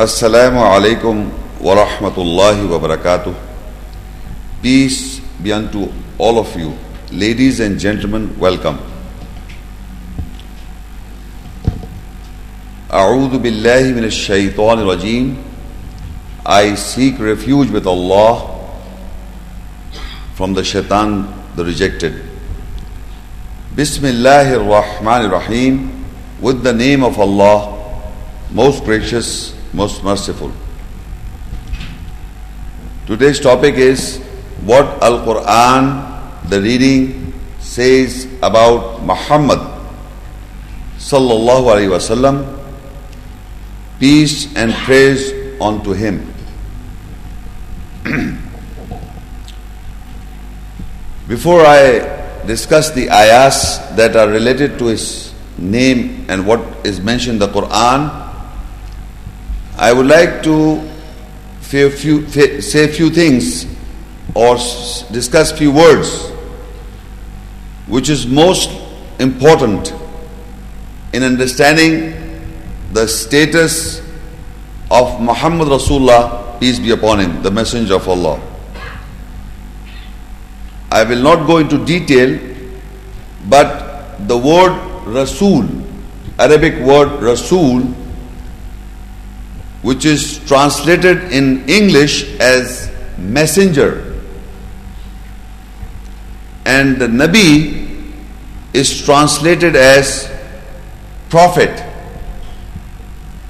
Alaikum wa rahmatullahi wa barakatuh. Peace be unto all of you. Ladies and gentlemen, welcome. أعوذ بالله من الشيطان الرجيم I seek refuge with Allah from the shaitan, the rejected. Bismillahir Rahmanir Rahim with the name of Allah, most gracious, most merciful. Today's topic is what Al Quran, the reading, says about Muhammad sallallahu alaihi wasallam. Peace and praise unto him. Before I discuss the ayahs that are related to his name and what is mentioned in the Quran, I would like to say a few, say few things or discuss few words which is most important in understanding the status of Muhammad Rasulullah, peace be upon him, the messenger of Allah. I will not go into detail, but the word Rasul, Arabic word Rasul, which is translated in English as messenger, and the Nabi is translated as prophet,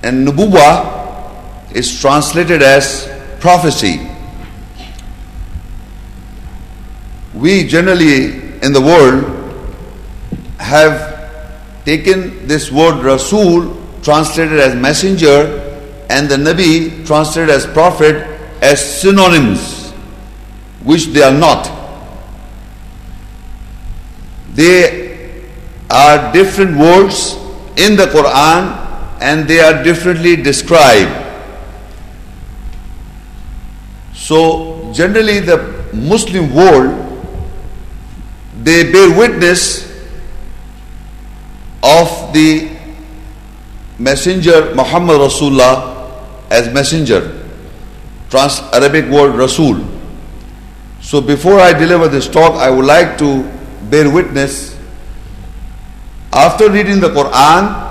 and Nubuwa is translated as prophecy. we generally in the world have taken this word Rasul translated as messenger and the Nabi translated as prophet as synonyms, which they are not. They are different words in the Quran and they are differently described. So, generally, the Muslim world they bear witness of the messenger Muhammad Rasulullah as messenger. Trans Arabic word Rasul. So before I deliver this talk, I would like to bear witness after reading the Quran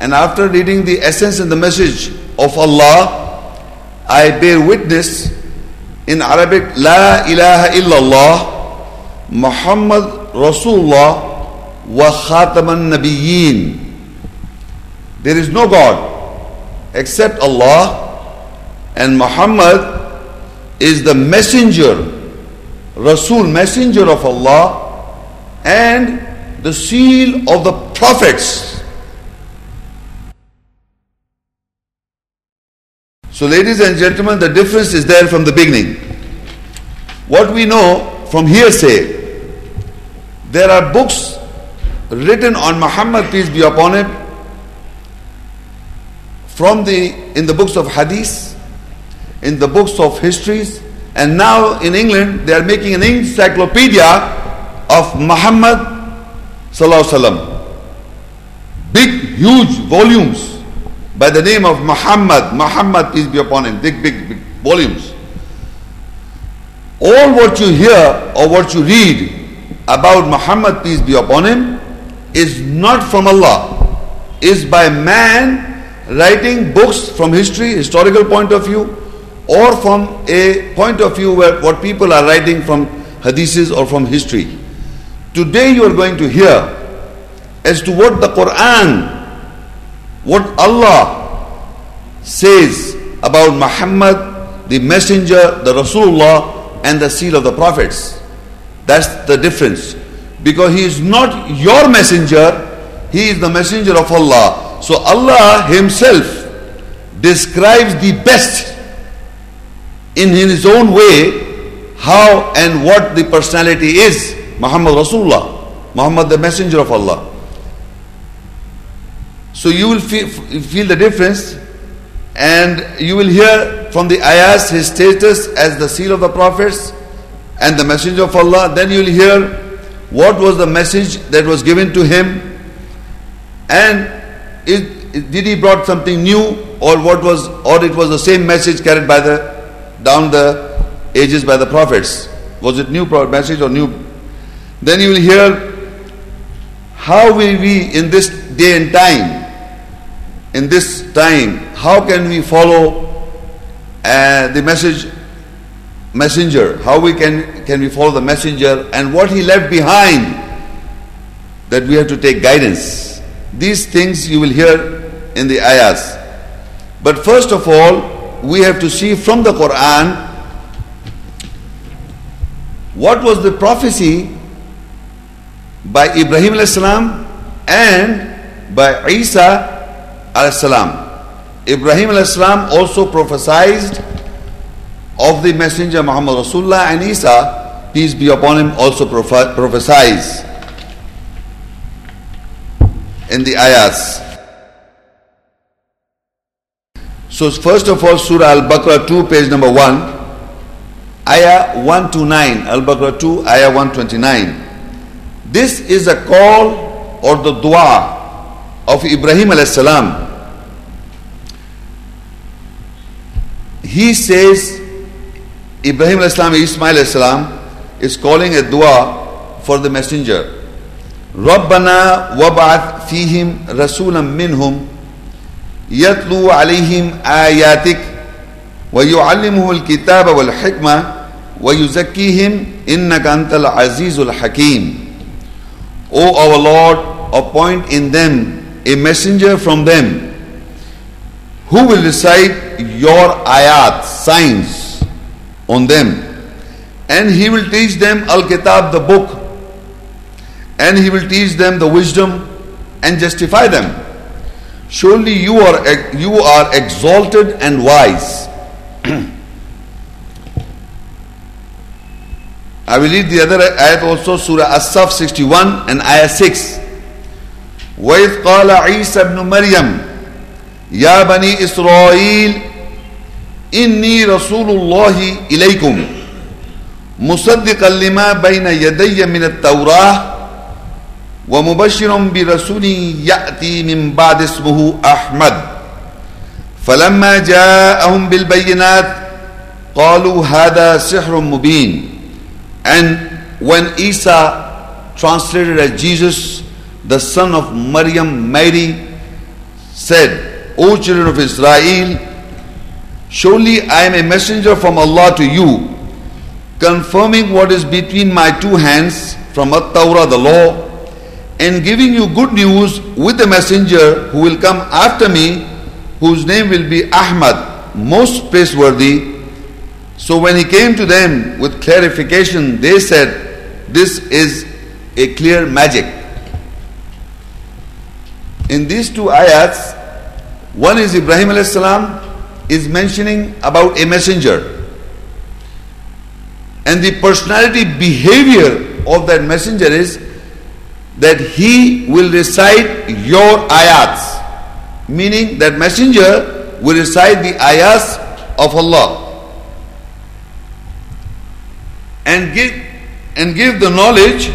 and after reading the essence and the message of Allah, I bear witness in Arabic, La ilaha illallah Muhammad Rasulullah wa Khataman Nabiyyin. There is no God except Allah, and Muhammad is the messenger, Rasul, messenger of Allah, and the seal of the prophets. So, ladies and gentlemen, the difference is there from the beginning. What we know from hearsay. There are books written on Muhammad, peace be upon him, from the in the books of hadith, in the books of histories, and now in England they are making an encyclopedia of Muhammad sallallahu Big, huge volumes by the name of Muhammad. Muhammad, peace be upon him. Big, big, big volumes all what you hear or what you read about Muhammad, peace be upon him, is not from Allah, is by man writing books from history, historical point of view, or from a point of view where what people are writing from hadiths or from history. Today you are going to hear as to what the Quran, what Allah says about Muhammad, the messenger, the Rasulullah, and the seal of the prophets. That's the difference. Because he is not your messenger, he is the messenger of Allah. So Allah Himself describes the best in His own way how and what the personality is. Muhammad Rasulullah, Muhammad the messenger of Allah. So you will feel, feel the difference and you will hear from the ayahs his status as the seal of the prophets and the messenger of Allah. Then you will hear what was the message that was given to him. And it, did he brought something new or what was or it was the same message carried by the down the ages by the prophets? Was it new message or new? Then you will hear how will we in this day and time, in this time, how can we follow uh, the message messenger? How we can can we follow the messenger and what he left behind? That we have to take guidance. These things you will hear in the ayahs. But first of all, we have to see from the Quran what was the prophecy by Ibrahim salam and by Isa salam. Ibrahim salam also prophesied of the messenger Muhammad Rasulullah and Isa, peace be upon him, also prophesies in the ayahs. So first of all, Surah Al-Baqarah 2, page number 1, Ayah 129, Al-Baqarah 2, Ayah 129. This is a call or the dua of Ibrahim alayhi salam. He says, Ibrahim alayhi salam, Ismail alayhi salam is calling a dua for the messenger. ربنا وابعث فيهم رسولا منهم يتلو عليهم آياتك ويعلمه الكتاب والحكمة ويزكيهم إنك أنت العزيز الحكيم O our Lord, appoint in them a messenger from them who will recite your ayat, signs on them. And he will teach them Al-Kitab, the book. And he will teach them the wisdom and justify them. Surely you are, you are exalted and wise. I will read the other ayat also, Surah As-Saf 61 and ayah 6. وَإِذْ قَالَ عِيسَى ابْنُ مَرْيَمْ يَا بَنِي إِسْرَائِيلِ إِنِّي رَسُولُ اللَّهِ إِلَيْكُمْ مصدقا لما بين يدي من التوراة ومبشرا برسول يأتي من بعد اسمه أحمد فلما جاءهم بالبينات قالوا هذا سحر مبين and when Isa translated as Jesus the son of Maryam Mary said O children of Israel surely I am a messenger from Allah to you confirming what is between my two hands from At-Tawrah the law and giving you good news with the messenger who will come after me whose name will be Ahmad, most praiseworthy. So when he came to them with clarification, they said, This is a clear magic. In these two ayats, one is Ibrahim salam is mentioning about a messenger. And the personality behavior of that messenger is that he will recite your ayats meaning that messenger will recite the ayahs of Allah and give and give the knowledge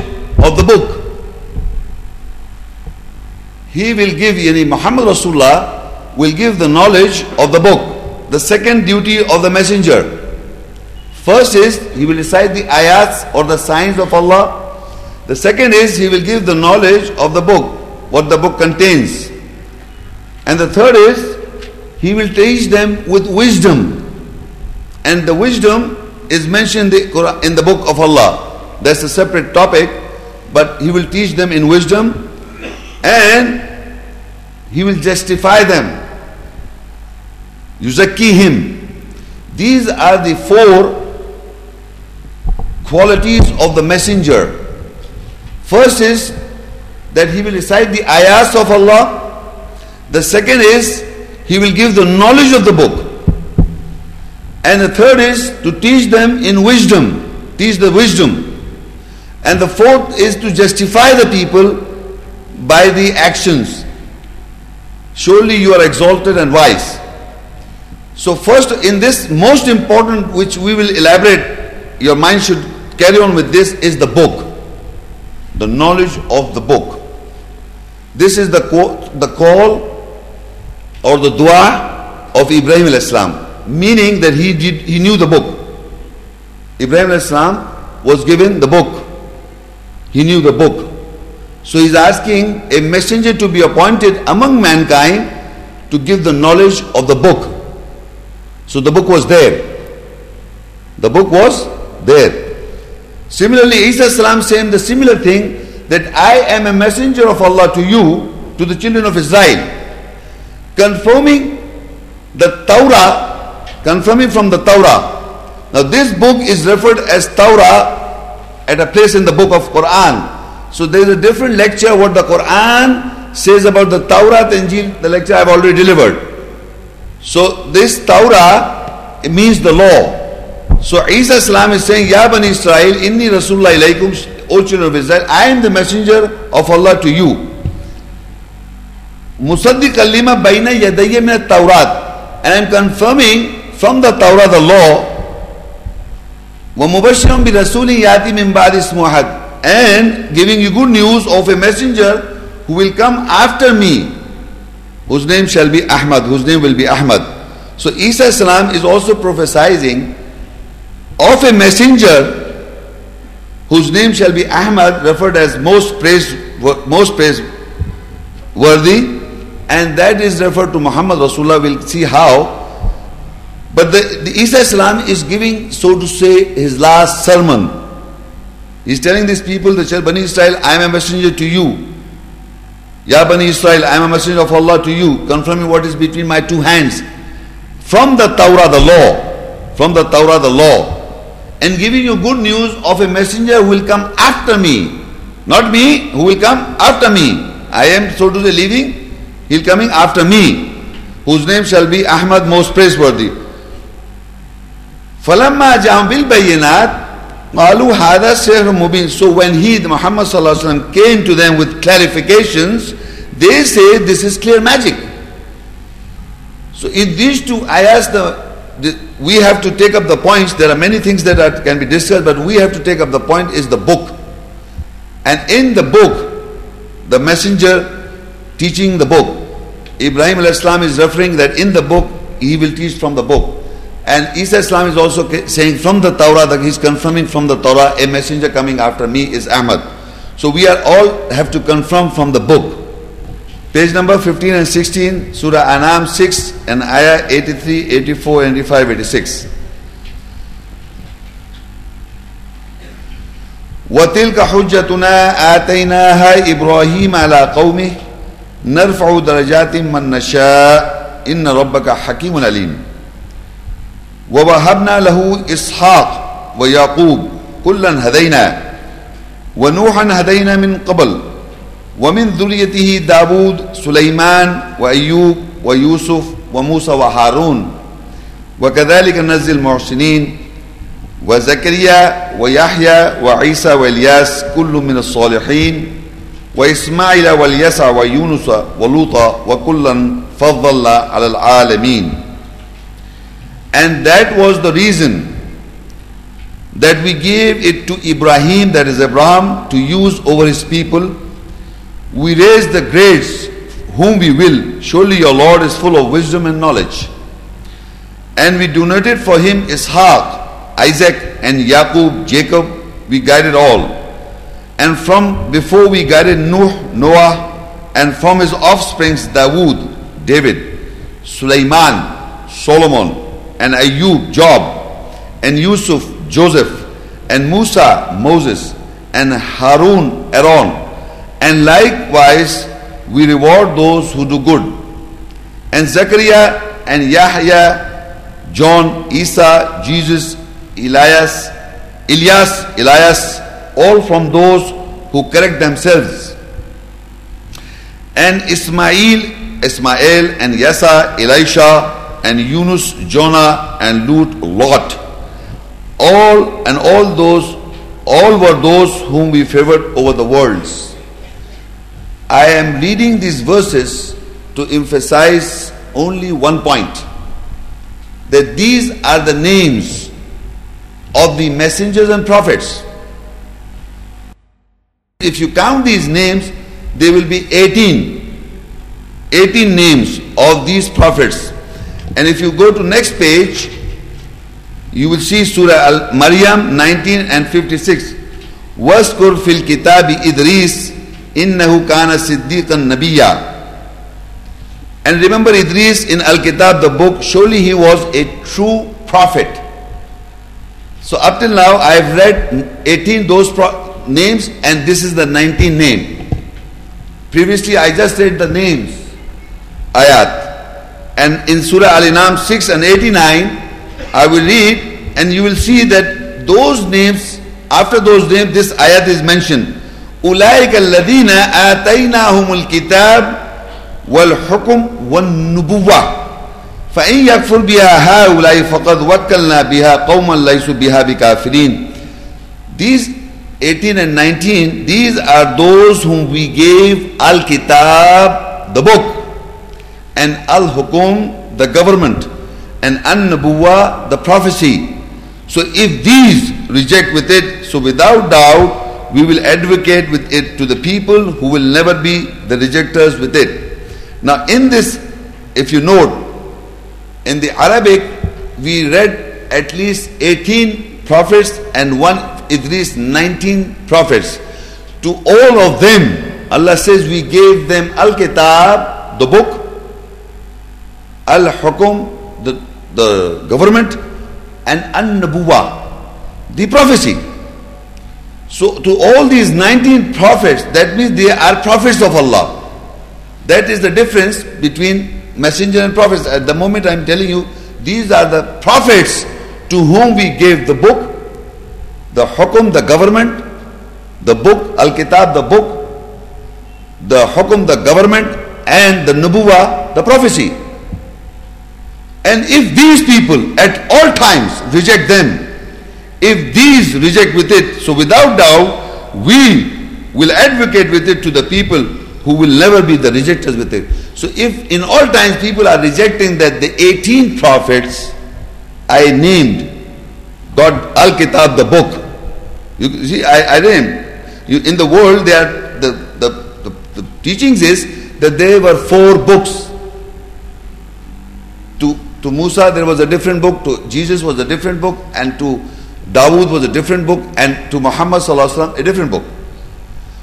of the book. He will give yani Muhammad Rasulullah will give the knowledge of the book. The second duty of the messenger. First is he will recite the ayats or the signs of Allah. The second is he will give the knowledge of the book, what the book contains. And the third is, he will teach them with wisdom. And the wisdom is mentioned in the book of Allah. That's a separate topic, but he will teach them in wisdom and he will justify them. Yuzakki him. These are the four qualities of the messenger. First is that he will recite the ayahs of Allah the second is he will give the knowledge of the book. And the third is to teach them in wisdom, teach the wisdom. And the fourth is to justify the people by the actions. Surely you are exalted and wise. So, first, in this most important, which we will elaborate, your mind should carry on with this, is the book. The knowledge of the book. This is the, the call or the dua of Ibrahim al-Islam, meaning that he, did, he knew the book. Ibrahim al-Islam was given the book. He knew the book. So he's asking a messenger to be appointed among mankind to give the knowledge of the book. So the book was there. The book was there. Similarly, Isa salam saying the similar thing that I am a messenger of Allah to you, to the children of Israel, confirming the Torah, confirming from the Torah. Now this book is referred as Torah at a place in the book of Quran. So there is a different lecture what the Quran says about the Torah and Injil, the lecture I have already delivered. So this Torah means the law. So Isa Salam is saying, Ya Bani Israel, Inni Rasulullah ilaykum, O children of Israel, I am the messenger of Allah to you. Musaddiq kalima baina yadayya min Taurat. And I am confirming from the Torah the law. وَمُبَشِّرًا بِرَسُولٍ يَاتِ مِنْ بَعْدِ اسْمُهَدٍ And giving you good news of a messenger who will come after me, whose name shall be Ahmad, whose name will be Ahmad. So Isa salam is also prophesying of a messenger whose name shall be Ahmad, referred as most praise, most praiseworthy, and that is referred to Muhammad Rasulullah. We'll see how. But the, the Isa Islam is giving, so to say, his last sermon. He's telling these people, the Bani Israel, I am a messenger to you. Ya Bani Israel, I am a messenger of Allah to you, confirming what is between my two hands. From the Torah, the law. From the Torah, the law and giving you good news of a messenger who will come after me. Not me, who will come after me. I am, so to say, leaving, he will coming after me, whose name shall be Ahmad, most praiseworthy. فَلَمَّا جَاءَهُمْ بِالْبَيِّنَاتِ قالوا هذا سحر مبين so when he Muhammad sallallahu came to them with clarifications they say this is clear magic so in these two ayahs the we have to take up the points. There are many things that are, can be discussed, but we have to take up the point is the book. And in the book, the messenger teaching the book, Ibrahim al-Islam is referring that in the book, he will teach from the book. And Isa Islam is also saying from the Torah that he's confirming from the Torah, a messenger coming after me is Ahmad. So we are all have to confirm from the book. Page number 15 and 16, Surah Anam 6 and Ayah 83, 84, 85, 86. وتلك حجتنا آتيناها إبراهيم على قومه نرفع درجات من نشاء إن ربك حكيم عليم. ووهبنا له إسحاق ويعقوب كلا هدينا. ونوحا هدينا من قبل. ومن ذريته داود سليمان وأيوب ويوسف وموسى وهارون. وكذلك نزل المحسنين. وزكريا ويحيى وعيسى وإلياس كل من الصالحين. وإسماعيل واليسع ويونس ولوطا وكلا فضل على العالمين. And that was the reason that we gave it to Ibrahim that is Abraham to use over his people We raise the grades whom we will. Surely your Lord is full of wisdom and knowledge. And we donated for him Ishaq, Isaac, and Yaqub, Jacob. We guided all. And from before we guided Nuh, Noah, and from his offsprings Dawood, David, Sulaiman, Solomon, and Ayub, Job, and Yusuf, Joseph, and Musa, Moses, and Harun, Aaron, and likewise, we reward those who do good. And Zechariah and Yahya, John, Isa, Jesus, Elias, Elias, Elias, all from those who correct themselves. And Ismail, Ismail, and Yasa, Elisha, and Yunus, Jonah, and Lut, Lot. All and all those, all were those whom we favored over the worlds. I am reading these verses to emphasize only one point that these are the names of the messengers and prophets. If you count these names, there will be 18. 18 names of these prophets. And if you go to next page, you will see Surah Al-Maryam 19 and 56. وَاسْكُرْ فِي الْكِتَابِ إِدْرِيسِ Innahu kana siddiqan nabiyya. And remember Idris in Al-Kitab, the book, surely he was a true prophet. So up till now, I've read 18 those pro- names and this is the 19th name. Previously, I just read the names, ayat. And in Surah Al-An'am 6 and 89, I will read and you will see that those names, after those names, this ayat is mentioned. أولئك الذين آتيناهم الكتاب والحكم والنبوة فإن يكفر بها هؤلاء فقد وكلنا بها قوما ليسوا بها بكافرين These 18 and 19, these are those whom we gave Al-Kitab, the book, and Al-Hukum, the government and an-nabuwa, the prophecy. So if these reject with it, so without doubt, we will advocate with it to the people who will never be the rejectors with it. Now in this, if you note, in the Arabic, we read at least 18 prophets and one Idris 19 prophets. To all of them, Allah says we gave them Al-Kitab, the book, Al-Hukum, the the government, and An-Nabuwa, the prophecy. So to all these 19 prophets, that means they are prophets of Allah. That is the difference between messenger and prophets. At the moment I am telling you, these are the prophets to whom we gave the book, the hukum, the government, the book, Al-Kitab, the book, the hukum, the government, and the nubuwa, the prophecy. And if these people at all times reject them, if these reject with it, so without doubt, we will advocate with it to the people who will never be the rejectors with it. So if in all times people are rejecting that the 18 prophets I named, God Al-Kitab, the book. You see, I, I named. You, in the world, there the, the, the, the teachings is that there were four books To, to Musa there was a different book, to Jesus was a different book, and to Dawood was a different book, and to Muhammad a different book.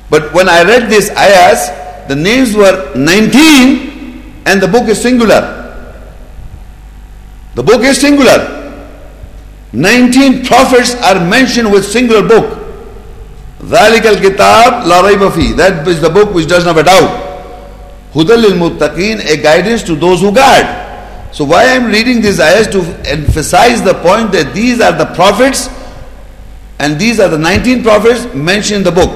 But when I read these ayahs, the names were 19 and the book is singular. The book is singular. 19 prophets are mentioned with singular book. ذَلِكَ الْكِتَابِ لَا رَيْبَ فِيهِ That is the book which does not have a doubt. هُدَى لِلْمُتَّقِينَ A guidance to those who guard. So why I am reading these ayahs to emphasize the point that these are the prophets and these are the 19 prophets mentioned in the book.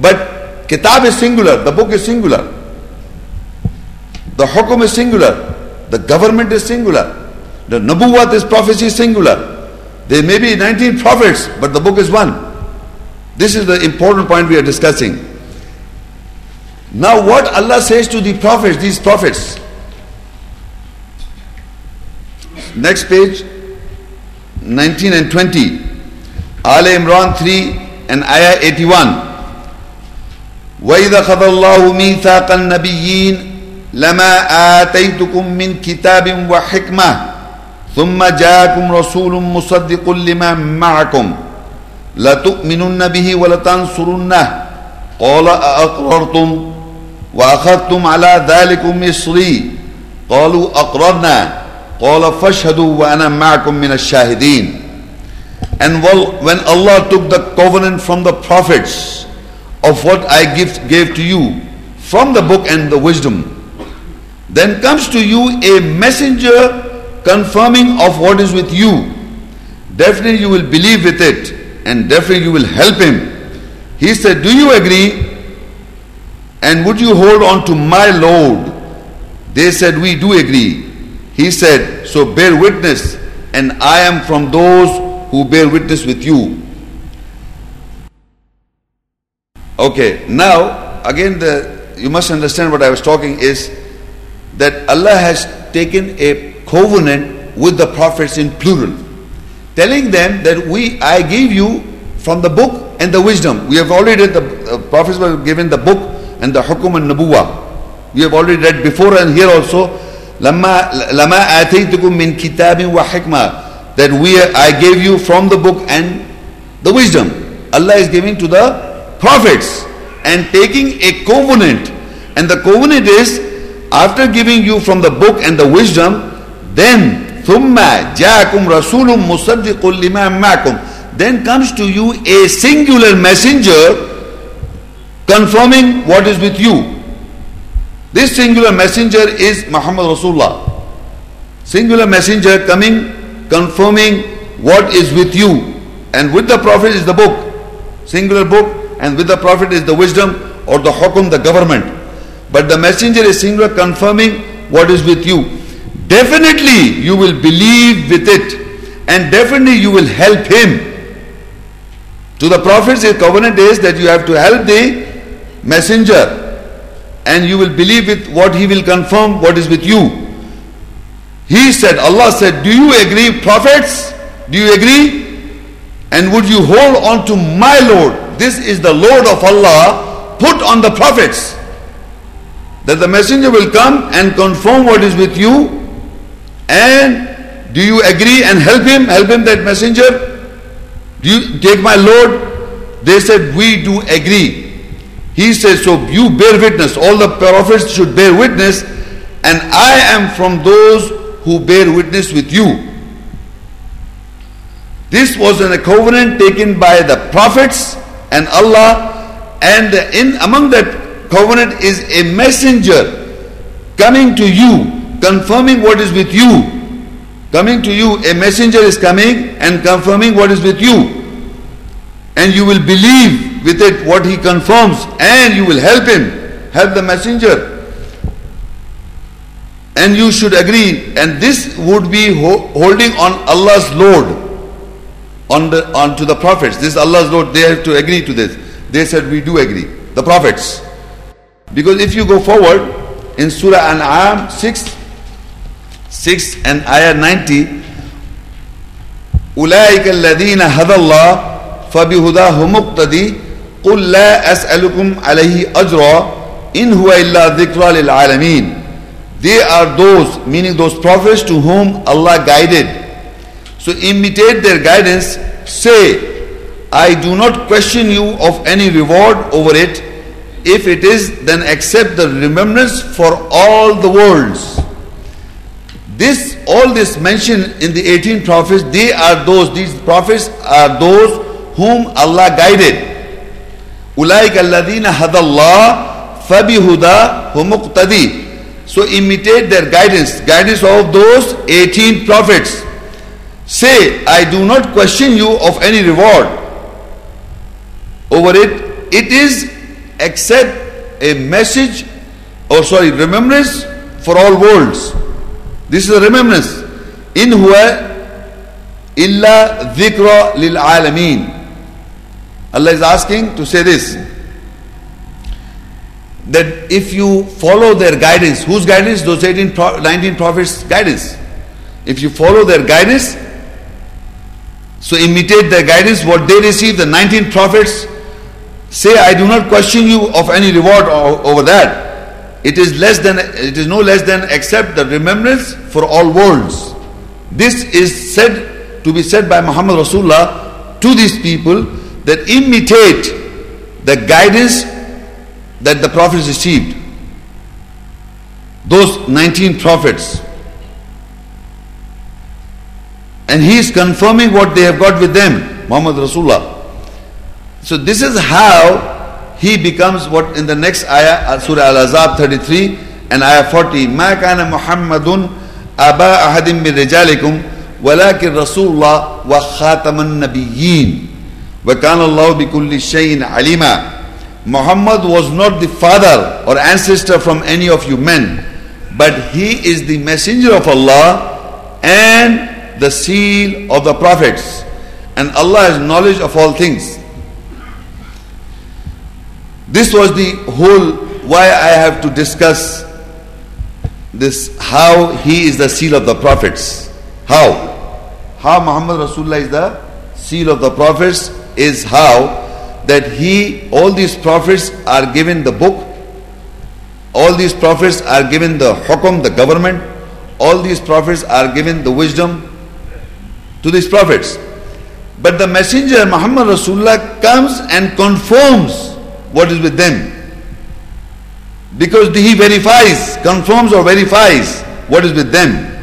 But kitab is singular, the book is singular. The hukum is singular, the government is singular. The nabuwat is prophecy singular. There may be 19 prophets, but the book is one. This is the important point we are discussing. Now what Allah says to the prophets, these prophets, Next page, 19 and 20. Al Imran 3 and Ayah 81. وإذا خذ الله ميثاق النبيين لما آتيتكم من كتاب وحكمة ثم جاءكم رسول مصدق لما معكم لتؤمنن به ولتنصرنه قال أأقررتم وأخذتم على ذلكم مصري قالوا أقررنا قال فاشهدوا وأنا معكم من الشاهدين and when Allah took the covenant from the prophets of what I give, gave to you from the book and the wisdom then comes to you a messenger confirming of what is with you definitely you will believe with it and definitely you will help him he said do you agree and would you hold on to my Lord they said we do agree he said, So bear witness, and I am from those who bear witness with you. Okay, now again the you must understand what I was talking is that Allah has taken a covenant with the prophets in plural, telling them that we I gave you from the book and the wisdom. We have already read the prophets were given the book and the hukum and nabuwa. We have already read before and here also لما لما آتيتكم من كتاب وحكمة that we I gave you from the book and the wisdom. Allah is giving to the prophets and taking a covenant. And the covenant is after giving you from the book and the wisdom, then ثم جاءكم رسول مصدق لما معكم then comes to you a singular messenger confirming what is with you. This singular messenger is Muhammad Rasulullah. Singular messenger coming confirming what is with you. And with the Prophet is the book, singular book, and with the Prophet is the wisdom or the hukum, the government. But the messenger is singular confirming what is with you. Definitely you will believe with it, and definitely you will help him. To the Prophet's covenant is that you have to help the messenger and you will believe with what he will confirm what is with you. He said, Allah said, Do you agree, prophets? Do you agree? And would you hold on to my Lord? This is the Lord of Allah put on the prophets. That the messenger will come and confirm what is with you. And do you agree and help him? Help him, that messenger? Do you take my Lord? They said, We do agree. He says, So you bear witness. All the prophets should bear witness. And I am from those who bear witness with you. This was a covenant taken by the prophets and Allah, and in among that covenant is a messenger coming to you, confirming what is with you. Coming to you, a messenger is coming and confirming what is with you. And you will believe with it what he confirms, and you will help him, help the messenger and you should agree and this would be ho- holding on Allah's load on the on to the prophets this is Allah's load they have to agree to this they said we do agree the prophets because if you go forward in Surah An'am 6 6 and ayah 90 أولئك الذين هدى الله فبهداه مقتدي قل لا أسألكم عليه أجرا إن هو إلا ذكرى للعالمين they are those, meaning those prophets to whom Allah guided. So imitate their guidance. Say, I do not question you of any reward over it. If it is, then accept the remembrance for all the worlds. This, all this mentioned in the 18 prophets, they are those, these prophets are those whom Allah guided. Ulaik alladhina hadallah fabihuda humuqtadi. So imitate their guidance, guidance of those 18 prophets. Say, I do not question you of any reward over it. It is except a message or sorry, remembrance for all worlds. This is a remembrance. In huwa illa dhikra lil alameen. Allah is asking to say this that if you follow their guidance, whose guidance? Those 18, 19 prophets' guidance. If you follow their guidance, so imitate their guidance, what they receive, the 19 prophets say, I do not question you of any reward over that. It is less than it is no less than except the remembrance for all worlds. This is said to be said by Muhammad Rasulullah to these people that imitate the guidance that the prophets received. Those 19 prophets. And he is confirming what they have got with them, Muhammad Rasulullah. So this is how he becomes what in the next ayah, uh, Surah Al-Ahzab 33 and ayah 40. ما كان محمد أبا أحد من رجالكم ولكن رسول الله وخاتم النبيين. وكان الله بكل شيء عليما Muhammad was not the father or ancestor from any of you men, but he is the messenger of Allah and the seal of the prophets. And Allah has knowledge of all things. This was the whole why I have to discuss this how he is the seal of the prophets. How? How Muhammad Rasulullah is the seal of the prophets is how that he, all these prophets are given the book, all these prophets are given the hukum, the government, all these prophets are given the wisdom to these prophets. But the messenger Muhammad Rasulullah comes and confirms what is with them. Because he verifies, confirms or verifies what is with them.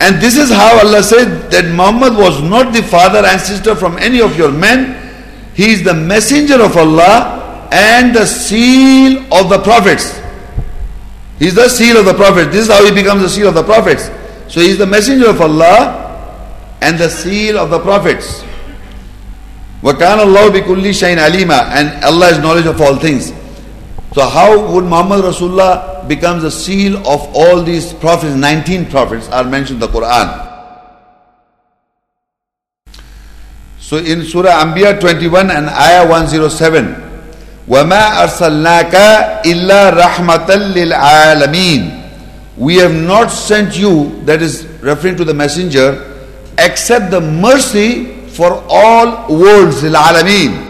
And this is how Allah said that Muhammad was not the father and sister from any of your men. He is the messenger of Allah and the seal of the prophets. He is the seal of the prophets. This is how he becomes the seal of the prophets. So he is the messenger of Allah and the seal of the prophets. وَكَانَ اللَّهُ بِكُلِّ شَيْءٍ عَلِيمًا And Allah has knowledge of all things. So how would Muhammad Rasulullah becomes the seal of all these prophets? 19 prophets are mentioned in the Quran. So in Surah Anbiya 21 and Ayah 107, وَمَا أَرْسَلْنَاكَ إِلَّا رَحْمَةً لِلْعَالَمِينَ We have not sent you, that is referring to the messenger, except the mercy for all worlds, العالمين.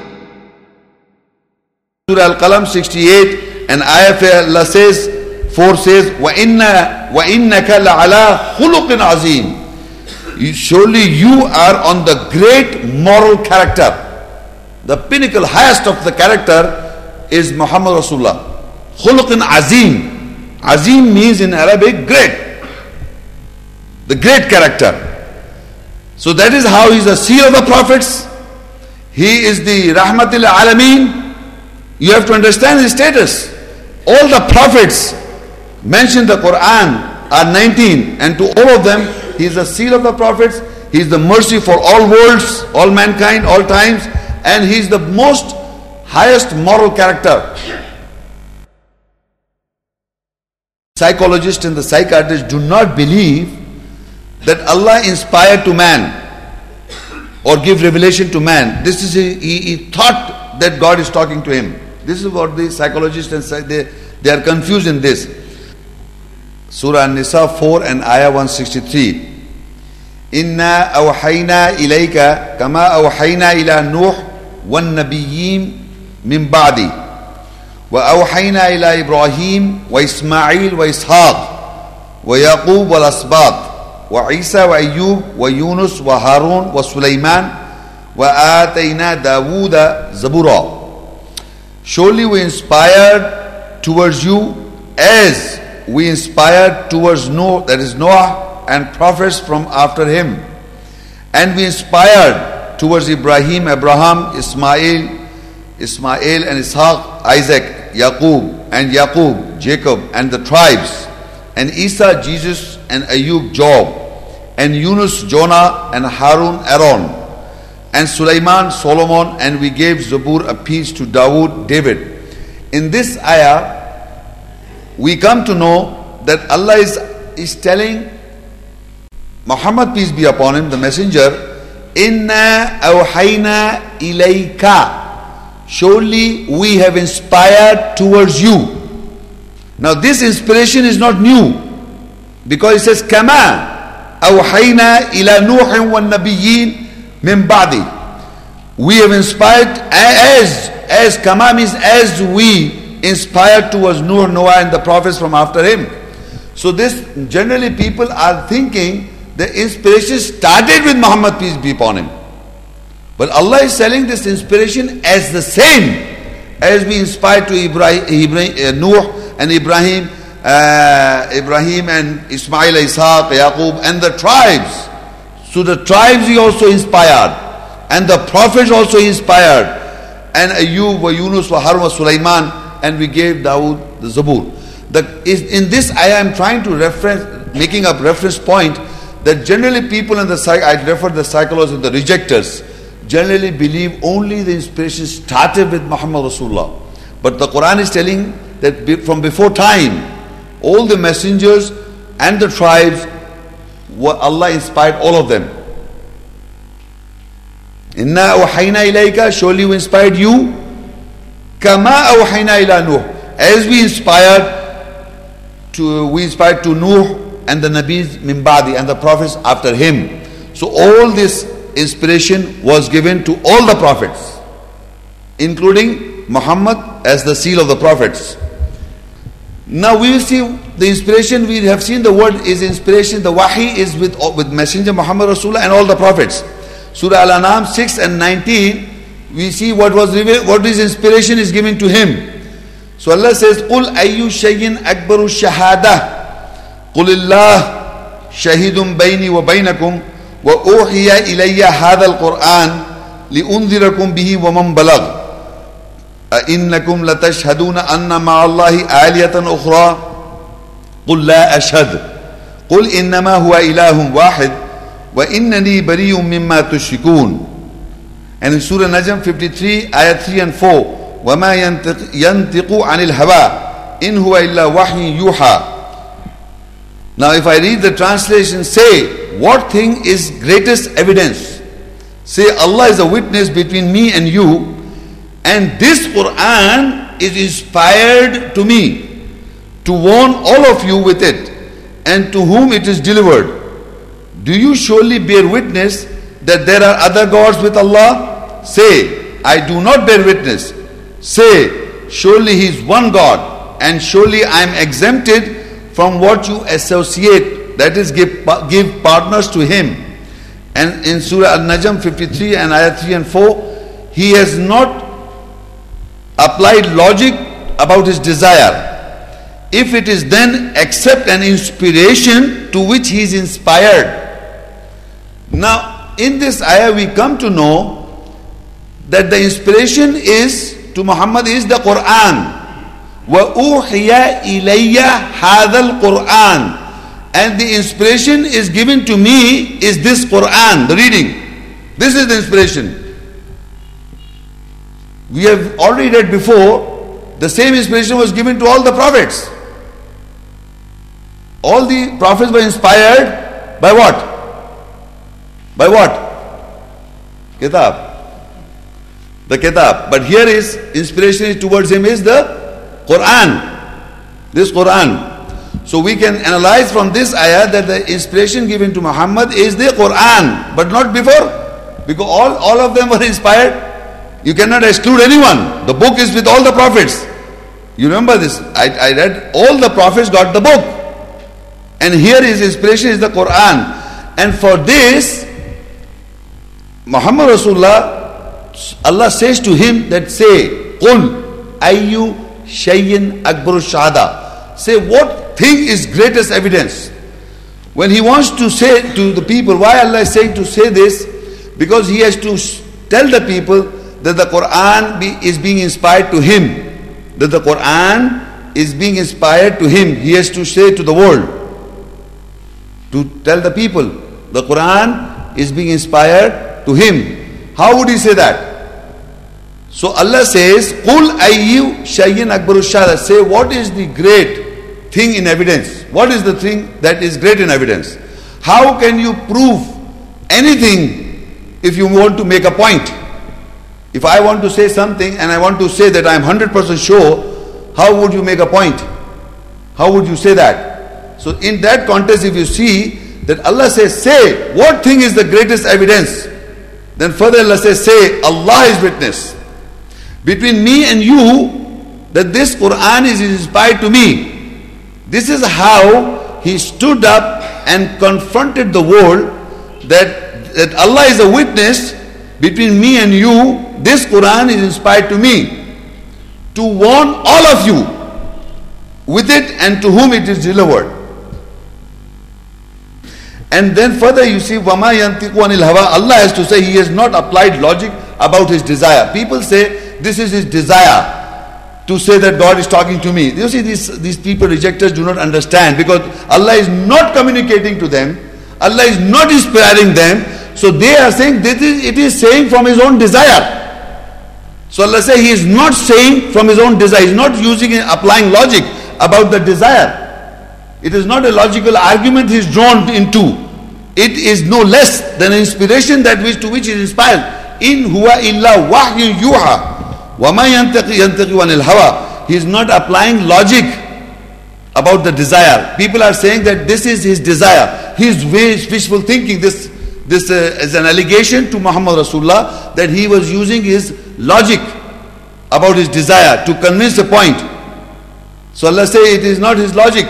Surah Al-Qalam 68 and Ayah Allah says, 4 says, وَإِنَّ وَإِنَّكَ لَعَلَىٰ خُلُقٍ عَظِيمٍ Surely you are on the great moral character. The pinnacle, highest of the character is Muhammad Rasulullah. Khuluqin Azim. Azim means in Arabic great. The great character. So that is how he is the seal of the prophets. He is the Rahmatil Alameen. You have to understand his status. All the prophets mentioned the Quran are 19 and to all of them he is the seal of the prophets. He is the mercy for all worlds, all mankind, all times and he is the most highest moral character. Psychologists and the psychiatrists do not believe that Allah inspired to man or give revelation to man. This is a, he, he, thought that God is talking to him. This is what the psychologists and they, they are confused in this. Surah Nisa 4 and Ayah 163. إنا أوحينا إليك كما أوحينا إلى نوح والنبيين من بعدي وأوحينا إلى إبراهيم وإسماعيل وإسحاق ويعقوب والأسباط وعيسى وأيوب ويونس وهارون وسليمان وآتينا داود زبورا Surely we inspired towards you as we inspired towards Noah, that is Noah and prophets from after him. And we inspired towards Ibrahim, Abraham, Ismail, Ismail and Ishaq, Isaac, Yaqub and Yaqub, Jacob and the tribes. And Isa, Jesus, and Ayub, Job, and Yunus, Jonah, and Harun, Aaron, and Sulaiman, Solomon, and we gave Zabur a piece to Dawood, David. In this ayah, we come to know that Allah is, is telling Muhammad, peace be upon him, the messenger, Inna awhayna ilayka. Surely we have inspired towards you. Now this inspiration is not new because it says kama awhayna ila nuh wa nabiyyin ba'di. We have inspired as as kama means as we inspired towards Nuh, Noah and the prophets from after him. So this generally people are thinking the inspiration started with Muhammad peace be upon him. But Allah is selling this inspiration as the same as we inspired to Ibrahim, Ibrahim uh, and Ibrahim, uh, Ibrahim and Ismail, Ishaq, Yaqub, and the tribes. So the tribes he also inspired, and the prophets also inspired, and Ayub, wa Yunus, wa Harun, Sulaiman, and we gave Dawood the Zabur. The, in this I am trying to reference, making a reference point that generally people in the I refer the psychologists and the rejectors generally believe only the inspiration started with Muhammad Rasulullah. But the Quran is telling that from before time, all the messengers and the tribes, Allah inspired all of them. Inna awhayna ilayka, surely we inspired you. Kama awhayna ila Nuh. As we inspired to, we inspired to Nuh and the Nabis Mimbadi and the prophets after him. So all this inspiration was given to all the prophets, including Muhammad as the seal of the prophets. Now we will see the inspiration. We have seen the word is inspiration. The wahi is with with Messenger Muhammad Rasulullah and all the prophets. Surah Al-An'am 6 and 19. We see what was revealed, what is inspiration is given to him. So Allah says, قُلْ أَيُّ شَيْءٍ أَكْبَرُ الشَّهَادَةِ قُلِ اللَّهِ شَهِدٌ بَيْنِي وَبَيْنَكُمْ وَأُوحِيَ إِلَيَّ هَذَا الْقُرْآنِ لِأُنذِرَكُمْ بِهِ وَمَنْ بَلَغَ أَإِنَّكُمْ لَتَشْهَدُونَ أَنَّ مَعَ اللَّهِ آلِيَةً أُخْرَى قُلْ لَا أَشْهَدُ قُلْ إِنَّمَا هُوَ إِلَهٌ وَاحِدٌ وَإِنَّنِي بَرِيءٌ مِّمَّا تُشْرِكُونَ And in Surah Najm 53, ayat 3 and 4, وما ينطق, ينطق عن الهوى إن هو إلا وحي يوحى Now if I read the translation, say, what thing is greatest evidence? Say, Allah is a witness between me and you, and this Quran is inspired to me to warn all of you with it, and to whom it is delivered. Do you surely bear witness that there are other gods with Allah? Say, I do not bear witness. Say, surely He is one God, and surely I am exempted from what you associate, that is, give, give partners to Him. And in Surah Al Najm 53 and Ayat 3 and 4, He has not applied logic about His desire. If it is then accept an inspiration to which He is inspired. Now, in this ayah, we come to know that the inspiration is to Muhammad is the Quran. وَأُوحِيَ إِلَيَّ هَذَا الْقُرْآنِ And the inspiration is given to me is this Quran, the reading. This is the inspiration. We have already read before, the same inspiration was given to all the prophets. All the prophets were inspired by what? By what? Kitab the kitab. But here is inspiration towards him is the Quran. This Quran. So we can analyze from this ayah that the inspiration given to Muhammad is the Quran, but not before. Because all, all of them were inspired. You cannot exclude anyone. The book is with all the prophets. You remember this? I, I read all the prophets got the book. And here his inspiration is the Quran. And for this, Muhammad Rasulullah Allah says to him that say, Qul ayyu shayyin akbaru shahada. Say what thing is greatest evidence? When he wants to say to the people, why Allah is saying to say this? Because he has to tell the people that the Quran be, is being inspired to him. That the Quran is being inspired to him. He has to say to the world, to tell the people, the Quran is being inspired to him. How would he say that? So Allah says, Qul ayyu shayyin akbaru. Say what is the great thing in evidence? What is the thing that is great in evidence? How can you prove anything if you want to make a point? If I want to say something and I want to say that I am 100% sure, how would you make a point? How would you say that? So in that context, if you see that Allah says, say, what thing is the greatest evidence? Then further Allah says, say, Allah is witness. Between me and you, that this Quran is inspired to me. This is how he stood up and confronted the world that, that Allah is a witness between me and you. This Quran is inspired to me to warn all of you with it and to whom it is delivered. And then further you see, Wama yantiku anil hawa. Allah has to say He has not applied logic about His desire. People say this is His desire to say that God is talking to me. You see, these, these people, rejectors, do not understand because Allah is not communicating to them. Allah is not inspiring them. So they are saying this is, it is saying from His own desire. So Allah says He is not saying from His own desire. He is not using applying logic about the desire. It is not a logical argument he is drawn into it is no less than inspiration that which to which is inspired. In huwa illa wahyu yuha. Wama yantaqi yantaqi wanil hawa. He is not applying logic about the desire. People are saying that this is his desire. His wishful thinking. This this uh, is an allegation to Muhammad Rasulullah that he was using his logic about his desire to convince a point. So Allah say it is not his logic.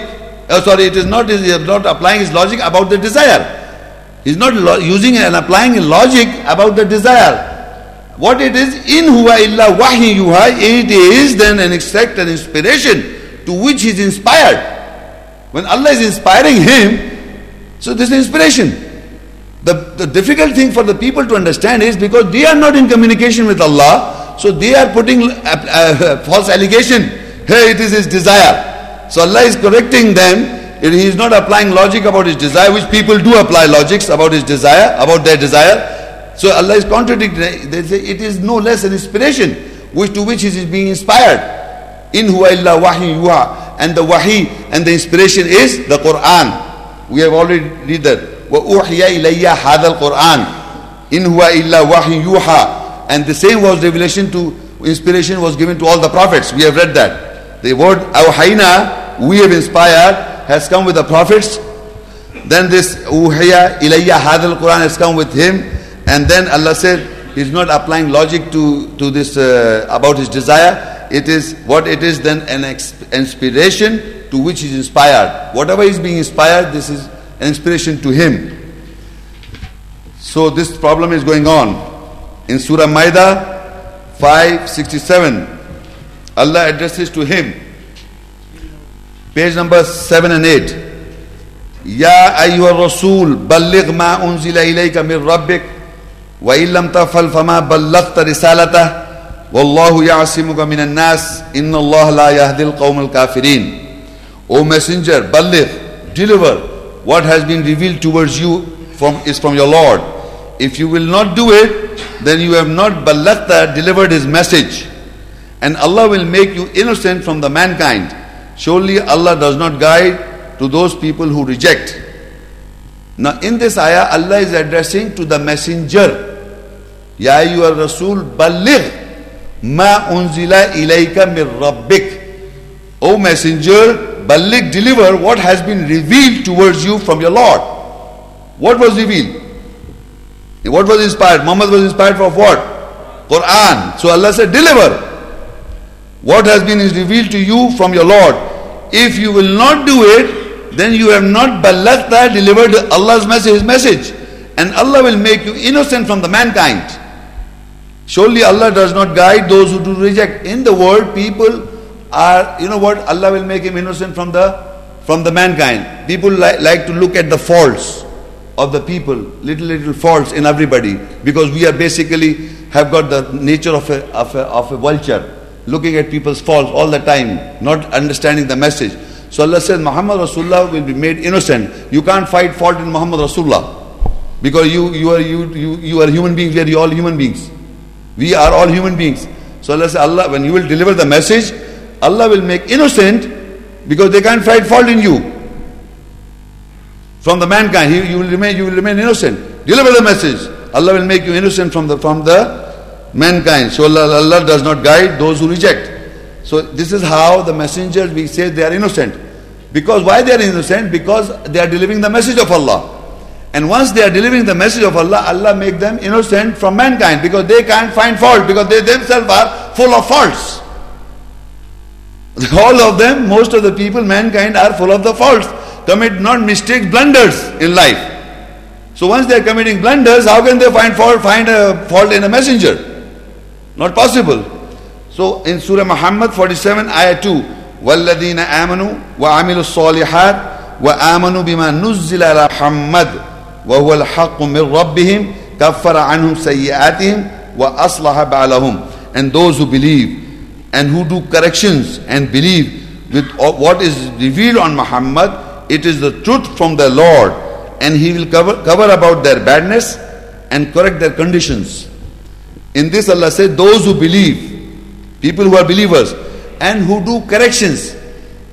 Oh, sorry, it is not, he is not applying his logic about the desire. He is not using and applying logic about the desire. What it is, in huwa illa wahi yuha, it is then an extract, an inspiration to which he is inspired. When Allah is inspiring him, so this is inspiration. The, the difficult thing for the people to understand is because they are not in communication with Allah, so they are putting uh, uh, false allegation. Hey, it is his desire. So Allah is correcting them. He is not applying logic about his desire, which people do apply logics about his desire, about their desire. So Allah is contradicting. They say it is no less an inspiration, which to which he is being inspired. In huwa illa wahi yuha. And the wahi and the inspiration is the Quran. We have already read that. وَأُوحِيَ إِلَيَّ هَذَا الْقُرْآنِ إِنْ هُوَ إِلَّا وَحْيٌ يُوحَى And the same was revelation to, inspiration was given to all the prophets. We have read that. The word أوحينا, we have inspired, has come with the prophets. Then this أُوحِيَ إِلَيَّ هَذَا الْقُرْآنِ has come with him. And then Allah said, He's not applying logic to, to this uh, about his desire. It is what it is then an inspiration to which he's inspired. Whatever is being inspired, this is an inspiration to him. So this problem is going on. In Surah Maida 567, Allah addresses to him. Page number 7 and 8. يا أيها الرسول بلغ ما أنزل إليك من ربك وإن لم تفعل فما بلغت رسالته والله يعصمك من الناس إن الله لا يهدي القوم الكافرين O messenger, بلغ, deliver what has been revealed towards you from, is from your Lord. If you will not do it, then you have not balagta delivered his message. And Allah will make you innocent from the mankind. Surely Allah does not guide to those people who reject. Now in this ayah, Allah is addressing to the messenger. Ya ayyuha rasul balligh ma unzila ilayka min rabbik. O messenger, Balligh deliver what has been revealed towards you from your Lord. What was revealed? What was inspired? Muhammad was inspired for what? Quran. So Allah said, deliver what has been revealed to you from your Lord. If you will not do it, then you have not balagta delivered Allah's message, His message. And Allah will make you innocent from the mankind. Surely Allah does not guide those who do reject. In the world, people are, you know what, Allah will make him innocent from the from the mankind. People li- like to look at the faults of the people, little little faults in everybody, because we are basically have got the nature of a, of a, of a vulture, looking at people's faults all the time, not understanding the message. So Allah says Muhammad Rasulullah will be made innocent. You can't fight fault in Muhammad Rasulullah. Because you, you, are, you, you, you are human beings, we are all human beings. We are all human beings. So Allah says, Allah, when you will deliver the message, Allah will make innocent because they can't find fault in you. From the mankind, you, you will remain you will remain innocent. Deliver the message. Allah will make you innocent from the from the mankind. So Allah, Allah does not guide those who reject. So this is how the messengers we say they are innocent. Because why they are innocent? Because they are delivering the message of Allah. And once they are delivering the message of Allah, Allah make them innocent from mankind because they can't find fault because they themselves are full of faults. All of them, most of the people, mankind are full of the faults. Commit not mistakes, blunders in life. So once they are committing blunders, how can they find fault, find a fault in a messenger? Not possible. So in Surah Muhammad 47, ayah 2, وَالَّذِينَ آمَنُوا وَعَمِلُوا الصَّالِحَاتِ وَآمَنُوا بِمَا نُزِّلَ عَلَى محمد وهو الحق من ربهم كفر عنهم سيئاتهم وأصلح بالهم and those who believe and who do corrections and believe with what is revealed on Muhammad, it is the truth from the Lord, and He will cover, cover about their badness and correct their conditions. In this, Allah said, Those who believe, people who are believers, and who do corrections.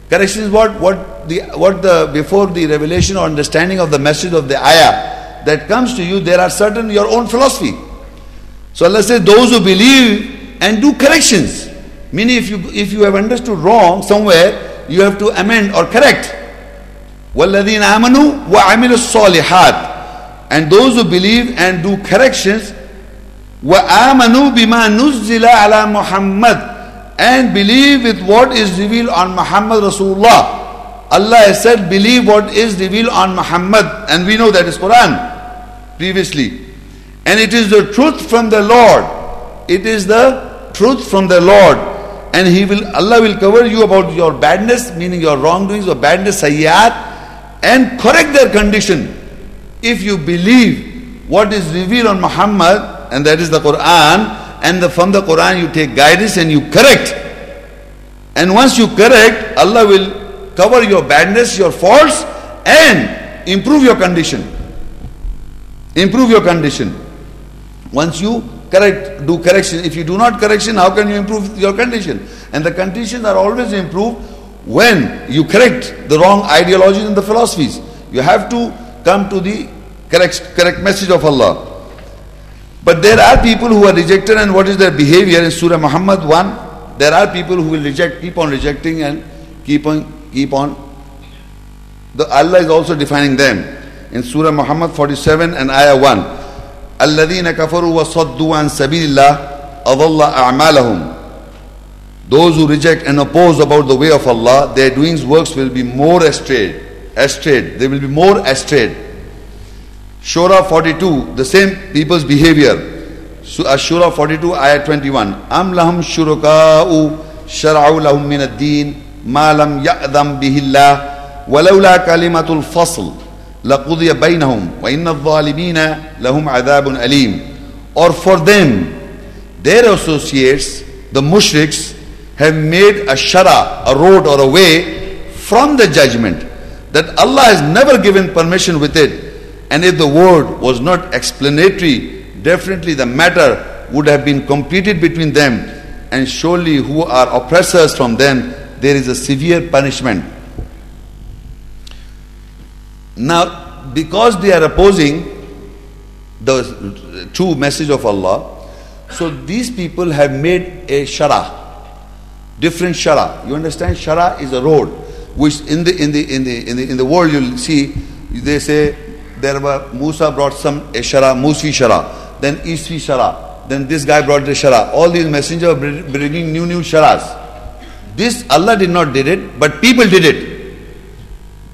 Corrections, what, what, the, what the, before the revelation or understanding of the message of the ayah that comes to you, there are certain your own philosophy. So Allah says, Those who believe and do corrections. Meaning, if you, if you have understood wrong somewhere, you have to amend or correct. وَالَّذِينَ آمَنُوا وَعَمِلُوا الصَّالِحَاتِ And those who believe and do corrections, وَآمَنُوا بِمَا نُزِّلَ عَلَى مُحَمَّدٍ and believe with what is revealed on Muhammad Rasulullah. Allah has said, believe what is revealed on Muhammad, and we know that is Quran previously. And it is the truth from the Lord. It is the truth from the Lord. And He will Allah will cover you about your badness, meaning your wrongdoings or badness, sayyat, and correct their condition. If you believe what is revealed on Muhammad, and that is the Quran, and the, from the Quran you take guidance and you correct. And once you correct, Allah will cover your badness, your faults, and improve your condition. Improve your condition. Once you correct, do correction. If you do not correction, how can you improve your condition? And the conditions are always improved when you correct the wrong ideologies and the philosophies. You have to come to the correct, correct message of Allah. But there are people who are rejected, and what is their behavior in Surah Muhammad 1? There are people who will reject, keep on rejecting, and keep on keep on. The Allah is also defining them in Surah Muhammad 47 and Ayah 1. الذين كفروا وصدوا عن سبيل الله أضل أعمالهم Those who reject and oppose about the way of Allah, their doings works will be more astray. Astray. They will be more astray. Shura 42, the same people's behavior. Shura 42, ayah 21. Am lahum shuruka'u shara'u lahum min ad-din ما لم يأذن به الله ولولا كلمة الفصل لقضي بينهم وإن الظالمين لهم عذاب أليم or for them their associates the mushriks have made a shara a road or a way from the judgment that Allah has never given permission with it and if the word was not explanatory definitely the matter would have been completed between them and surely who are oppressors from them there is a severe punishment. Now, because they are opposing the true message of Allah, so these people have made a shara, different shara. You understand? Shara is a road, which in the in the in the in the in the world you'll see they say there were Musa brought some a shara, Musi shara, then Isfi shara, then this guy brought the shara. All these messengers are bringing new new sharas. This Allah did not did it, but people did it.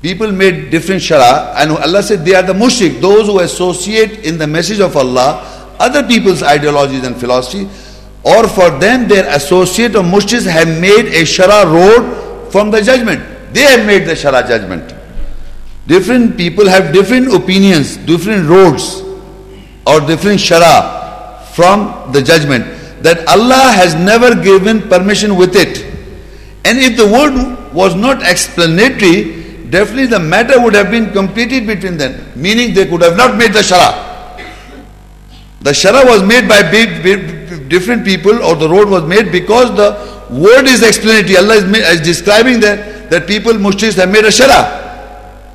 People made different shara, and Allah said they are the mushrik, those who associate in the message of Allah other people's ideologies and philosophy, or for them their associate or mushriks have made a shara road from the judgment. They have made the shara judgment. Different people have different opinions, different roads, or different shara from the judgment that Allah has never given permission with it. And if the word was not explanatory, definitely the matter would have been completed between them. Meaning they could have not made the shara. The shara was made by different people or the road was made because the word is explanatory. Allah is, is describing that, that people, mushriks have made a shara.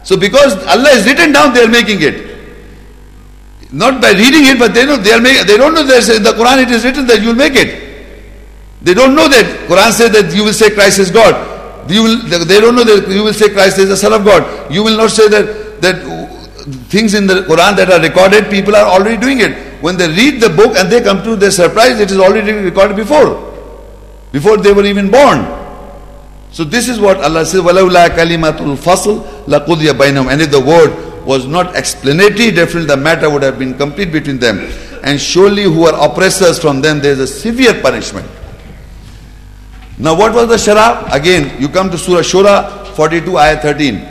So because Allah is written down, they are making it. Not by reading it, but they know they are making, they don't know that in the Quran it is written that you will make it. They don't know that Quran says that you will say Christ is God. You will, they don't know that you will say Christ is the Son of God. You will not say that that things in the Quran that are recorded, people are already doing it. When they read the book and they come to their surprise, it is already recorded before, before they were even born. So this is what Allah says, وَلَوْلَا كَلِمَةُ الْفَصْلِ لَقُضِيَ بَيْنَهُمْ And if the word was not explanatory, definitely the matter would have been complete between them. And surely who are oppressors from them, there is a severe punishment. Now what was the shara? Again, you come to Surah Shura 42 ayah 13.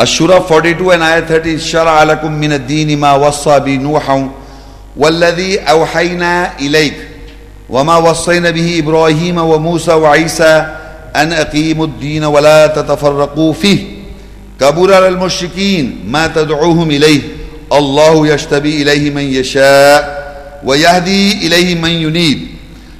الشورى 42 and ayah 30 شرع لكم من الدين ما وصى به نوحا والذي أوحينا إليك وما وصينا به إبراهيم وموسى وعيسى أن أقيموا الدين ولا تتفرقوا فيه كبر على المشركين ما تدعوهم إليه الله يشتبي إليه من يشاء وَيَهْدِي إِلَيْهِ مَنْ يُنِيبُ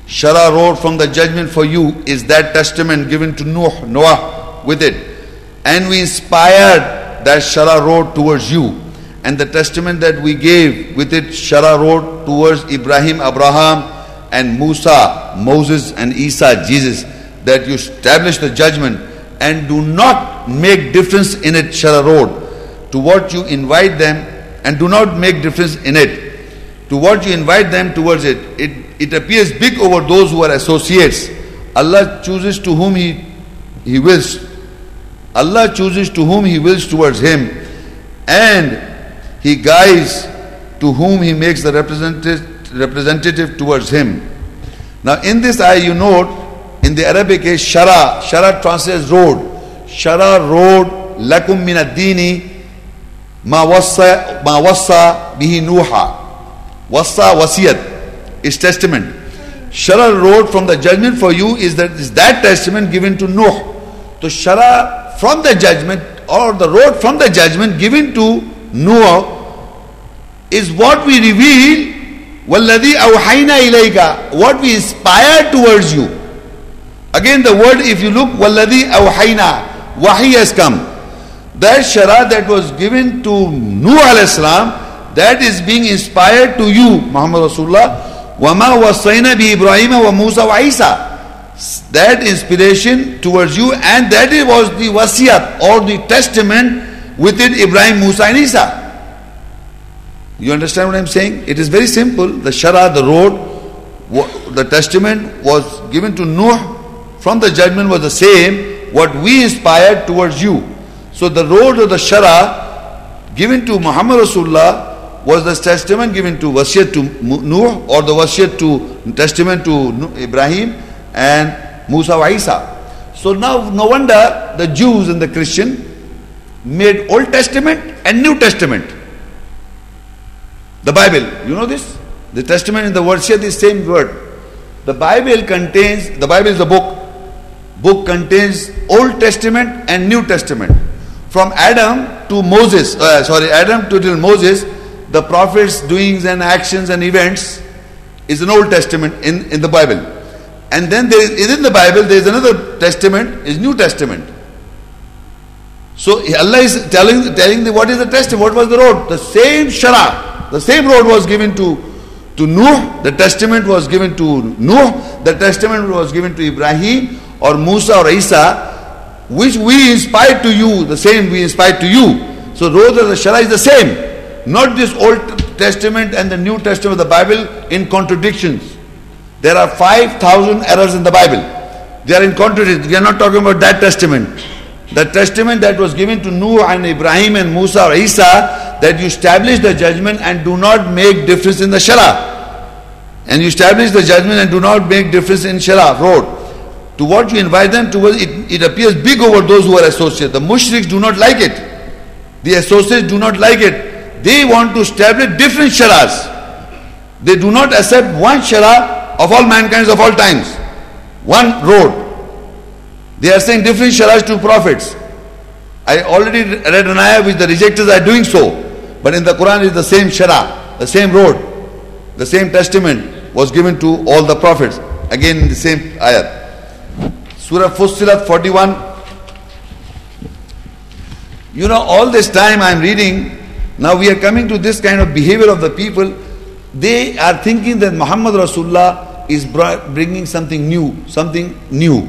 Shara wrote from the judgment for you is that testament given to Noah, Noah with it. And we inspired that Shara wrote towards you. And the testament that we gave with it, Shara wrote towards Ibrahim, Abraham, and Musa, Moses, and Isa, Jesus, that you establish the judgment and do not make difference in it, Shara wrote, to what you invite them, and do not make difference in it to what you invite them towards it, it, it appears big over those who are associates. Allah chooses to whom He, he wills. Allah chooses to whom He wills towards Him, and He guides to whom He makes the representative, representative towards Him. Now, in this ayah, you note in the Arabic is shara. Shara translates road. Shara road lakum min ad-dini ma wassa bihi nuha. Wassa wasiyat is testament. Shara road from the judgment for you is that is that testament given to Nuh. So shara from the judgment or the road from the judgment given to Noah is what we reveal وَالَّذِي أَوْحَيْنَا إِلَيْكَ What we inspire towards you. Again the word if you look وَالَّذِي أَوْحَيْنَا Wahi has come. That shara that was given to Nuh alayhi salam that is being inspired to you, Muhammad Rasulullah. Wama wasayna bi Ibrahim wa Musa wa Isa. That inspiration towards you, and that was the wasiyat or the testament within Ibrahim, Musa, and Isa. You understand what I'm saying? It is very simple. The Shara, the road, the testament was given to Noah from the judgment was the same, what we inspired towards you. So the road of the Shara given to Muhammad Rasulullah was the testament given to Wasiyat to Nuh or the Wasiyat to testament to Ibrahim and Musa wa Isa. So now no wonder the Jews and the Christian made Old Testament and New Testament. The Bible, you know this? The Testament and the Wasiyat is same word. The Bible contains, the Bible is a book. Book contains Old Testament and New Testament. From Adam to Moses, uh, sorry, Adam to till Moses, the prophets' doings and actions and events is an Old Testament in, in the Bible. And then there is, within the Bible there is another testament, is New Testament. So Allah is telling telling the what is the testament, what was the road? The same Shara, the same road was given to to Nuh, the testament was given to Nuh, the testament was given to Ibrahim or Musa or Isa, which we inspired to you, the same we inspired to you. So road of the Shara is the same. Not this Old Testament and the New Testament of the Bible in contradictions. There are 5,000 errors in the Bible. They are in contradiction. We are not talking about that testament. The testament that was given to Nuh and Ibrahim and Musa or Isa, that you establish the judgment and do not make difference in the Shara. And you establish the judgment and do not make difference in Shara, road. To what you invite them to, it, it appears big over those who are associated. The mushriks do not like it. The associates do not like it. They want to establish different sharas. They do not accept one shara of all mankind of all times. One road. They are saying different sharas to prophets. I already read an ayah which the rejectors are doing so. But in the Quran is the same shara, the same road, the same testament was given to all the prophets. Again in the same ayah. Surah Fussilat 41. You know, all this time I am reading, now we are coming to this kind of behavior of the people. They are thinking that Muhammad Rasulullah is bringing something new, something new.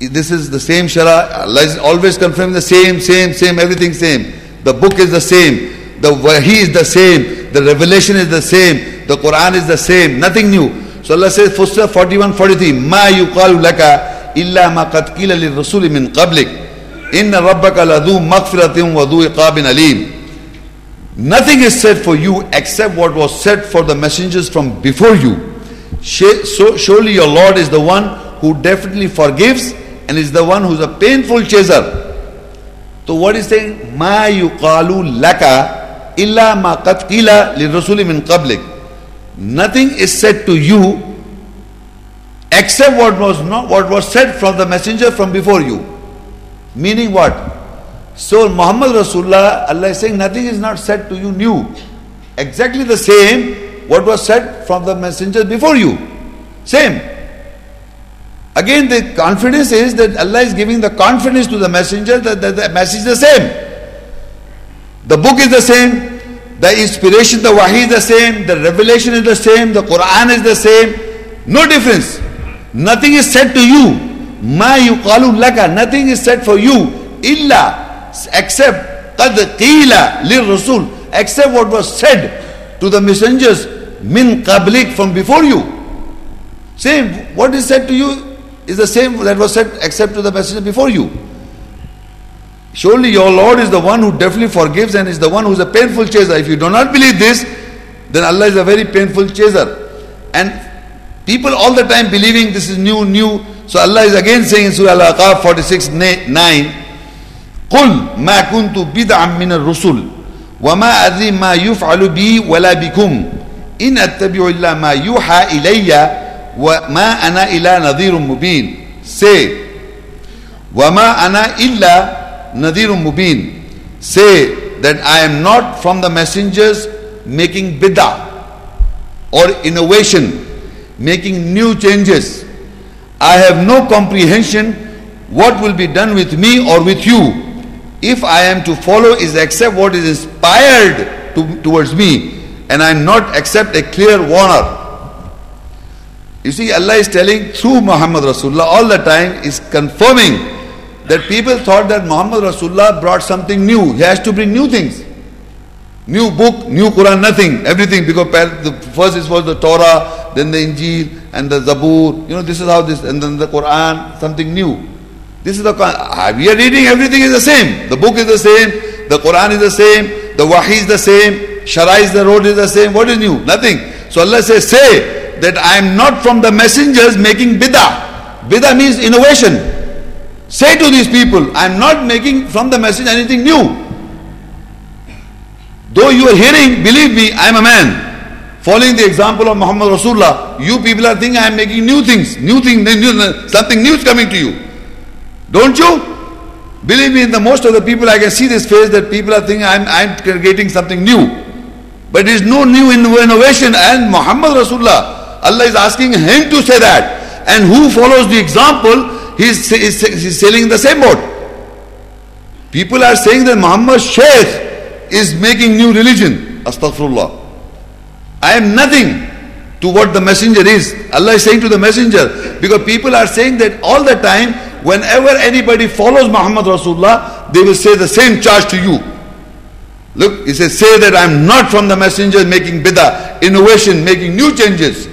This is the same Shara. Allah is always confirming the same, same, same, everything same. The book is the same. The Wahi is the same. The revelation is the same. The Quran is the same. Nothing new. So Allah says, Fussilat 41, 43, ما يقال لك إلا ما قد قيل للرسول من قبلك إن ربك لذو مغفرة وذو عقاب أليم Nothing is said for you except what was said for the messengers from before you. So surely your Lord is the one who definitely forgives and is the one who's a painful chaser. So what is saying? Ma yuqalu laka illa ma qad qila lirrasuli min qablik. Nothing is said to you except what was not what was said from the messenger from before you. Meaning what? So muhammad rasulullah allah is saying nothing is not said to you new exactly the same what was said from the messenger before you same again the confidence is that allah is giving the confidence to the messenger that the message is the same the book is the same the inspiration, the wahi is the same, the revelation is the same, the Quran is the same. No difference. Nothing is said to you. Ma yuqalu laka. Nothing is said for you. Illa. Except qila lir rasul. Except what was said to the messengers min qablik from before you. Same, what is said to you is the same that was said except to the messenger before you. Surely your Lord is the one who definitely forgives and is the one who is a painful chaser. If you do not believe this, then Allah is a very painful chaser. And people all the time believing this is new, new. So Allah is again saying in Surah Al-Ahqaf 46 9, قل ما كنت بدعا من الرسل وما أدري ما يفعل بي ولا بكم إن أتبع إلا ما يوحى إلي وما أنا إلا نذير مبين say وما أنا إلا نذير مبين say that I am not from the messengers making bid'ah or innovation making new changes I have no comprehension what will be done with me or with you if I am to follow is accept what is inspired to, towards me and I am not accept a clear warner. You see, Allah is telling through Muhammad Rasulullah all the time is confirming that people thought that Muhammad Rasulullah brought something new. He has to bring new things. New book, new Quran, nothing, everything. Because the first is was the Torah, then the Injil and the Zabur. You know, this is how this, and then the Quran, something new. This is the ah, we are reading everything is the same. The book is the same, the Quran is the same, the Wahi is the same, Shara is the road is the same. What is new? Nothing. So Allah says, say that I am not from the messengers making bidah. Bidah means innovation. Say to these people, I am not making from the message anything new. Though you are hearing, believe me, I am a man. Following the example of Muhammad Rasulullah, you people are thinking I am making new things, new things, something new is coming to you. Don't you? Believe me, in the most of the people, I can see this face that people are thinking I'm, I'm creating something new. But there is no new innovation. And Muhammad Rasulullah, Allah is asking him to say that. And who follows the example, he's, he's, he's sailing the same boat. People are saying that Muhammad Shaykh is making new religion. Astaghfirullah. I am nothing to what the messenger is. Allah is saying to the messenger because people are saying that all the time whenever anybody follows Muhammad Rasulullah, they will say the same charge to you. Look, he says, say that I'm not from the messengers making bid'ah, innovation, making new changes.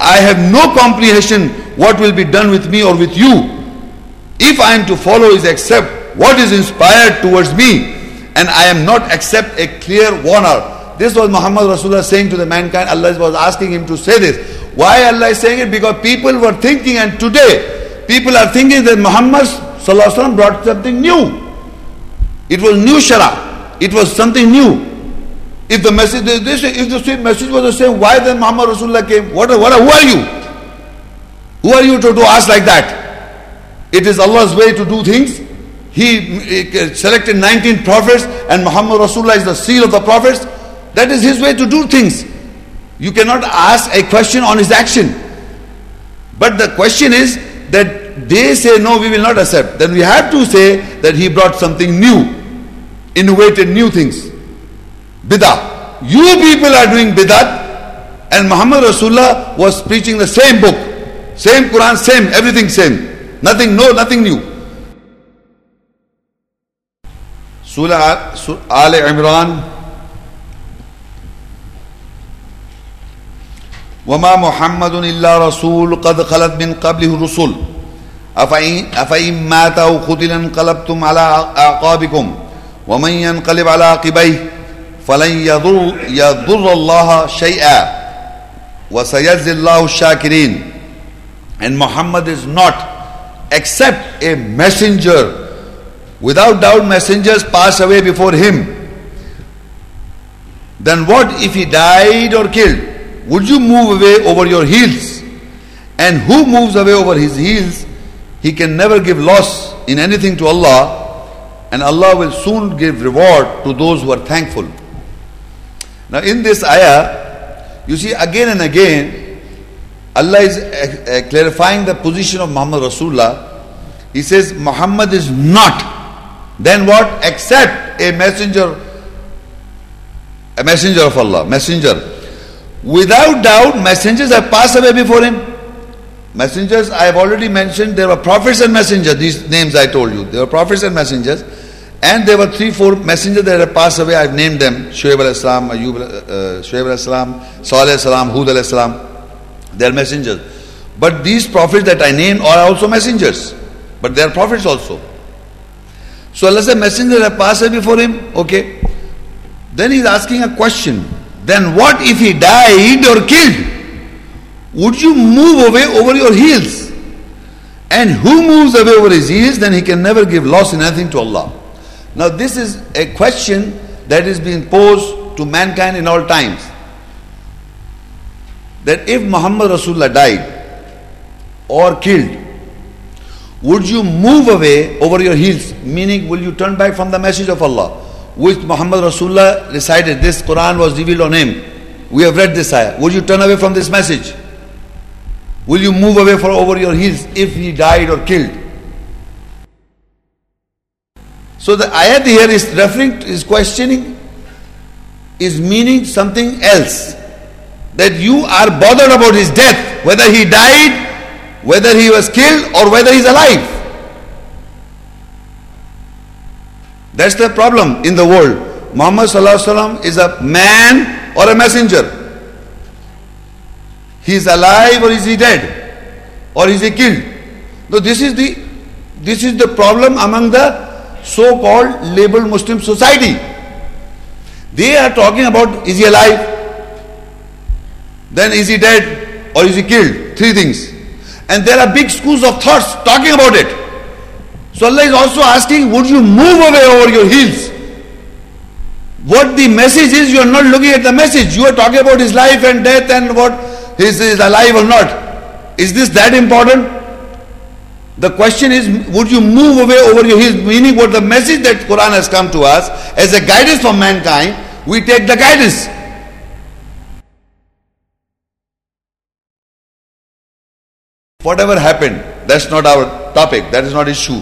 I have no comprehension what will be done with me or with you. If I am to follow is accept what is inspired towards me, and I am not accept a clear warner. This was Muhammad Rasulullah saying to the mankind. Allah was asking him to say this. Why Allah is saying it? Because people were thinking, and today people are thinking that Muhammad brought something new. It was new shara. It was something new. If the message, this, if the same message was the same, why then Muhammad Rasulullah came? What, what, who are you? Who are you to, to ask like that? It is Allah's way to do things. He selected 19 prophets and Muhammad Rasulullah is the seal of the prophets. That is his way to do things. You cannot ask a question on his action. But the question is, that they say no we will not accept. Then we have to say that he brought something new innovated new things. Bidah. You people are doing bidah and Muhammad Rasulullah was preaching the same book same Quran same everything same. Nothing no nothing new. Surah Al Imran وما محمد إلا رسول قد خلت من قبله الرسل أفإن مات أو قتل انقلبتم على أعقابكم ومن ينقلب على عقبيه فلن يضر, يضر الله شيئا وسيجزي الله الشاكرين and Muhammad is not except a messenger. Without doubt messengers pass away before him. Then what if he died or killed? Would you move away over your heels? And who moves away over his heels, he can never give loss in anything to Allah, and Allah will soon give reward to those who are thankful. Now, in this ayah, you see again and again, Allah is uh, uh, clarifying the position of Muhammad Rasulullah. He says, Muhammad is not. Then what? Except a messenger, a messenger of Allah, messenger. Without doubt, messengers have passed away before him. Messengers, I have already mentioned, there were prophets and messengers, these names I told you. There were prophets and messengers. And there were three, four messengers that have passed away. I've named them Shoaib al Islam, Ayub, uh, al Islam, Salih al Salam, Hud al Islam. They are messengers. But these prophets that I named are also messengers. But they are prophets also. So Allah said, messengers have passed away before him. Okay. Then he's asking a question. Then what if he died or killed? Would you move away over your heels? And who moves away over his heels, then he can never give loss in anything to Allah. Now, this is a question that is being posed to mankind in all times. That if Muhammad Rasulullah died or killed, would you move away over your heels? Meaning, will you turn back from the message of Allah? Which Muhammad Rasulullah recited, this Quran was revealed on him. We have read this ayah. Would you turn away from this message? Will you move away from over your heels if he died or killed? So the ayat here is referring to, is questioning, is meaning something else. That you are bothered about his death, whether he died, whether he was killed, or whether he's alive. That's the problem in the world. Muhammad is a man or a messenger. He is alive or is he dead? Or is he killed? No, this is the this is the problem among the so-called labeled Muslim society. They are talking about is he alive? Then is he dead or is he killed? Three things. And there are big schools of thoughts talking about it. So Allah is also asking, would you move away over your heels? What the message is, you are not looking at the message. You are talking about his life and death and what what is, is alive or not. Is this that important? The question is, would you move away over your heels? Meaning what the message that Quran has come to us as a guidance for mankind, we take the guidance. Whatever happened, that's not our topic, that is not issue.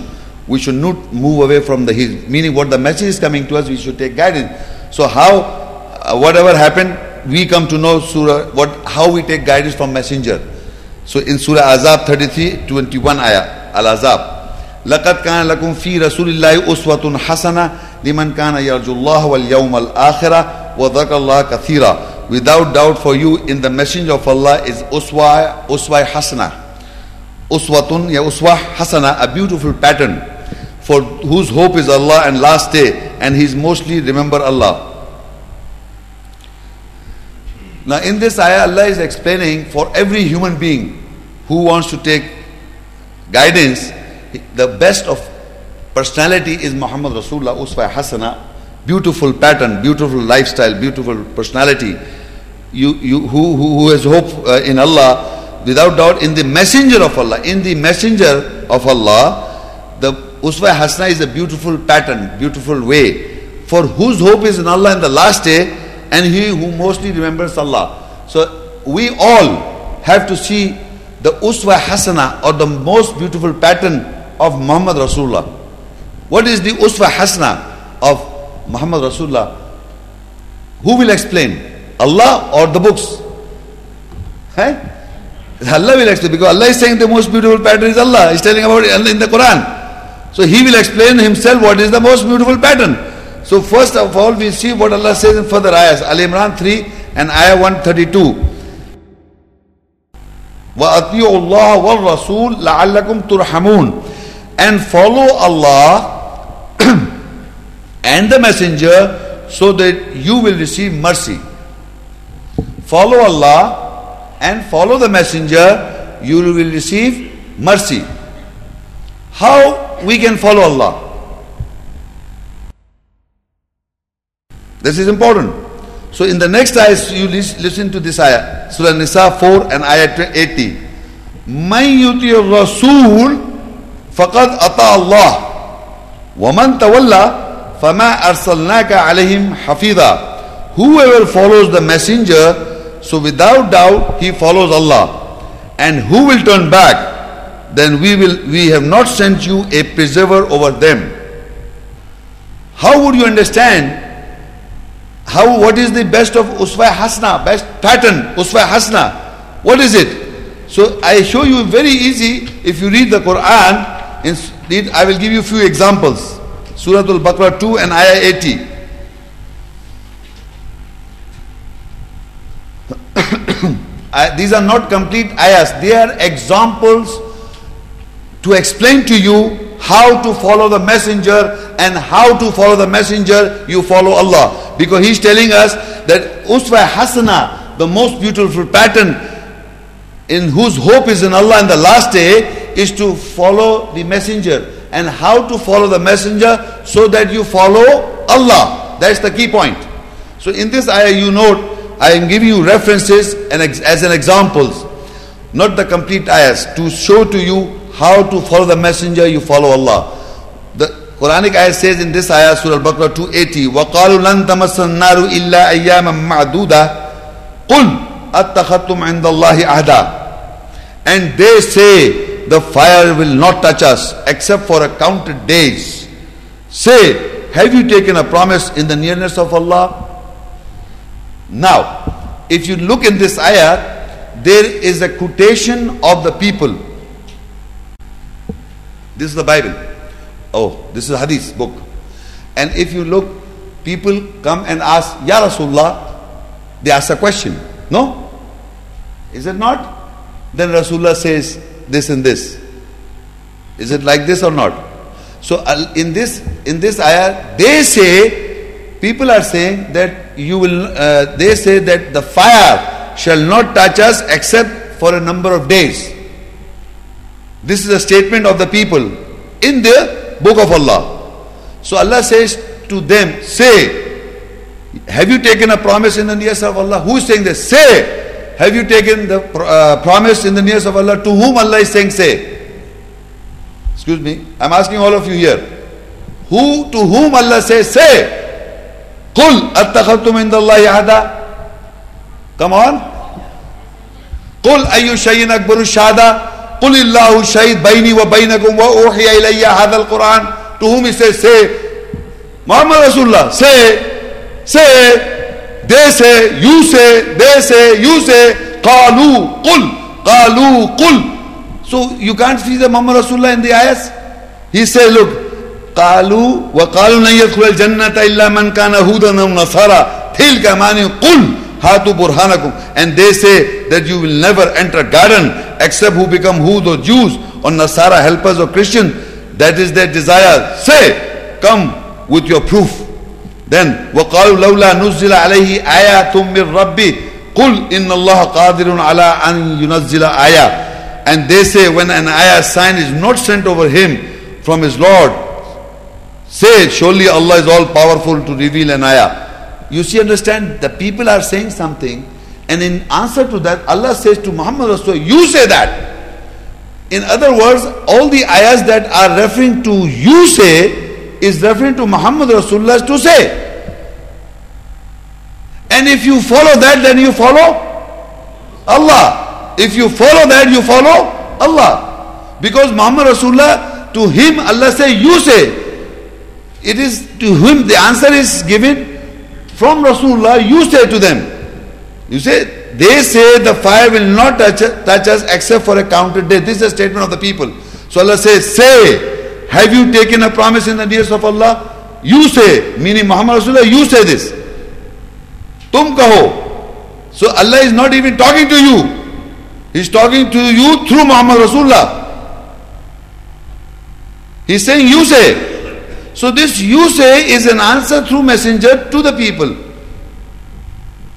We should not move away from the his. Meaning, what the message is coming to us, we should take guidance. So, how, uh, whatever happened, we come to know Surah, what, how we take guidance from Messenger. So, in Surah Ahzab 33, 21 ayah, Al Ahzab. لقد كان لكم في رسول الله أسوة حسنة لمن كان يرجو الله واليوم الآخرة وذكر الله كثيرا without doubt for you in the message of Allah is uswa uswa hasana uswatun ya uswa hasana a beautiful pattern for whose hope is Allah and last day and he's mostly remember Allah. Now in this ayah Allah is explaining for every human being who wants to take guidance, the best of personality is Muhammad Rasulullah Uswa Hasana, beautiful pattern, beautiful lifestyle, beautiful personality. You, you, who, who, who has hope uh, in Allah, without doubt, in the messenger of Allah, in the messenger of Allah, the Uswa Hasana is a beautiful pattern, beautiful way, for whose hope is in Allah in the last day, and he who mostly remembers Allah. So we all have to see the Uswa Hasana or the most beautiful pattern of Muhammad Rasulullah. What is the Uswa Hasana of Muhammad Rasulullah? Who will explain? Allah or the books? Hey? Allah will explain because Allah is saying the most beautiful pattern is Allah. He's telling about Allah in the Quran. So he will explain himself what is the most beautiful pattern. So first of all we see what Allah says in further ayahs. Al Imran 3 and ayah 132. وَأَطِيعُوا اللَّهَ وَالرَّسُولَ لَعَلَّكُمْ تُرْحَمُونَ And follow Allah and the messenger so that you will receive mercy. Follow Allah and follow the messenger, you will receive mercy. How we can follow Allah? This is important. So in the next ayah, you listen to this ayah. Surah Nisa 4 and ayah 80. من يطيع الرسول فقد أطاع الله ومن تولى فما أرسلناك عليهم حفيظا Whoever follows the messenger, so without doubt he follows Allah. And who will turn back, Then we will we have not sent you a preserver over them. How would you understand how, what is the best of Uswa Hasna, best pattern, Uswa Hasna? What is it? So I show you very easy if you read the Quran, in, I will give you few examples. Surah Al-Baqarah 2 and Ayah 80. uh, these are not complete ayahs, they are examples to explain to you how to follow the messenger and how to follow the messenger, you follow Allah. Because he's telling us that Uswa Hasana, the most beautiful pattern in whose hope is in Allah in the last day, is to follow the messenger. And how to follow the messenger so that you follow Allah. That's the key point. So in this ayah you note I am giving you references and as an examples, not the complete ayahs, to show to you how to follow the messenger, you follow Allah. The Quranic ayah says in this ayah, Surah Al-Baqarah 280, وَقَالُوا لَن تَمَسَّ النَّارُ إِلَّا أَيَّامًا مَعْدُودًا قُلْ أَتَّخَذْتُمْ عِنْدَ اللَّهِ عَهْدًا And they say, the fire will not touch us except for a counted days. Say, have you taken a promise in the nearness of Allah? Now, if you look in this ayah, there is a quotation of the people. this is the Bible. Oh, this is Hadith book. And if you look, people come and ask, Ya Rasulullah, they ask a question. No? Is it not? Then Rasulullah says this and this. Is it like this or not? So in this in this ayah, they say, people are saying that you will, uh, they say that the fire shall not touch us except for a number of days. This is a statement of the people in the book of Allah. So Allah says to them, say, have you taken a promise in the nearness of Allah? Who is saying this? Say, have you taken the uh, promise in the nearness of Allah? To whom Allah is saying, say. Excuse me, I'm asking all of you here. Who to whom Allah says, say. قل اتخذتم عند الله عهدا come on قل أي شيء أكبر الشهادة قل اللہ شہید بینی و بینکم و اوحی الیہ حد القرآن تو ہم اسے سے محمد رسول اللہ سے سے دے سے یو سے دے سے یو سے قالو قل قالو قل so you can't see the محمد رسول اللہ in the ayahs? He say look قالو وقالو نہیں يدخل الجنت الا من کان ہودن او نصارا تھیل کا معنی قل هاتوا برهانكم and they say that you will never enter garden except who become Hud or Jews or Nasara helpers or Christians that is their desire say come with your proof then وقالوا لولا نزل عليه آيات من ربي قل إن الله قادر على أن ينزل آية and they say when an ayah sign is not sent over him from his Lord Say, surely Allah is all powerful to reveal an ayah. you see, understand, the people are saying something, and in answer to that, Allah says to Muhammad Rasul, you say that. In other words, all the ayahs that are referring to you say is referring to Muhammad Rasulullah to say. And if you follow that, then you follow Allah. If you follow that, you follow Allah. Because Muhammad Rasulullah, to him Allah say, you say. It is to whom the answer is given from Rasulullah, you say to them. You say, they say the fire will not touch, touch us except for a counted day. This is a statement of the people. So Allah says, say, have you taken a promise in the nearest of Allah? You say, meaning Muhammad Rasulullah, you say this. Tum kaho. So Allah is not even talking to you. He's talking to you through Muhammad Rasulullah. He's saying, you say. So this you say is an answer through messenger to the people.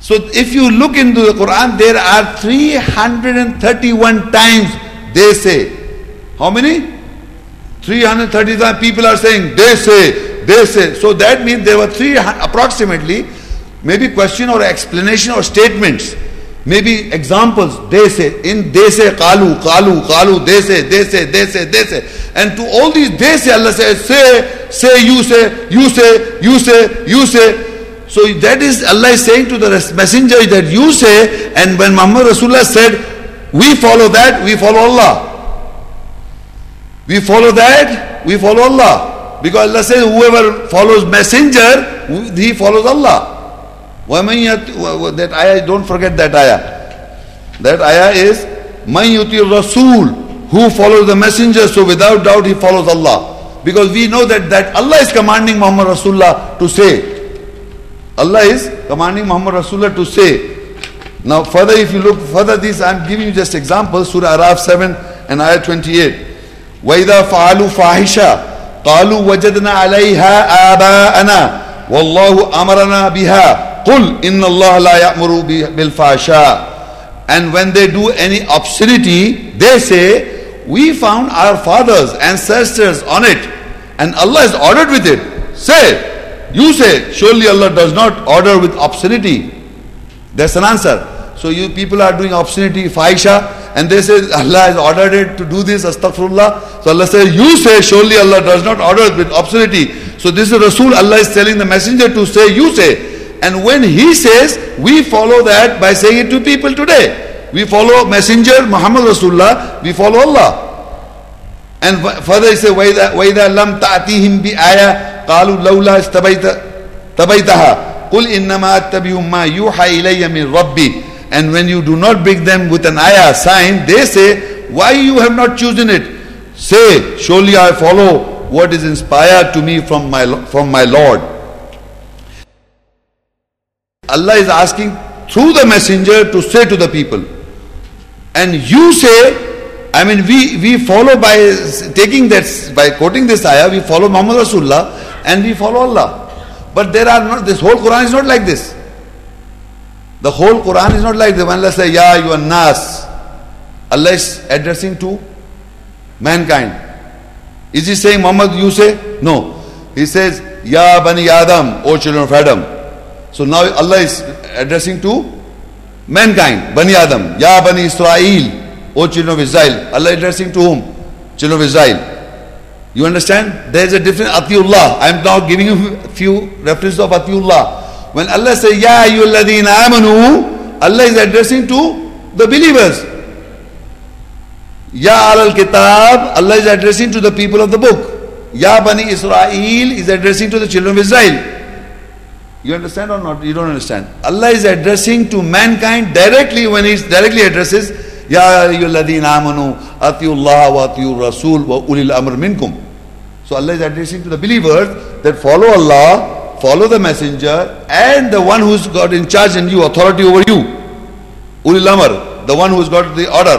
So if you look into the Quran, there are 331 times they say. How many? 335 people are saying they say, they say. So that means there were three approximately, maybe question or explanation or statements Maybe examples, they say, in they say, kalu, kalu, kalu, they say, they say, they say, they say. And to all these they say, Allah says, say, say, you say, you say, you say, you say. So that is, Allah is saying to the messenger that you say, and when Muhammad Rasulullah said, we follow that, we follow Allah. We follow that, we follow Allah. Because Allah says, whoever follows messenger, he follows Allah. That ayah, don't forget that ayah. That ayah is, Man Rasul, who follows the messenger, so without doubt he follows Allah. Because we know that, that Allah is commanding Muhammad Rasulullah to say. Allah is commanding Muhammad Rasulullah to say. Now further if you look further this I am giving you just examples Surah Araf 7 and Ayah 28. وَإِذَا فَعَلُوا فَاحِشَةً قَالُوا وَجَدْنَا عَلَيْهَا آبَاءَنَا وَاللَّهُ أَمَرَنَا بِهَا قُلْ إِنَّ اللَّهَ لَا يَأْمُرُ بِالْفَحْشَاءِ And when they do any obscenity, they say, we found our fathers, ancestors on it and Allah is ordered with it. Say, you say, surely Allah does not order with obscenity. That's an answer. So you people are doing obscenity, fahisha, and they say Allah has ordered it to do this, astaghfirullah. So Allah says, you say, surely Allah does not order it with obscenity. So this is Rasul, Allah is telling the messenger to say, you say. And when he says, we follow that by saying it to people today. We follow messenger Muhammad Rasulullah, we follow Allah. And further he says, وَإِذَا لَمْ تَأْتِهِمْ بِآيَةٍ قَالُوا لَوْلَا اسْتَبَيْتَهَا قل إنما أتبع ما يوحى إلي من ربي and when you do not bring them with an ayah sign they say why you have not chosen it say surely I follow what is inspired to me from my from my Lord Allah is asking through the messenger to say to the people and you say I mean we, we follow by taking that by quoting this ayah we follow Muhammad Rasulullah and we follow Allah but there are not, this whole Quran is not like this. The whole Quran is not like this. When Allah says, Ya you are nas, Allah is addressing to mankind. Is he saying, Muhammad, you say? No. He says, Ya Bani Adam, O children of Adam. So now Allah is addressing to mankind, Bani Adam. Ya Bani Israel, O children of Israel. Allah addressing to whom? Children of Israel. You understand? There is a different Atiullah. I am now giving you a few references of Atiullah. When Allah says, Ya ayyuhalladhina amanu, Allah is addressing to the believers. Ya al kitab, Allah is addressing to the people of the book. Ya Bani Israel is addressing to the children of Israel. You understand or not? You don't understand. Allah is addressing to mankind directly when He directly addresses Ya ayyuhalladhina amanu atiyullah wa atiyur rasul wa ulil amr minkum. So Allah is addressing to the believers that follow Allah, follow the messenger and the one who's got in charge and you, authority over you. Ulil amr, the one who's got the order.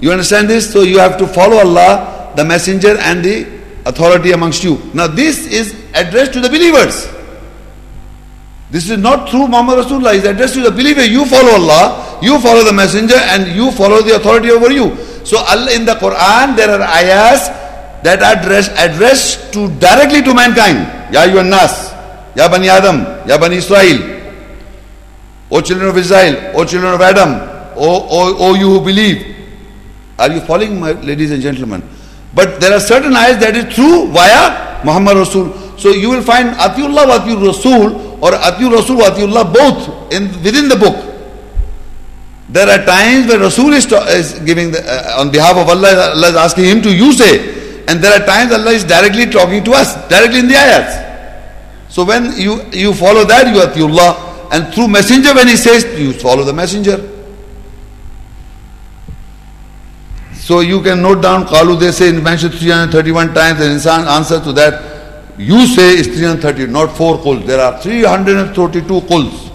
You understand this? So you have to follow Allah, the messenger and the authority amongst you. Now this is addressed to the believers. This is not through Muhammad Rasulullah. It's addressed to the believer. You follow Allah, you follow the messenger, and you follow the authority over you. So Allah in the Quran there are ayahs that are addressed, addressed to directly to mankind. Ya you nas, Ya Bani Adam, Ya Bani Israel. O children of Israel, O children of Adam, O, o, o you who believe. Are you following my ladies and gentlemen? But there are certain ayahs that is through via Muhammad Rasul. So you will find Atiullah wa Rasul or Atiur Rasul Atiullah both in, within the book. There are times where Rasul is, is giving the, uh, on behalf of Allah, Allah is asking him to use it. And there are times Allah is directly talking to us, directly in the ayats. So when you, you follow that, you Atiullah. And through messenger when he says, you follow the messenger. So you can note down, Qalu they say, in mentioned 331 times, and insan answer to that, you say it's 330, not 4 quls. There are 332 quls.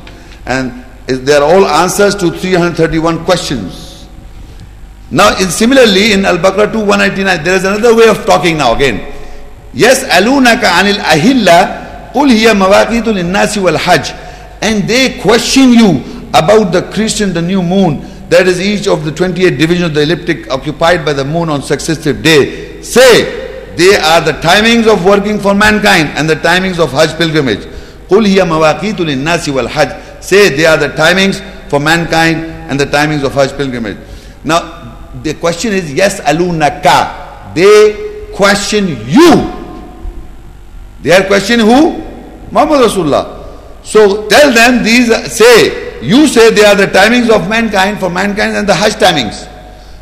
And they are all answers to 331 questions. Now, in, similarly, in Al-Baqarah 2, 199, there is another way of talking now again. Yes, alunaka anil ahilla, qul hiya mawaqitu linnasi wal hajj. And they question you about the crescent, the new moon, that is each of the 28 divisions of the ecliptic occupied by the moon on successive day. Say, they are the timings of working for mankind and the timings of Hajj pilgrimage. قُلْ هِيَ مَوَاقِيتُ لِلنَّاسِ وَالْحَجِّ Say they are the timings for mankind and the timings of Hajj pilgrimage. Now, the question is, yes, alunaka. They question you. They are questioning who? Muhammad Rasulullah. So tell them these, say, you say they are the timings of mankind for mankind and the Hajj timings.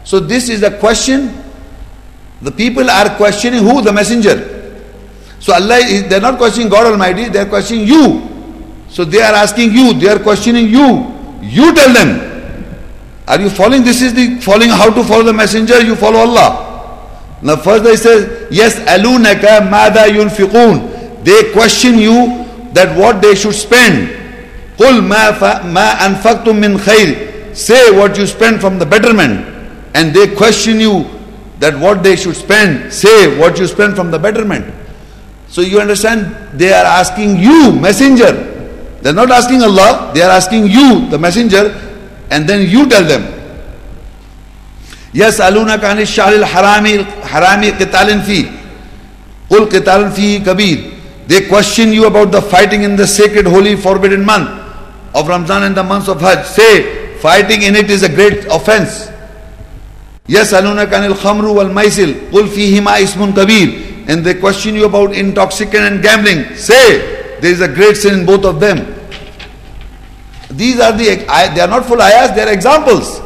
So this is the question. the people are questioning who? The messenger. So Allah, they're not questioning God Almighty, they're questioning you. So they are asking you, they are questioning you. You tell them. Are you following? This is the following how to follow the messenger, you follow Allah. Now first they say, yes, alunaka mada yunfiqun. They question you that what they should spend. Qul ma, ma anfaqtum min khair. Say what you spend from the betterment. And they question you that what they should spend, save what you spend from the betterment. So you understand, they are asking you, messenger. They're not asking Allah, they are asking you, the messenger, and then you tell them. Yes, Aluna Khan is Sharil Harami Harami Kitalin Fi. ul Kitalin Fi Kabir. They question you about the fighting in the sacred, holy, forbidden month of Ramzan and the months of Hajj. Say, fighting in it is a great offense. يسألونك عن الخمر والميسل قل فيهما اسم كبير and they question you about intoxicant and gambling. Say, there is a great sin in both of them. These are the, they are not full ayahs, they are examples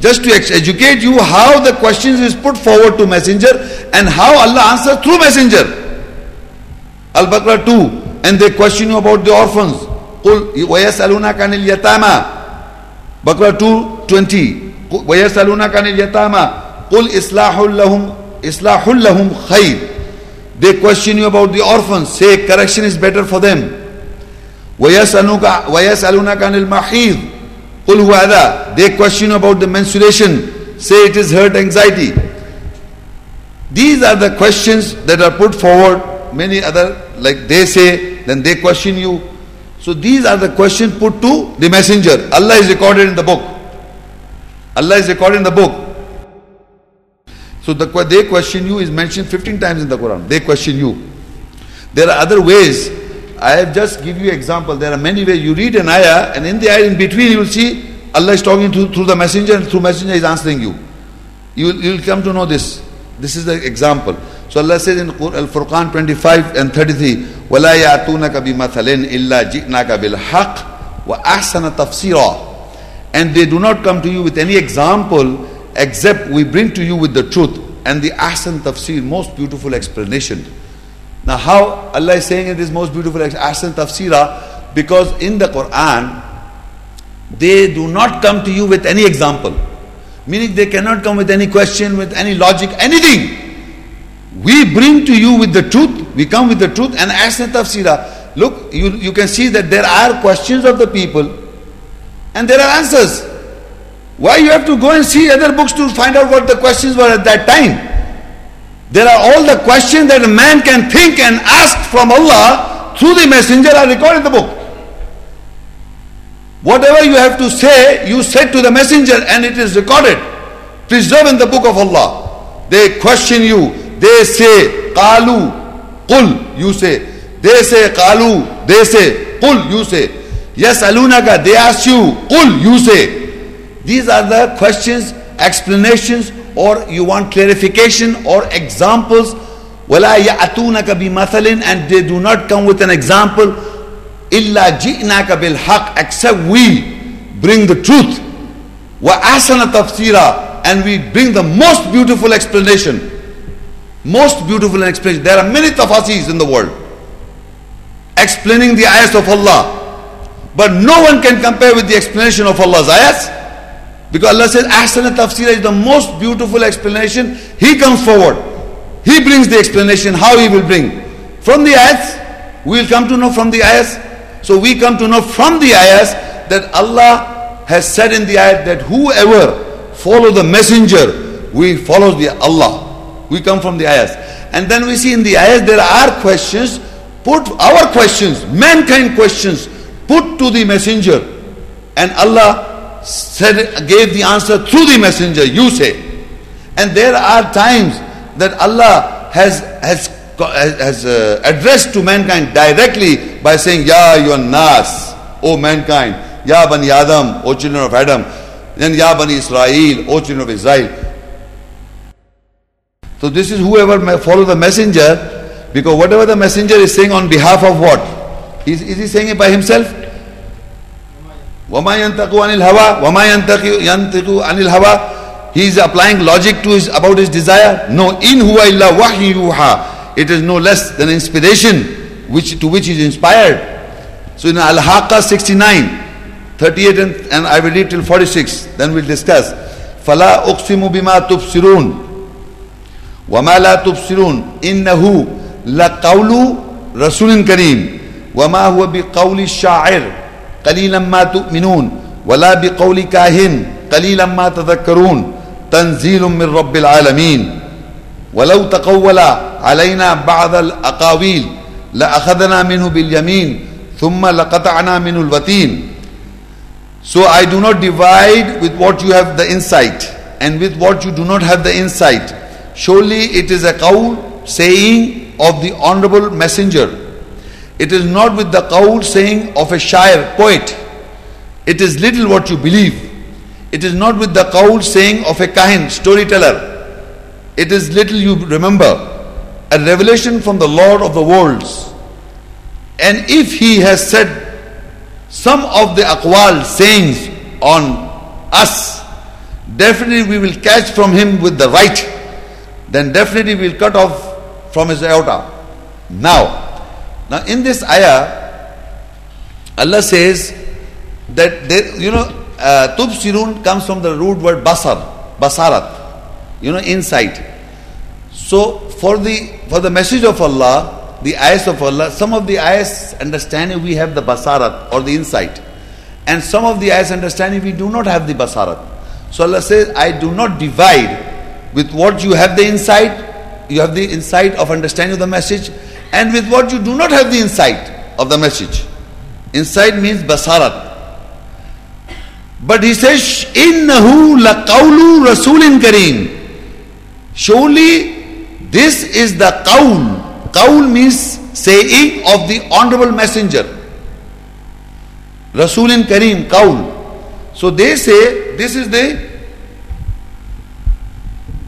just to educate you how the questions is put forward to messenger and how Allah answers through messenger. Al-Baqarah 2 and they question you about the orphans. قُلْ وَيَسْأَلُونَكَ عَنِ الْيَتَامَى Baqarah 2 20 ویسلون کا نیتامہ قُلْ اصلاح لَهُمْ اصلاح لَهُمْ خیر they question you about the orphans. Say correction is better for them. ویس الوکا ویس الونا کا نل ماحد قل ہوا دے کوشچن اباؤٹ دا مینسوریشن سے اٹ از ہرٹ اینگزائٹی دیز آر دا کوشچنس دیٹ آر پٹ فارورڈ مینی ادر لائک دے سے دین دے کوشچن یو سو دیز آر دا کوشچن پٹ ٹو دی میسنجر اللہ از ریکارڈیڈ ان بک Allah is recorded in the book. So the they question you is mentioned 15 times in the Quran. They question you. There are other ways I have just give you example. There are many ways. You read an ayah and in the ayah in between you will see Allah is talking to, through the messenger and through messenger is answering you. You will, you will come to know this. This is the example. So Allah says in Al-Furqan 25 and 33, وَلَا يَأْتُونَكَ بِمَثَلٍ إِلَّا جِئْنَاكَ بِالْحَقِّ وَأَحْسَنَ تَفْسِيرًا and they do not come to you with any example except we bring to you with the truth and the ahsan tafsir, most beautiful explanation. Now, how Allah is saying it is most beautiful Ahsan Tafsira because in the Quran they do not come to you with any example, meaning they cannot come with any question, with any logic, anything. We bring to you with the truth, we come with the truth and Ahsan Tafsira. Look, you, you can see that there are questions of the people and there are answers. Why you have to go and see other books to find out what the questions were at that time? There are all the questions that a man can think and ask from Allah through the messenger are recorded in the book. Whatever you have to say, you said to the messenger and it is recorded, preserved in the book of Allah. They question you, they say, Qalu, Qul, you say. They say, Qalu, they say, Qul, you say. Yes, Alunaka, they ask you, Qul, you say. These are the questions, explanations, or you want clarification or examples. وَلَا bi بِمَثَلٍ And they do not come with an example. إِلَّا جِئْنَاكَ بِالْحَقِّ Except we bring the truth. وَأَحْسَنَ تَفْسِيرًا And we bring the most beautiful explanation. Most beautiful explanation. There are many tafasir in the world. Explaining the ayahs of Allah but no one can compare with the explanation of Allah's ayahs because Allah says, Ahsan Tafsir is the most beautiful explanation. He comes forward. He brings the explanation, how he will bring. From the ayahs, we will come to know from the ayahs. So we come to know from the ayahs that Allah has said in the ayat that whoever follow the messenger, we follow the Allah. We come from the ayahs. And then we see in the ayahs there are questions, put our questions, mankind questions, put to the messenger. And Allah said, gave the answer through the messenger, you say. And there are times that Allah has, has, has uh, addressed to mankind directly by saying, Ya your nas, O mankind, Ya Bani Adam, O children of Adam, then Ya Bani Israel, O children of Israel. So this is whoever may follow the messenger, because whatever the messenger is saying on behalf of what? Is, is he saying it by himself? وَمَا يَنْتَقُ عَنِ الْهَوَى وَمَا يَنْتَقُ عَنِ الْهَوَى He is applying logic to his, about his desire. No, in huwa illa wahyi yuha. It is no less than inspiration which, to which he is inspired. So in Al-Haqqa 69, 38 and, and I will read till 46, then we'll discuss. فَلَا أُقْسِمُ بِمَا تُبْصِرُونَ وما لا تبصرون إنه لقول رسول كريم وما هو بقول الشاعر قليلا ما تؤمنون ولا بقول كاهن قليلا ما تذكرون تنزيل من رب العالمين ولو تقول علينا بعض الأقاويل لأخذنا منه باليمين ثم لقطعنا منه الوتين So I do not divide with what you have the insight and with what you do not have the insight. Surely it is a qawl saying of the honorable messenger. It is not with the qawl saying of a shair, poet. It is little what you believe. It is not with the qawl saying of a kahin, storyteller. It is little you remember. A revelation from the Lord of the worlds. And if he has said some of the aqwal sayings on us, definitely we will catch from him with the right. Then definitely we will cut off from his aorta. Now, now in this ayah, Allah says that there, you know, uh, comes from the root word basar, basarat, you know, insight. So for the for the message of Allah, the eyes of Allah, some of the eyes understanding we have the basarat or the insight. And some of the eyes understanding we do not have the basarat. So Allah says, I do not divide with what you have the insight, you have the insight of understanding the message, and with what you do not have the insight of the message. Insight means basarat. But he says, Innahu laqawlu rasulin kareem. Surely this is the qawl Qawl means saying of the honorable messenger. Rasulin Kareem, Qawl. So they say this is the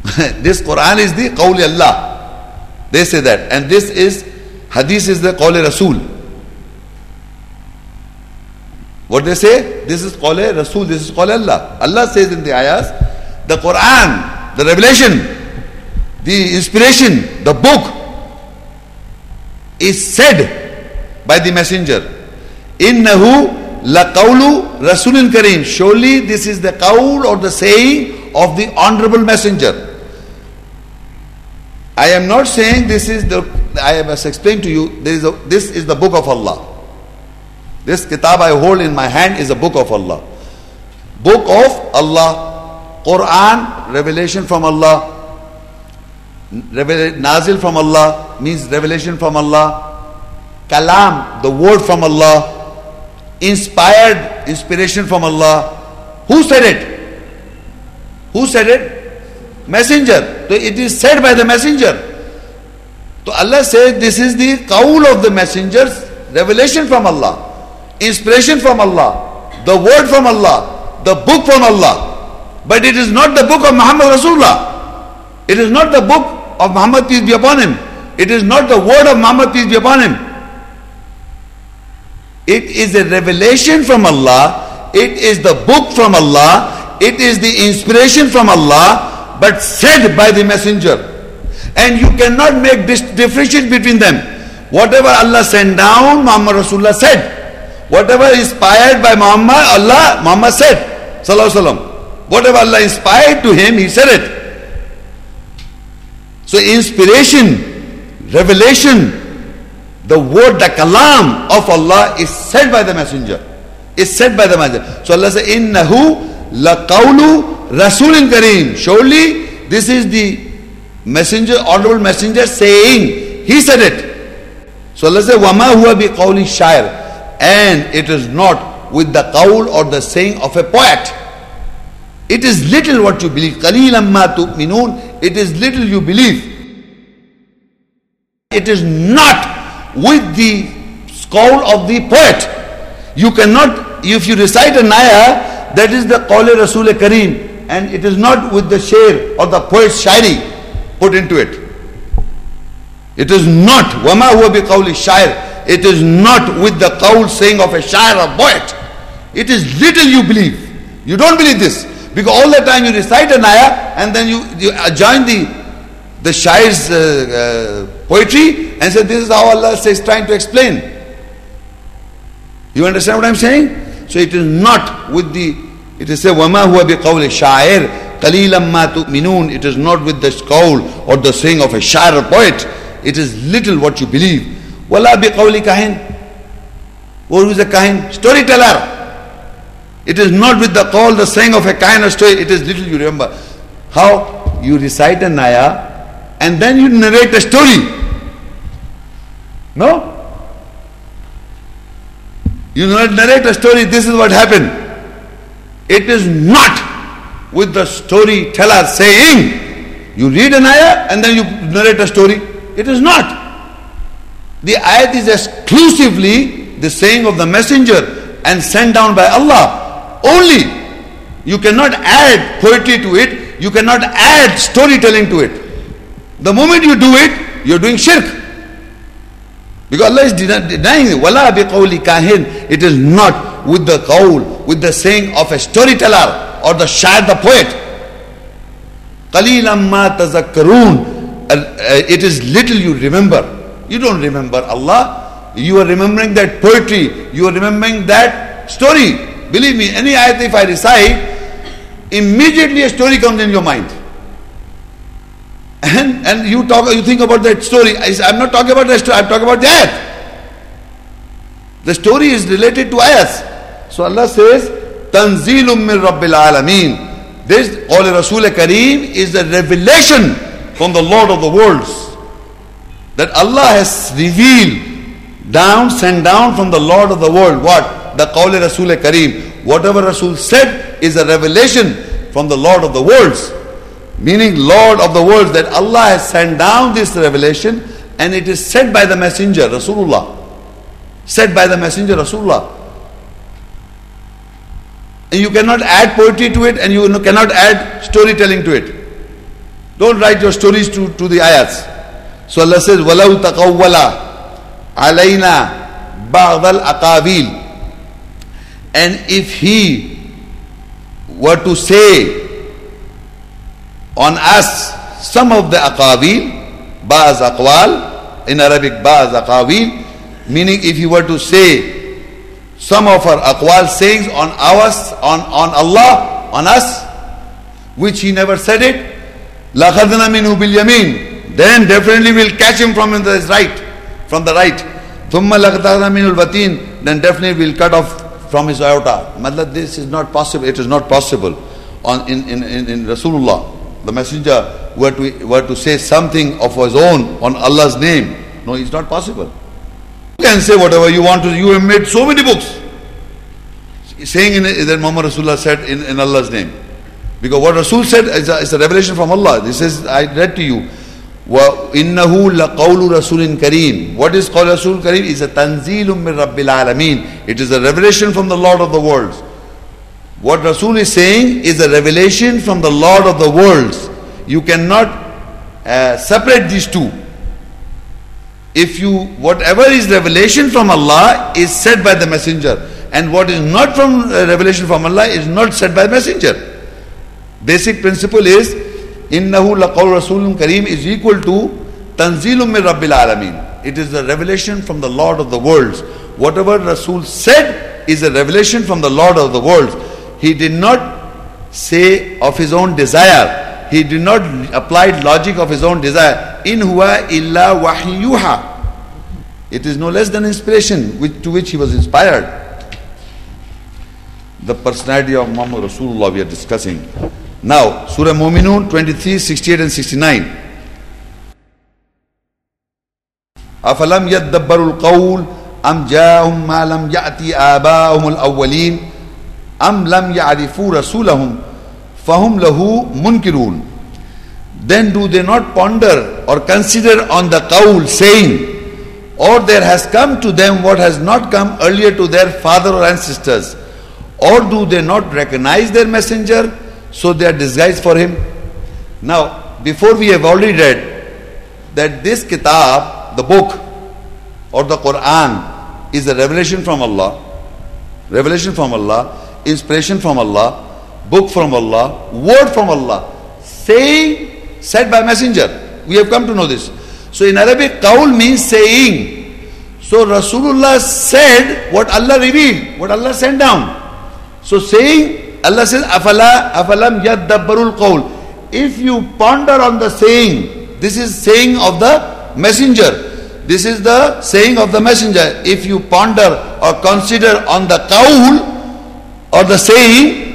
this Quran is the Qawl Allah. They say that. And this is Hadith is the Qawl Rasul. What they say? This is Qawl Rasul, this is Qawl Allah. Allah says in the ayahs, the Quran, the revelation, the inspiration, the book, is said by the messenger. Innahu laqawlu rasulin kareem. Surely this is the qawl or the saying of the honorable messenger. I am not saying this is the, I must explain to you, there is a, this is the book of Allah. This kitab I hold in my hand is a book of Allah. Book of Allah, Quran, revelation from Allah, Nazil from Allah means revelation from Allah. Kalam, the word from Allah. Inspired, inspiration from Allah. Who said it? Who said it? Messenger. So it is said by the messenger. So Allah says this is the qawl of the messengers, revelation from Allah, inspiration from Allah, the word from Allah, the book from Allah. But it is not the book of Muhammad Rasulullah. It is not the book of Muhammad peace be upon him. It is not the word of Muhammad peace be upon him. It is a revelation from Allah. It is the book from Allah. It is the inspiration from Allah, but said by the messenger. And you cannot make this differentiation between them. Whatever Allah sent down, Muhammad Rasulullah said. Whatever inspired by Muhammad, Allah, Muhammad said. Sallallahu Alaihi Whatever Allah inspired to him, he said it. So inspiration, revelation, the word, the kalam of Allah is said by the messenger. Is said by the messenger. So Allah says, Innahu laqawlu rasulin kareem. Surely this is the messenger, honorable messenger saying, he said it. So Allah says, Wama huwa bi qawli shair. And it is not with the qawl or the saying of a poet. It is little what you believe. قَلِيلًا مَا تُؤْمِنُونَ It is little you believe. It is not with the scowl of the poet. You cannot, if you recite a naya, that is the Qawle Rasul Kareem, and it is not with the share or the poet's shairi put into it. It is not wama huwa bi qawli shair. It is not with the qawl saying of a shair or poet. It is little you believe. You don't believe this because all the time you recite an ayah and then you, you uh, join the the shair's uh, uh, poetry and say this is how Allah says trying to explain. You understand what I'm saying? So it is not with the it is said, وَمَا هُوَ بِقَوْلِ شَاعِرٍ قَلِيلًا مَا تُؤْمِنُونَ It is not with the qawl or the saying of a shair or poet. It is little what you believe. وَلَا بِقَوْلِ كَهِنٍ Or who is a kahin? Storyteller. It is not with the qawl, the saying of a kind of story. It is little you remember. How? You recite a naya and then you narrate a story. No? You narrate a story, this is what happened. It is not with the storyteller saying, you read an ayah and then you narrate a story. It is not. The ayat is exclusively the saying of the messenger and sent down by Allah. Only. You cannot add poetry to it. You cannot add storytelling to it. The moment you do it, you're doing shirk. Because Allah is denying it. It is not with the qawl, with the saying of a storyteller or the shair, the poet. Qalilam ma tazakkarun. Uh, it is little you remember. You don't remember Allah. You are remembering that poetry. You are remembering that story. Believe me, any ayat if I recite, immediately a story comes in your mind. And, and you talk, you think about that story. I, am not talking about that story, I'm talking about the ayat. The story is related to ayats. So Allah says, Tanzilum min Rabbil Alameen. This, all Rasul Kareem is the revelation from the Lord of the worlds that Allah has revealed down, sent down from the Lord of the world. What? The Qawli Rasul Kareem. Whatever Rasul said is a revelation from the Lord of the worlds. Meaning Lord of the worlds that Allah has sent down this revelation and it is said by the messenger Rasulullah. Said by the messenger Rasulullah. And you cannot add poetry to it and you cannot add storytelling to it. Don't write your stories to, to the ayats. So Allah says, وَلَوْ تَقَوَّلَا عَلَيْنَا بَعْضَ الْأَقَابِيلِ And if he were to say on us some of the aqawil, ba'az aqwal, in Arabic ba'az aqawil, meaning if he were to say some of our aqwal sayings on us, on, on Allah, on us, which he never said it. لَخَذْنَا مِنْهُ بِالْيَمِينِ Then definitely we'll catch him from the right, from the right. ثُمَّ لَقْتَغْنَا مِنْهُ الْوَتِينِ Then definitely we'll cut off from his aorta. Madla, this is not possible. It is not possible. On, in, in, in, in Rasulullah, the messenger were to, were to say something of his own on Allah's name. No, it's not possible You can say whatever you want to. You have made so many books. Saying in, that Muhammad Rasulullah said in, in Allah's name. Because what Rasul said is a, is a revelation from Allah. This is, I read to you. وَإِنَّهُ لَقَوْلُ رَسُولٍ كَرِيمٍ What is called Rasul Kareem? Is a tanzil min Rabbil Alameen. It is a revelation from the Lord of the worlds. What Rasul is saying is a revelation from the Lord of the worlds. You cannot uh, separate these two. If you, whatever is revelation from Allah is said by the messenger. And what is not from uh, revelation from Allah is not said by messenger. Basic principle is Innahu laqawl Rasulun Kareem is equal to Tanzilum min Rabbil Alameen. It is a revelation from the Lord of the worlds. Whatever Rasul said is a revelation from the Lord of the worlds. He did not say of his own desire. He did not apply logic of his own desire. In huwa illa wahyuha. It is no less than inspiration which, to which he was inspired. The personality of Muhammad Rasulullah we are discussing. Now, Surah Muminun 23, 68 and 69. أفلم يدبروا القول أم جاءهم ما لم يأتي آباءهم الأولين أم لم يعرفوا رسولهم فهم له منكرون Then do they not ponder or consider on the qawl saying or there has come to them what has not come earlier to their father or ancestors or do they not recognize their messenger so they are disguised for him. Now, before we have already read that this kitab, the book or the Quran, is a revelation from Allah, revelation from Allah, inspiration from Allah, book from Allah, word from Allah, saying, said by messenger. We have come to know this. So in Arabic, qawl means saying. So Rasulullah said what Allah revealed, what Allah sent down. So saying Allah says, Afala, afalam yaddabbarul qawl. If you ponder on the saying, this is saying of the messenger. This is the saying of the messenger. If you ponder or consider on the qawl or the saying,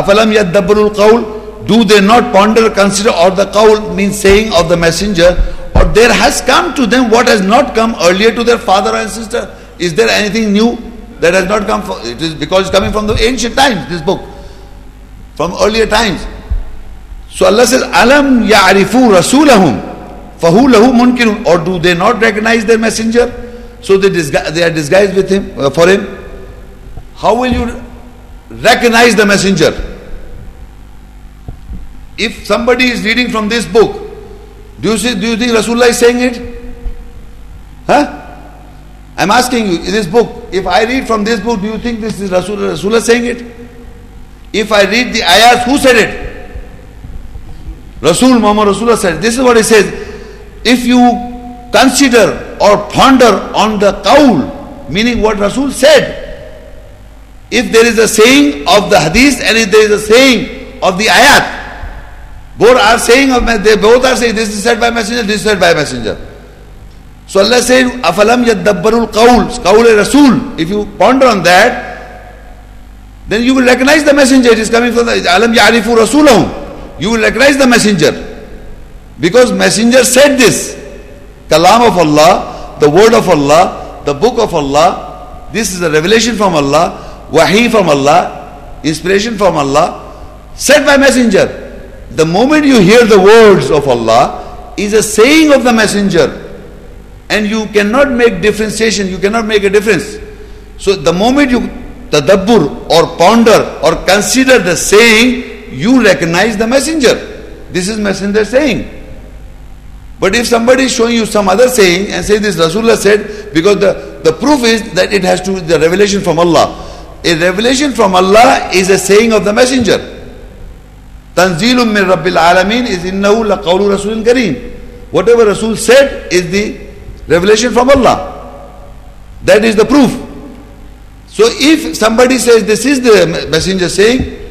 afalam yaddabbarul qawl, do they not ponder, consider, or the qawl means saying of the messenger, or there has come to them what has not come earlier to their father and sister. Is there anything new that has not come? For, it is because it's coming from the ancient times. This book, from earlier times. So Allah says, Alam ya'rifu rasulahum fahu lahu munkirun. Or do they not recognize their messenger? So they, disgu- they are disguised with him, uh, for him. How will you recognize the messenger? If somebody is reading from this book, do you, see, do you think Rasulullah is saying it? Huh? I'm asking you, this book, if I read from this book, do you think this is Rasulullah, Rasulullah saying it? If I read the ayahs, who said it? Rasul Muhammad Rasulullah said, this is what he says. If you consider or ponder on the qawl, meaning what Rasul said, if there is a saying of the hadith and if there is a saying of the ayat, both are saying of they both are saying this is said by messenger, this is said by messenger. So Allah said, Afalam yaddabbarul qawl, qawl Rasul. If you ponder on that, then you will recognize the messenger. It is coming from the Alam Ya'rifu Rasulahum you will recognize the messenger. Because messenger said this. Kalam of Allah, the word of Allah, the book of Allah, this is a revelation from Allah, wahi from Allah, inspiration from Allah, said by messenger. The moment you hear the words of Allah is a saying of the messenger. And you cannot make differentiation, you cannot make a difference. So the moment you tadabbur or ponder or consider the saying, you recognize the messenger. This is messenger saying. But if somebody is showing you some other saying and say this Rasulullah said, because the, the proof is that it has to the revelation from Allah. A revelation from Allah is a saying of the messenger. Tanzilum min Rabbil Alameen is innahu laqawlu Rasulun Kareem. Whatever Rasul said is the revelation from Allah. That is the proof. So if somebody says this is the messenger saying,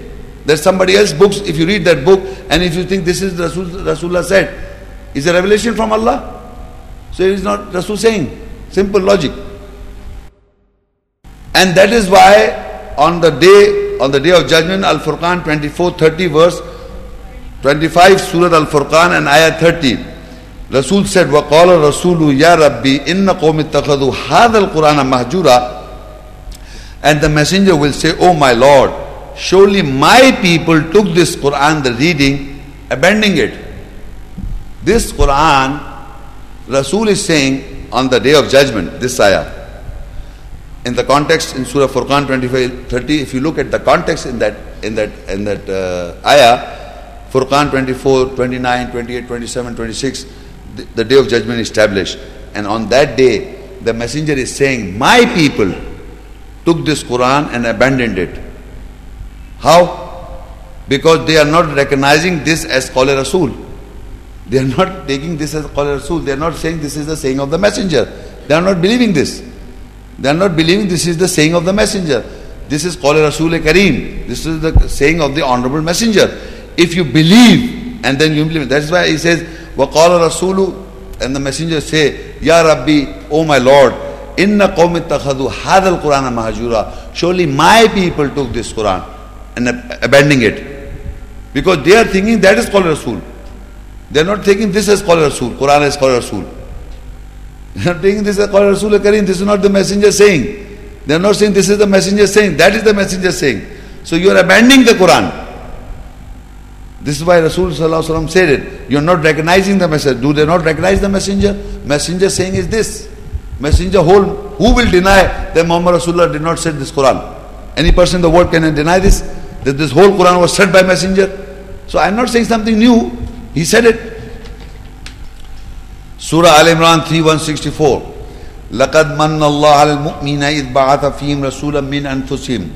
there's somebody else's books. If you read that book and if you think this is Rasul, Rasulullah said, is a revelation from Allah? So it is not Rasul saying. Simple logic. And that is why on the day on the day of judgment, Al Furqan 24, 30 verse 25, Surah Al Furqan and Ayah 30. Rasul said, وَقَالَ الرَّسُولُ يَا رَبِّي إِنَّ قَوْمِ اتَّخَذُوا هَذَا الْقُرْآنَ مَهْجُورًا And the messenger will say, Oh my Lord, Surely my people took this Quran, the reading, abandoning it. This Quran, Rasul is saying on the day of judgment, this ayah. In the context in Surah Furqan 25, 30, if you look at the context in that in that in that uh, ayah, Furqan 24, 29, 28, 27, 26, the, the day of judgment is established. And on that day, the messenger is saying, My people took this Quran and abandoned it. How? Because they are not recognizing this as Qawli Rasul. They are not taking this as Qawli Rasul. They are not saying this is the saying of the messenger. They are not believing this. They are not believing this is the saying of the messenger. This is Qawli Rasul Kareem. This is the saying of the honorable messenger. If you believe and then you implement, that's why he says, وَقَالَ Rasulu and the messenger say, Ya Rabbi, O my Lord, inna qawmi takhadu hadal Quran mahajura. Surely my people took this Quran and abandoning it. Because they are thinking that is called Rasul. They are not taking this as called Rasul, Quran as called Rasul. They are taking this Rasul Kareem. This is not the messenger saying. They are not saying this is the messenger saying. That is the messenger saying. So you are abandoning the Quran. This is why Rasul said it. You are not recognizing the messenger. Do they not recognize the messenger? Messenger saying is this. Messenger whole. Who will deny that Muhammad Rasulullah did not say this Quran? Any person in the world can deny this? that this whole Quran was said by messenger. So I'm not saying something new. He said it. Surah Al Imran 3 164. لقد من الله على المؤمنين إذ بعث فيهم رسولا من أنفسهم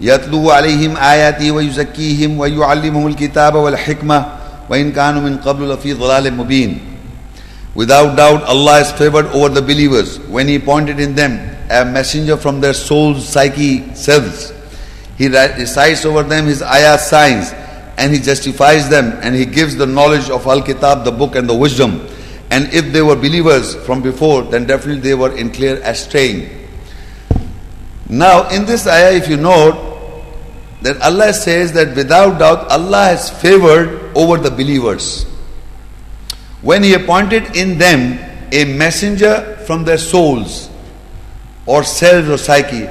يتلو عليهم آياته ويزكيهم ويعلمهم الكتاب والحكمة وإن كانوا من قبل لفي ضلال مبين Without doubt Allah is favored over the believers when He appointed in them a messenger from their soul's psyche selves He recites over them his ayah signs and he justifies them and he gives the knowledge of Al Kitab, the book and the wisdom. And if they were believers from before, then definitely they were in clear astray. Now, in this ayah, if you note, that Allah says that without doubt Allah has favored over the believers. When He appointed in them a messenger from their souls or selves or psyche.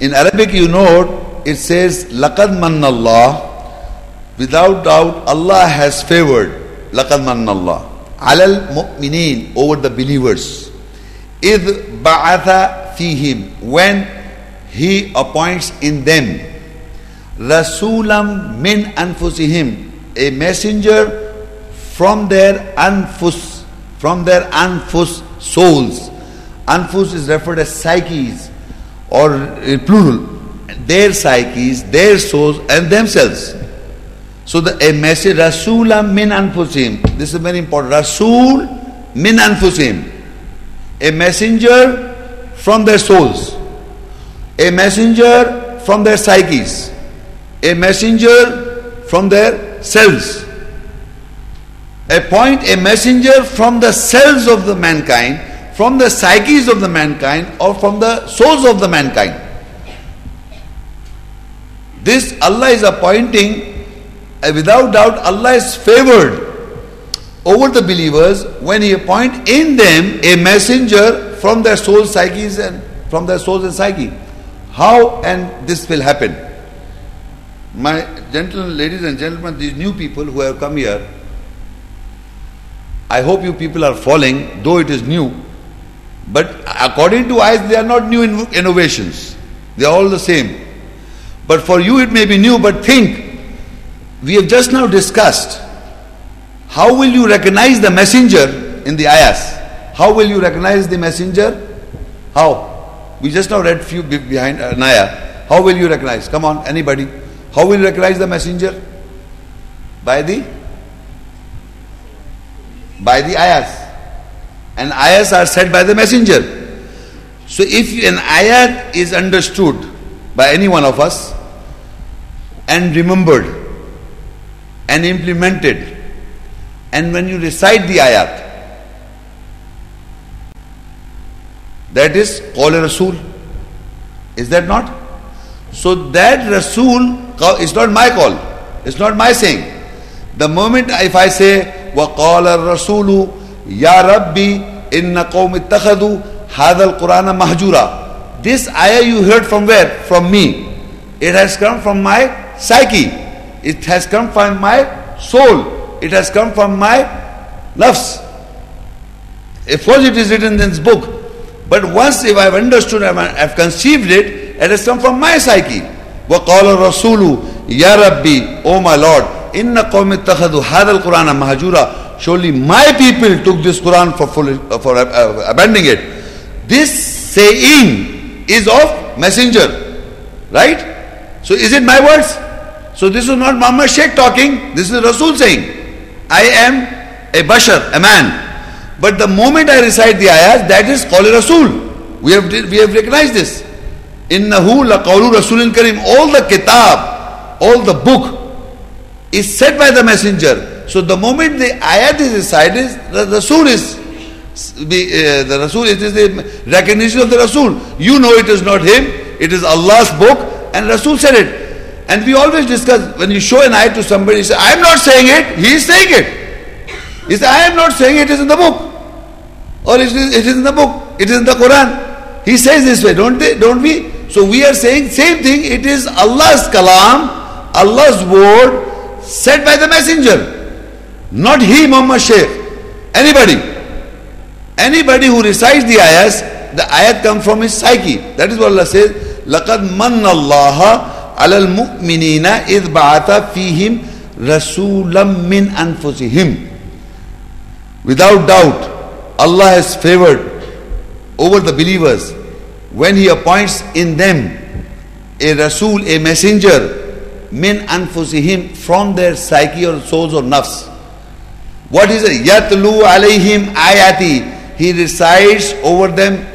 In Arabic, you know, it says, Laqad Allah. Without doubt, Allah has favored. Laqad Allah. Alal mu'mineen, over the believers. Id ba'atha fihim, when He appoints in them. Rasulam min anfusihim, a messenger from their anfus, from their anfus souls. Anfus is referred as psyches or uh, plural. Their psyches, their souls, and themselves. So the a message Rasulam min anfusim. This is very important. Rasul min anfusim. A messenger from their souls. A messenger from their psyches. A messenger from their selves. Appoint a messenger from the selves of the mankind from the psyches of the mankind or from the souls of the mankind. This Allah is appointing, Uh, without doubt, Allah is favored over the believers when He appoint in them a messenger from their soul psyches and from their souls and psyche. How and this will happen? My gentle ladies and gentlemen, these new people who have come here, I hope you people are following, though it is new. But according to us, they are not new innovations. They are all the same. But for you, it may be new, but think. We have just now discussed how will you recognize the messenger in the ayahs? How will you recognize the messenger? How? We just now read few behind uh, Naya. How will you recognize? Come on, anybody. How will you recognize the messenger? By the by the ayahs and ayahs are said by the messenger. So if an ayat is understood by any one of us and remembered and implemented, and when you recite the ayat, that is call a Rasul. Is that not? So that Rasul is not my call. It's not my saying. The moment if I say وَقَالَ الرَّسُولُ Ya Rabbi inna qawm ittakhadu hadha al-Qur'ana mahjura. This ayah you heard from where? From me. It has come from my psyche. It has come from my soul. It has come from my nafs. Of course it is written in this book. But once if I have understood, I have conceived it, it has come from my psyche. وقال الرسول يا ربي O my Lord إن قوم اتخذوا هذا القرآن مهجورا Surely my people took this Quran for, full, uh, for uh, uh, abandoning it. This saying is of messenger. Right? So is it my words? So this is not Muhammad Sheikh talking. This is Rasul saying. I am a bashar, a man. But the moment I recite the ayahs, that is called Rasul. We have, we have recognized this. Innahu laqawlu Rasulin Karim. All the kitab, all the book is said by the messenger. So the moment the ayat is recited, the Rasul is uh, the Rasul, it is the recognition of the Rasul. You know it is not him, it is Allah's book, and Rasul said it. And we always discuss when you show an ayah to somebody, you say, I am not saying it, he is saying it. He says, I am not saying it is in the book. Or it is, it is in the book, it is in the Quran. He says this way, don't they? Don't we? So we are saying same thing, it is Allah's kalam, Allah's word said by the messenger. Not he, Muhammad Shaykh. Anybody. Anybody who recites the ayahs, the ayat comes from his psyche. That is what Allah says. لَقَدْ مَنَّ اللَّهَ عَلَى الْمُؤْمِنِينَ إِذْ بَعَثَ فِيهِمْ رَسُولًا مِّنْ أَنفُسِهِمْ Without doubt, Allah has favored over the believers when He appoints in them a Rasul, a messenger, min anfusihim, from their psyche or souls or nafs. What is it? Yatlu alayhim ayati. He recites over them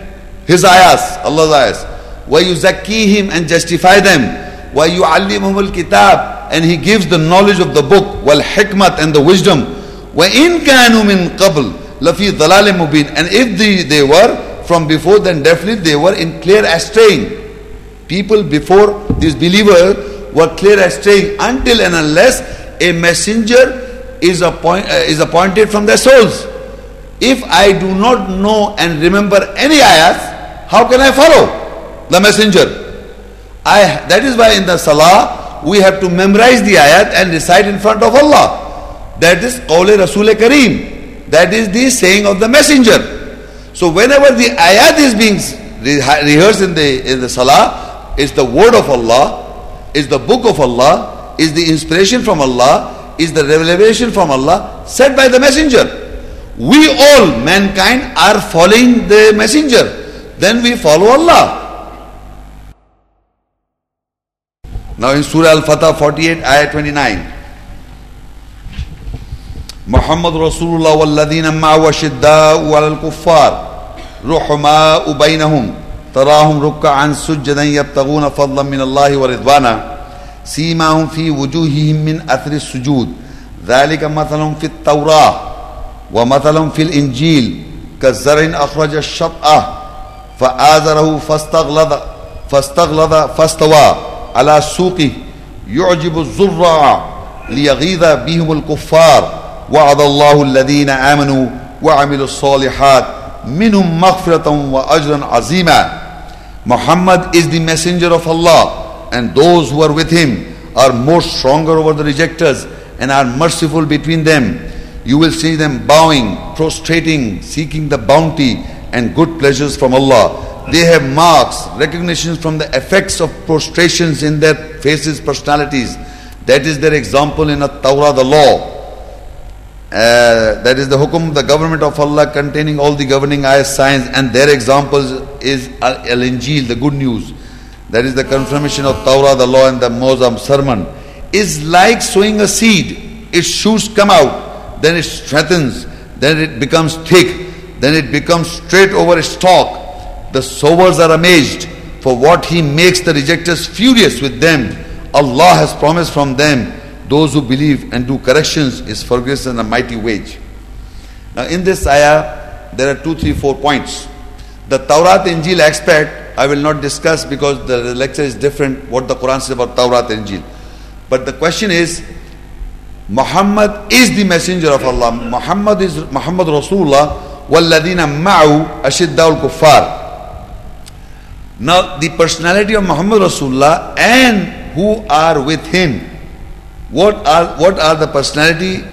his ayahs, Allah's ayahs. Wa yuzakkihim and justify them. وَيُعَلِّمُهُمُ الْكِتَابِ And He gives the knowledge of the book, وَالْحِكْمَةِ and the wisdom. وَإِن كَانُوا مِن قَبْلِ لَفِي ضَلَالٍ مُبِينٍ And if they, they were from before, then definitely they were in clear astray. People before these believers were clear astray until and unless a messenger is, appoint, uh, is appointed from their souls. If I do not know and remember any ayahs, how can I follow the messenger? I, that is why in the salah we have to memorize the ayat and recite in front of Allah. That is Qawle Rasul Kareem. That is the saying of the messenger. So whenever the ayat is being rehearsed in the, in the salah, it's the word of Allah, is the book of Allah, is the inspiration from Allah, is the revelation from Allah said by the messenger. We all, mankind, are following the messenger. Then we follow Allah. Now in Surah Al-Fatah 48, ayah 29. محمد رسول الله والذين معه وشداء على الكفار رحماء بينهم تراهم ركعا سجدا يبتغون فضلا من الله ورضوانا سيماهم في وجوههم من اثر السجود ذلك مثلهم في التوراه ومثلهم في الانجيل كالزرع اخرج الشطأ فآزره فاستغلظ فاستغلظ فاستوى على سوقه يعجب الزراع ليغيظ بهم الكفار وعد الله الذين آمنوا وعملوا الصالحات منهم مغفرة وأجرا عظيما Muhammad is the messenger of Allah and those who are with him are more stronger over the rejectors and are merciful between them. You will see them bowing, prostrating, seeking the bounty and good pleasures from Allah. They have marks, recognitions from the effects of prostrations in their faces, personalities. That is their example in the Torah, the law. Uh, that is the hukum, the government of Allah containing all the governing ayahs, signs, and their examples is Al Injil, the good news. That is the confirmation of Torah, the law, and the Mosam sermon. Is like sowing a seed. Its shoots come out, then it strengthens, then it becomes thick, then it becomes straight over a stalk the sowers are amazed for what he makes the rejectors furious with them. Allah has promised from them those who believe and do corrections is forgiveness and a mighty wage. Now in this ayah there are two, three, four points. The Taurat Injil aspect I will not discuss because the lecture is different what the Quran says about Taurat Injil. But the question is Muhammad is the messenger of Allah. Muhammad is Muhammad Rasulullah والذين معه أشداء الكفار now, the personality of Muhammad Rasulullah and who are with him, what are, what are the personality,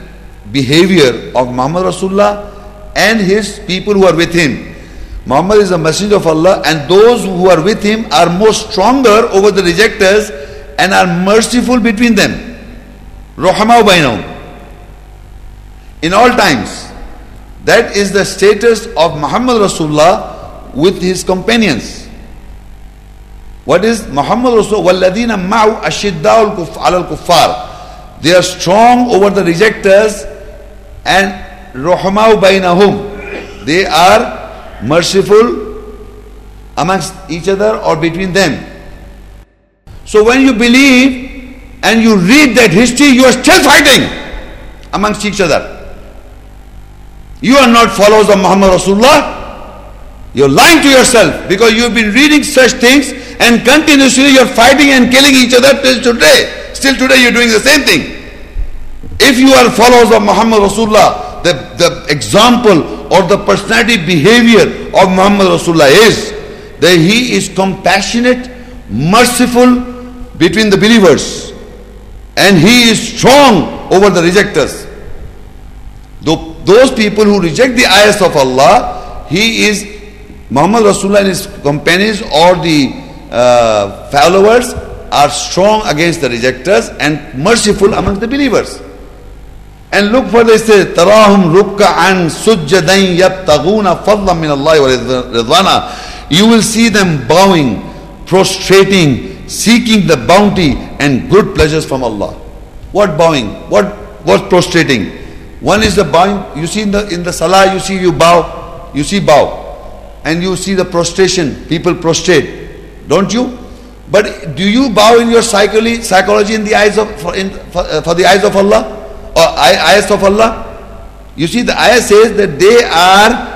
behavior of Muhammad Rasulullah and his people who are with him? Muhammad is a messenger of Allah and those who are with him are more stronger over the rejectors and are merciful between them. Rahama bainahum. In all times. That is the status of Muhammad Rasulullah with his companions. What is Muhammad Rasul? وَالَّذِينَ مَعُوا أَشِدَّاءُ عَلَى الْكُفَّارِ They are strong over the rejectors and رُحْمَاءُ بَيْنَهُمْ They are merciful amongst each other or between them. So when you believe and you read that history, you are still fighting amongst each other. You are not followers of Muhammad Rasulullah. you're lying to yourself because you've been reading such things and continuously you're fighting and killing each other till today. Still today you're doing the same thing. If you are followers of Muhammad Rasulullah, the, the example or the personality behavior of Muhammad Rasulullah is that he is compassionate, merciful between the believers and he is strong over the rejectors. Though those people who reject the ayahs of Allah, he is Muhammad Rasulullah and his companions or the uh, followers are strong against the rejectors and merciful among the believers. And look for this تراهم ركعا سجدا يبتغون فضلا من الله ورضوانا You will see them bowing, prostrating, seeking the bounty and good pleasures from Allah. What bowing? What what prostrating? One is the bowing. You see in the in the salah, you see you bow, you see bow, and you see the prostration. People prostrate. Don't you? But do you bow in your psychology, psychology in the eyes of for, in, for, uh, for the eyes of Allah or eyes of Allah? You see, the ayah says that they are.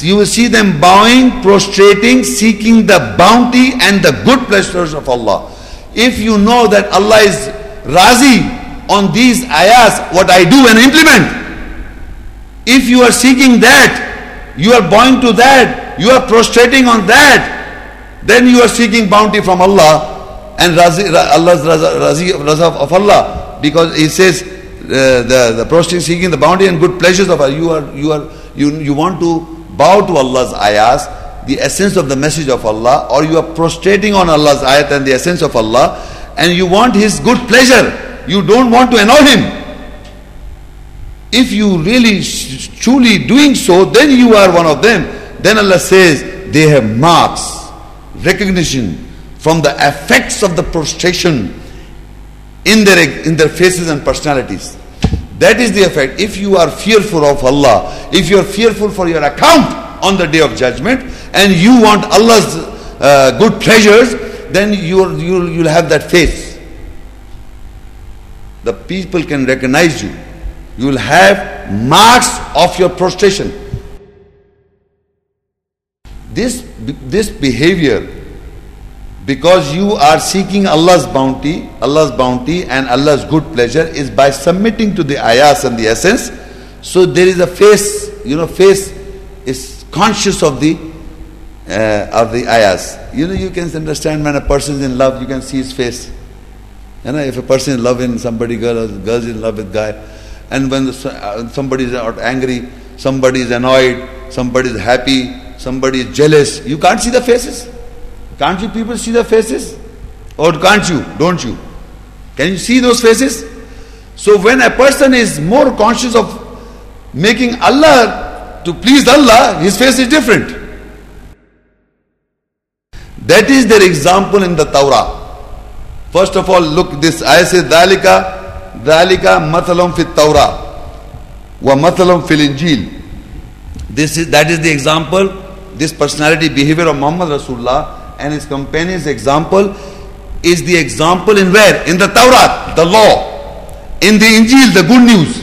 You will see them bowing, prostrating, seeking the bounty and the good pleasures of Allah. If you know that Allah is razi on these ayahs, what I do and implement. If you are seeking that, you are bowing to that, you are prostrating on that, then you are seeking bounty from Allah and razi, Allah's razi, razi of Allah because He says uh, the the prostrating seeking the bounty and good pleasures of Allah. You are you are you you want to bow to Allah's ayahs, the essence of the message of Allah, or you are prostrating on Allah's ayat and the essence of Allah, and you want His good pleasure. You don't want to annoy Him. If you really truly doing so, then you are one of them. Then Allah says they have marks recognition from the effects of the prostration in their, in their faces and personalities. That is the effect. If you are fearful of Allah, if you are fearful for your account on the day of judgment, and you want Allah's uh, good pleasures, then you you'll, you'll have that face. The people can recognize you. You will have marks of your prostration. This, this behavior, because you are seeking Allah's bounty, Allah's bounty and Allah's good pleasure is by submitting to the ayahs and the essence. So there is a face, you know, face is conscious of the uh, of the ayahs. You know, you can understand when a person is in love, you can see his face. You know, if a person is with somebody, girl, girl is in love with guy, and when the, uh, somebody is angry, somebody is annoyed, somebody is happy, somebody is jealous. You can't see the faces. Can't you people see the faces? Or can't you? Don't you? Can you see those faces? So when a person is more conscious of making Allah to please Allah, his face is different. That is their example in the Torah. First of all, look this I say, Dalika, Dalika mathalam fit Torah wa mathalam fil Injil. This is that is the example this personality behavior of Muhammad Rasulullah and his companions example is the example in where? In the Tawrat, the law. In the Injil, the good news.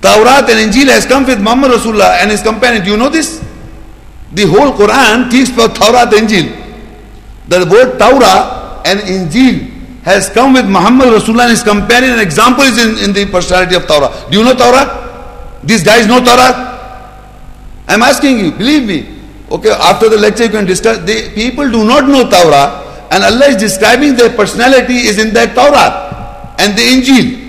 Tawrat and Injil has come with Muhammad Rasulullah and his companions. Do you know this? The whole Quran teaches about Tawrat and Injil. The word Tawrat and Injil has come with Muhammad Rasulullah and his companion. An example is in, in the personality of Torah. Do you know Torah? These guys know Torah? I'm asking you, believe me. Okay, after the lecture you can discuss. The people do not know Torah and Allah is describing their personality is in that Torah and the Injil.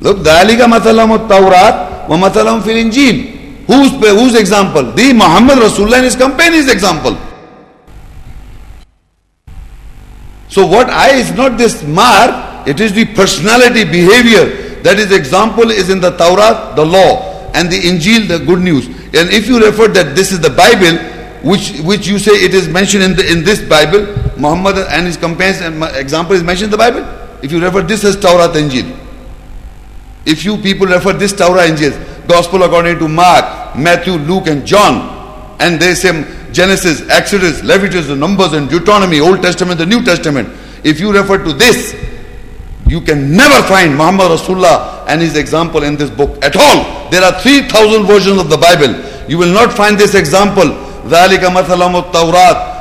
Look, ذَلِكَ مَثَلَمُ التَّوْرَاتِ وَمَثَلَمُ فِي الْإِنْجِيلِ Whose, whose example? The Muhammad Rasulullah and his companions example. So what I is not this mark, it is the personality, behavior. That is example is in the Torah, the law, and the Injil, the good news. And if you refer that this is the Bible, which which you say it is mentioned in the, in this Bible, Muhammad and his companions example is mentioned in the Bible. If you refer this as Torah Injil, if you people refer this Torah Injil, Gospel according to Mark, Matthew, Luke, and John, and they say Genesis, Exodus, Leviticus, Numbers, and Deuteronomy, Old Testament, the New Testament. If you refer to this, you can never find Muhammad Rasulullah and his example in this book at all. There are 3,000 versions of the Bible. You will not find this example. ذَلِكَ مَثَلَمُ التَّوْرَاتِ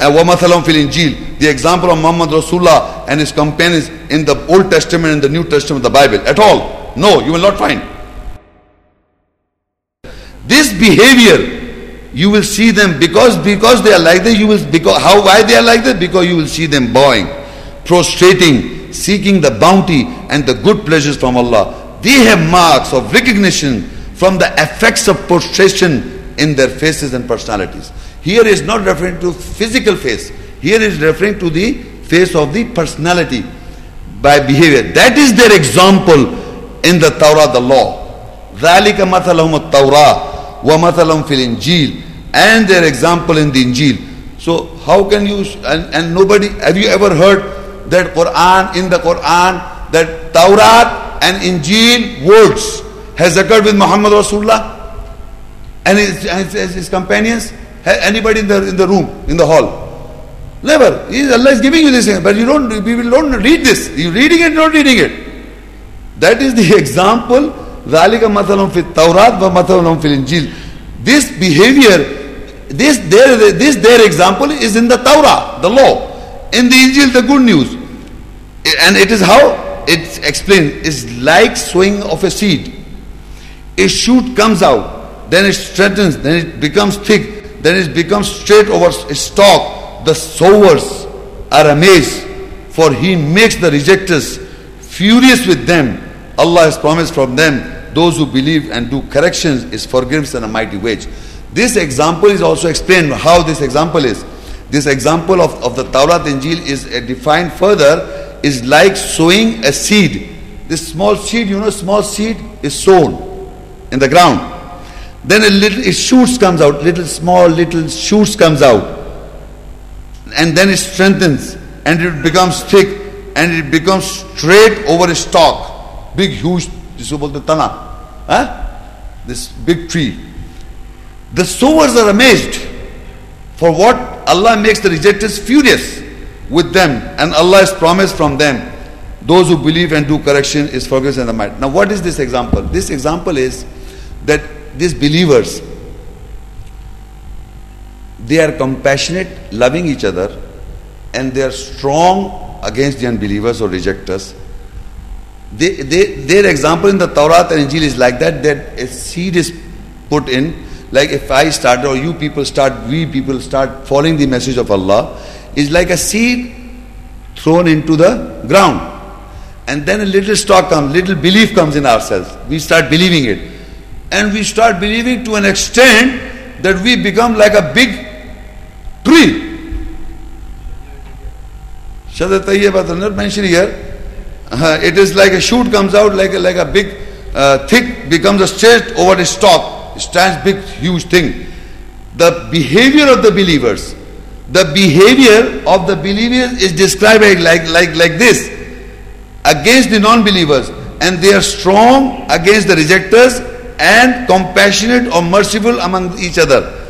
وَمَثَلَمُ فِي الْإِنْجِيلِ The example of Muhammad Rasulullah and his companions in the Old Testament and the New Testament of the Bible. At all. No, you will not find. This behavior you will see them because because they are like that you will because how why they are like that because you will see them bowing prostrating seeking the bounty and the good pleasures from Allah. They have marks of recognition from the effects of prostration in their faces and personalities. Here is not referring to physical face. Here is referring to the face of the personality by behavior. That is their example in the Torah, the law. ذَلِكَ مَثَلَهُمُ التَّوْرَةِ وَمَثَلَهُمْ فِي الْإِنْجِيلِ And their example in the Injil. So how can you, and, and nobody, have you ever heard that Quran, in the Quran, that Tawrat and Injil words has occurred with Muhammad Rasulullah and his, his, his companions? Anybody in the, in the room, in the hall? Never. Allah is giving you this, but you don't. People don't read this. You reading it, not reading it. That is the example. ذَلِكَ مَثَلٌ فِي التَّوْرَاتِ وَمَثَلٌ فِي الْإِنْجِيلِ This behavior, this their, this their example is in the Torah, the law. In the Injil, the good news. And it is how? It's explained. It's like sowing of a seed. A shoot comes out, then it strengthens, then it becomes thick, then it becomes straight over a stalk. The sowers are amazed, for he makes the rejectors furious with them. Allah has promised from them those who believe and do corrections is forgiveness and a mighty wage. This example is also explained how this example is. This example of, of the Tawrat Injil is uh, defined further is like sowing a seed. This small seed, you know, small seed is sown in the ground. Then a little it shoots comes out, little small little shoots comes out. And then it strengthens and it becomes thick and it becomes straight over a stalk. Big, huge, this is the tana. Huh? This big tree. The sowers are amazed for what Allah makes the rejectors furious with them and Allah has promised from them those who believe and do correction is forgiveness and the might. Now what is this example? This example is that these believers they are compassionate, loving each other, and they are strong against the unbelievers or rejectors. They, they, their example in the Torah and Injil is like that, that a seed is put in, like if I start or you people start, we people start following the message of Allah, is like a seed thrown into the ground. And then a little stock comes, little belief comes in ourselves. We start believing it. And we start believing to an extent that we become like a big tree. Shadat Tayyib, I'm not mentioning here. Uh, it is like a shoot comes out like a, like a big, uh, thick, becomes a straight over the stalk. Stands big, huge thing. The behavior of the believers, the behavior of the believers is described like, like, like this against the non-believers and they are strong against the rejectors and compassionate or merciful among each other.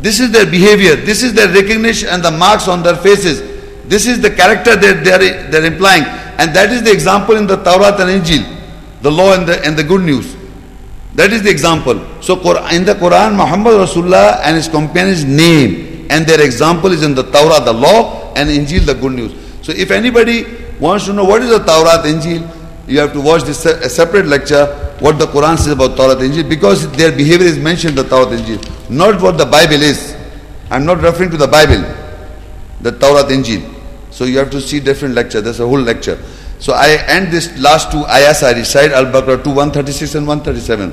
This is their behavior. This is their recognition and the marks on their faces. This is the character that they are, they are implying. And that is the example in the Tawrat and Injil, the law and the, and the good news. That is the example. So in the Quran, Muhammad Rasulullah and his companions name and their example is in the Tawrat, the law, and Injil, the good news. So if anybody wants to know what is the Tawrat, Injil, you have to watch this a separate lecture, what the Quran says about Tawrat, Injil, because their behavior is mentioned in the Tawrat, Injil, not what the Bible is. I'm not referring to the Bible, the Tawrat, Injil. So you have to see different lecture. There's a whole lecture. So I end this last two ayahs I recite Al-Baqarah 2, 136 and 137.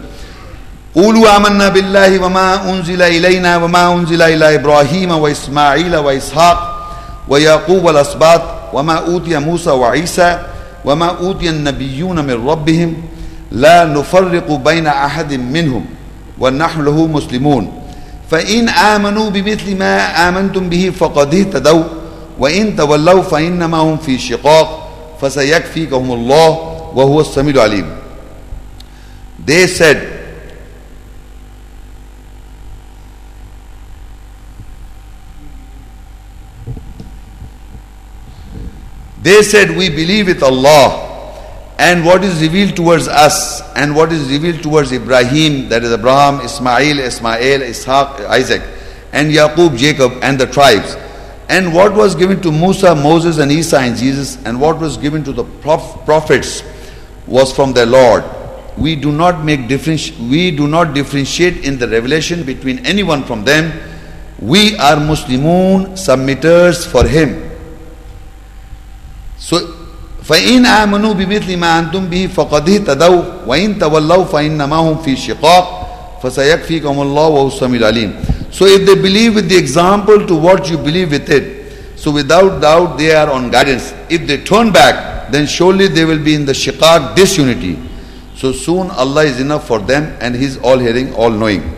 قولوا آمنا بالله وما أنزل إلينا وما أنزل إلى إبراهيم وإسماعيل وإسحاق ويعقوب والأسباط وما أوتي موسى وعيسى وما أوتي النبيون من ربهم لا نفرق بين أحد منهم ونحن له مسلمون فإن آمنوا بمثل ما آمنتم به فقد اهتدوا وإن تولوا فإنما هم في شقاق فسيكفيكهم الله وهو السميع العليم They said They said, We believe with Allah and what is revealed towards us and what is revealed towards Ibrahim, that is Abraham, Ismail, Ismail, Ishaq, Isaac, and Yaqub, Jacob, and the tribes. And what was given to Musa, Moses, and Isa and Jesus, and what was given to the prophets was from their Lord. We do not make difference, we do not differentiate in the revelation between anyone from them. We are Muslimun, submitters for him. So فإن آمنوا بمثل ما أنتم به فقد اهتدوا وإن تولوا فإنما هم في شقاق فسيكفيكم الله وهو السميع العليم so if they believe with the example to what you believe with it, so without doubt they are on guidance. If they turn back, then surely they will be in the shiqaq disunity. So soon Allah is enough for them and He is all hearing, all knowing.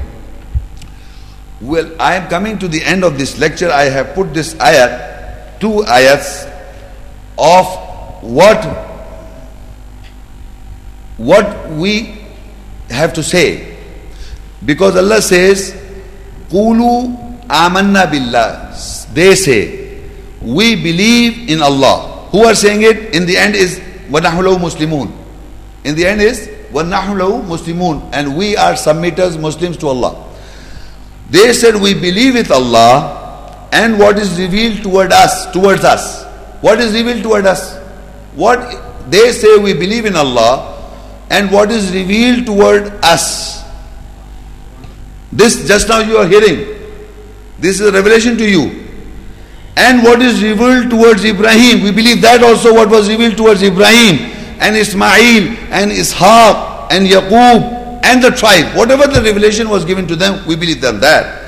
Well, I am coming to the end of this lecture. I have put this ayat, two ayats of what what we have to say because Allah says Qulu amanna billah they say we believe in Allah. Who are saying it? In the end is وَنَحْلُ Muslimun. In the end is وَنَحْلُ Muslimun. And we are submitters, Muslims to Allah. They said we believe with Allah and what is revealed toward us, towards us. What is revealed toward us? What they say we believe in Allah and what is revealed toward us. this just now you are hearing. This is a revelation to you. And what is revealed towards Ibrahim, we believe that also what was revealed towards Ibrahim and Ismail and Ishaq and Yaqub and the tribe. Whatever the revelation was given to them, we believe them that.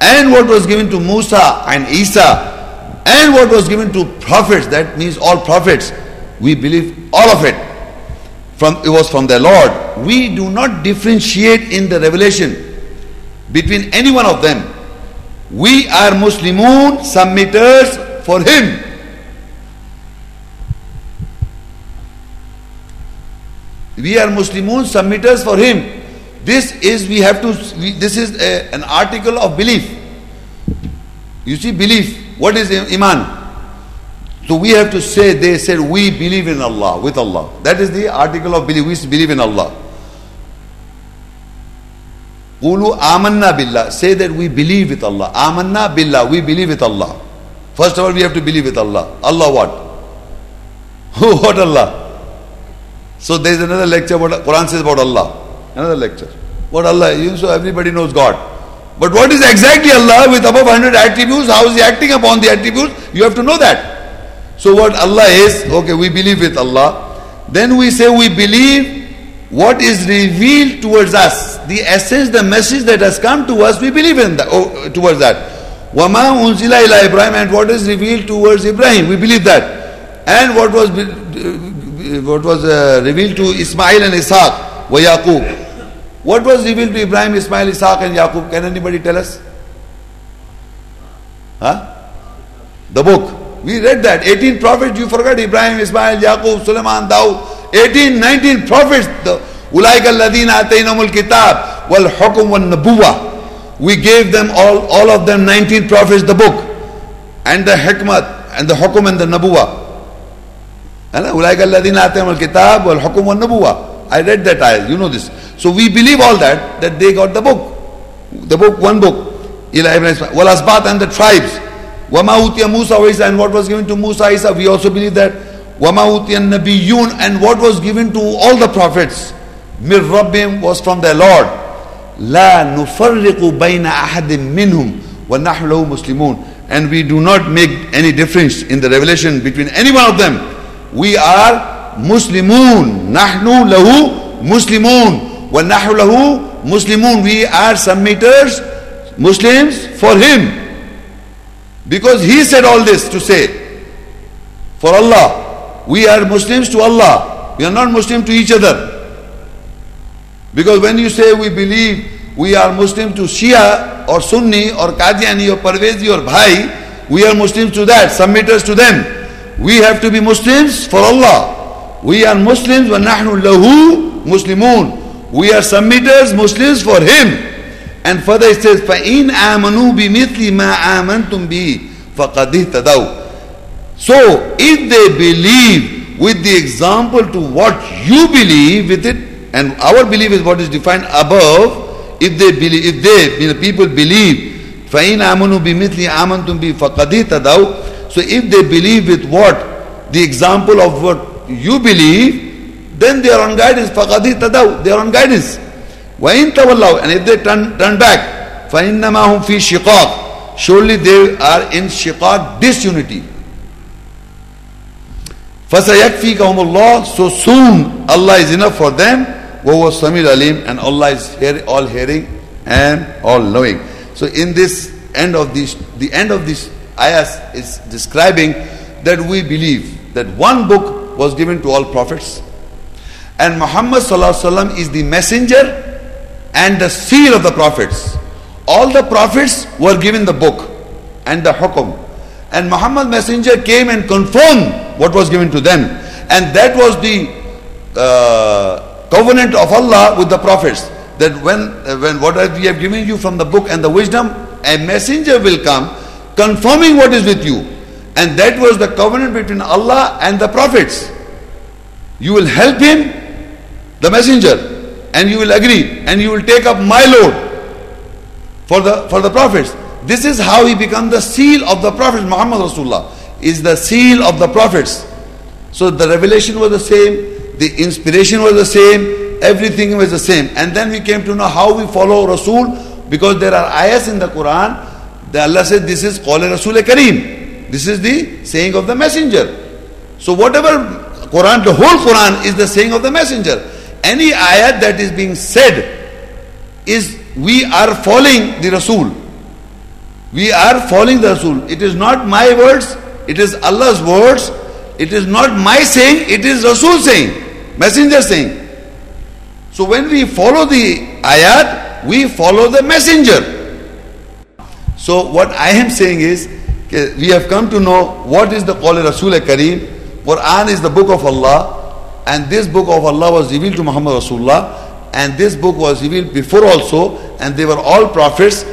And what was given to Musa and Isa and what was given to prophets, that means all prophets, we believe all of it. From, it was from the Lord. We do not differentiate in the revelation between any one of them. We are Muslimun, submitters for him. We are Muslimun, submitters for him. This is, we have to, we, this is a, an article of belief. You see, belief. What is Iman? So we have to say, they said, we believe in Allah, with Allah. That is the article of belief. We believe in Allah. Qulu amanna billah. Say that we believe with Allah. Amanna billah. We believe with Allah. First of all, we have to believe with Allah. Allah what? what Allah? So there is another lecture what Quran says about Allah. Another lecture. What Allah? You so everybody knows God. But what is exactly Allah with above 100 attributes? How is He acting upon the attributes? You have to know that. So what Allah is, okay, we believe with Allah. Then we say we believe what is revealed towards us, the essence, the message that has come to us, we believe in that, oh, towards that. Wama unzila ila Ibrahim and what is revealed towards Ibrahim, we believe that. And what was what was uh, revealed to Ismail and Ishaq, wa Yaqub. What was revealed to Ibrahim, Ismail, Ishaq and Yaqub? Can anybody tell us? Huh? The book. We read that. 18 prophets, you forgot Ibrahim, Ismail, Yaqub, Sulaiman, Daud. 18, 19 prophets. The Ulaik alladhina atainamul kitab wal hukum wal nabuwa. We gave them all, all of them 19 prophets the book and the hikmat and the hukum and the nabuwa. Ulaik alladhina atainamul kitab wal hukum wal nabuwa. I read that ayah, you know this. So we believe all that, that they got the book. The book, one book. Wal asbat and the tribes. Wama utiya Musa Isa and what was given to Musa Isa. We also believe that Wama utiya Nabiyun and what was given to all the prophets. Mir Rabbim was from their Lord. La nufarriqu bayna ahadim minhum wa nahlu muslimun. And we do not make any difference in the revelation between any one of them. We are Muslimun. Nahnu lahu Muslimun. Wa nahnu lahu Muslimun. We are submitters, Muslims for him. Because He said all this to say, for Allah. We are Muslims to Allah. We are not Muslim to each other. Because when you say we believe we are Muslim to Shia or Sunni or Qadiani or Parvezi or Bhai, we are Muslims to that, submitters to them. We have to be Muslims for Allah. We are Muslims وَنَحْنُ لَهُ مُسْلِمُونَ We are submitters, Muslims for Him. And further it says, فَإِنْ آمَنُوا بِمِثْلِ مَا آمَنْتُمْ بِهِ فَقَدْ اهْتَدَوْا so, if they believe with the example to what you believe with it, and our belief is what is defined above, if they believe, if they, the people believe, فَإِنْ آمَنُوا بِمِثْلِ آمَنْتُمْ بِهِ فَقَدِ تَدَوْا So if they believe with what? The example of what you believe, then they are on guidance. فَقَدِ تَدَوْا They are on guidance. وَإِنْ تَوَلَّوْا And if they turn, turn back, فَإِنَّمَا هُمْ فِي شِقَاقٍ Surely they are in shiqaq, disunity. فَسَيَكْفِيكَهُمُ اللَّهُ So soon Allah is enough for them. وَهُوَ السَّمِيعُ الْعَلِيمُ And Allah is hear, all hearing and all knowing. So in this end of this, the end of this ayahs is describing that we believe that one book was given to all prophets and Muhammad sallallahu is the messenger and the seal of the prophets. All the prophets were given the book and the hukum. And Muhammad messenger came and confirmed what was given to them. And that was the uh, covenant of Allah with the prophets. That when, uh, when what we have given you from the book and the wisdom, a messenger will come confirming what is with you. And that was the covenant between Allah and the prophets. You will help him, the messenger, and you will agree, and you will take up my load for the for the prophets. This is how he become the seal of the prophets. Muhammad Rasulullah is the seal of the prophets. So the revelation was the same, the inspiration was the same, everything was the same. And then we came to know how we follow Rasul because there are ayahs in the Quran. That Allah said, This is Qawli Rasul Kareem. This is the saying of the messenger. So whatever Quran, the whole Quran is the saying of the messenger. Any ayat that is being said is we are following the Rasul. We are following the Rasul. It is not my words, it is Allah's words. It is not my saying, it is Rasul saying, messenger saying. So when we follow the ayat, we follow the messenger. So what I am saying is, we have come to know what is the Qawli Rasul Kareem. Quran is the book of Allah, and this book of Allah was revealed to Muhammad Rasulullah, and this book was revealed before also, and they were all prophets,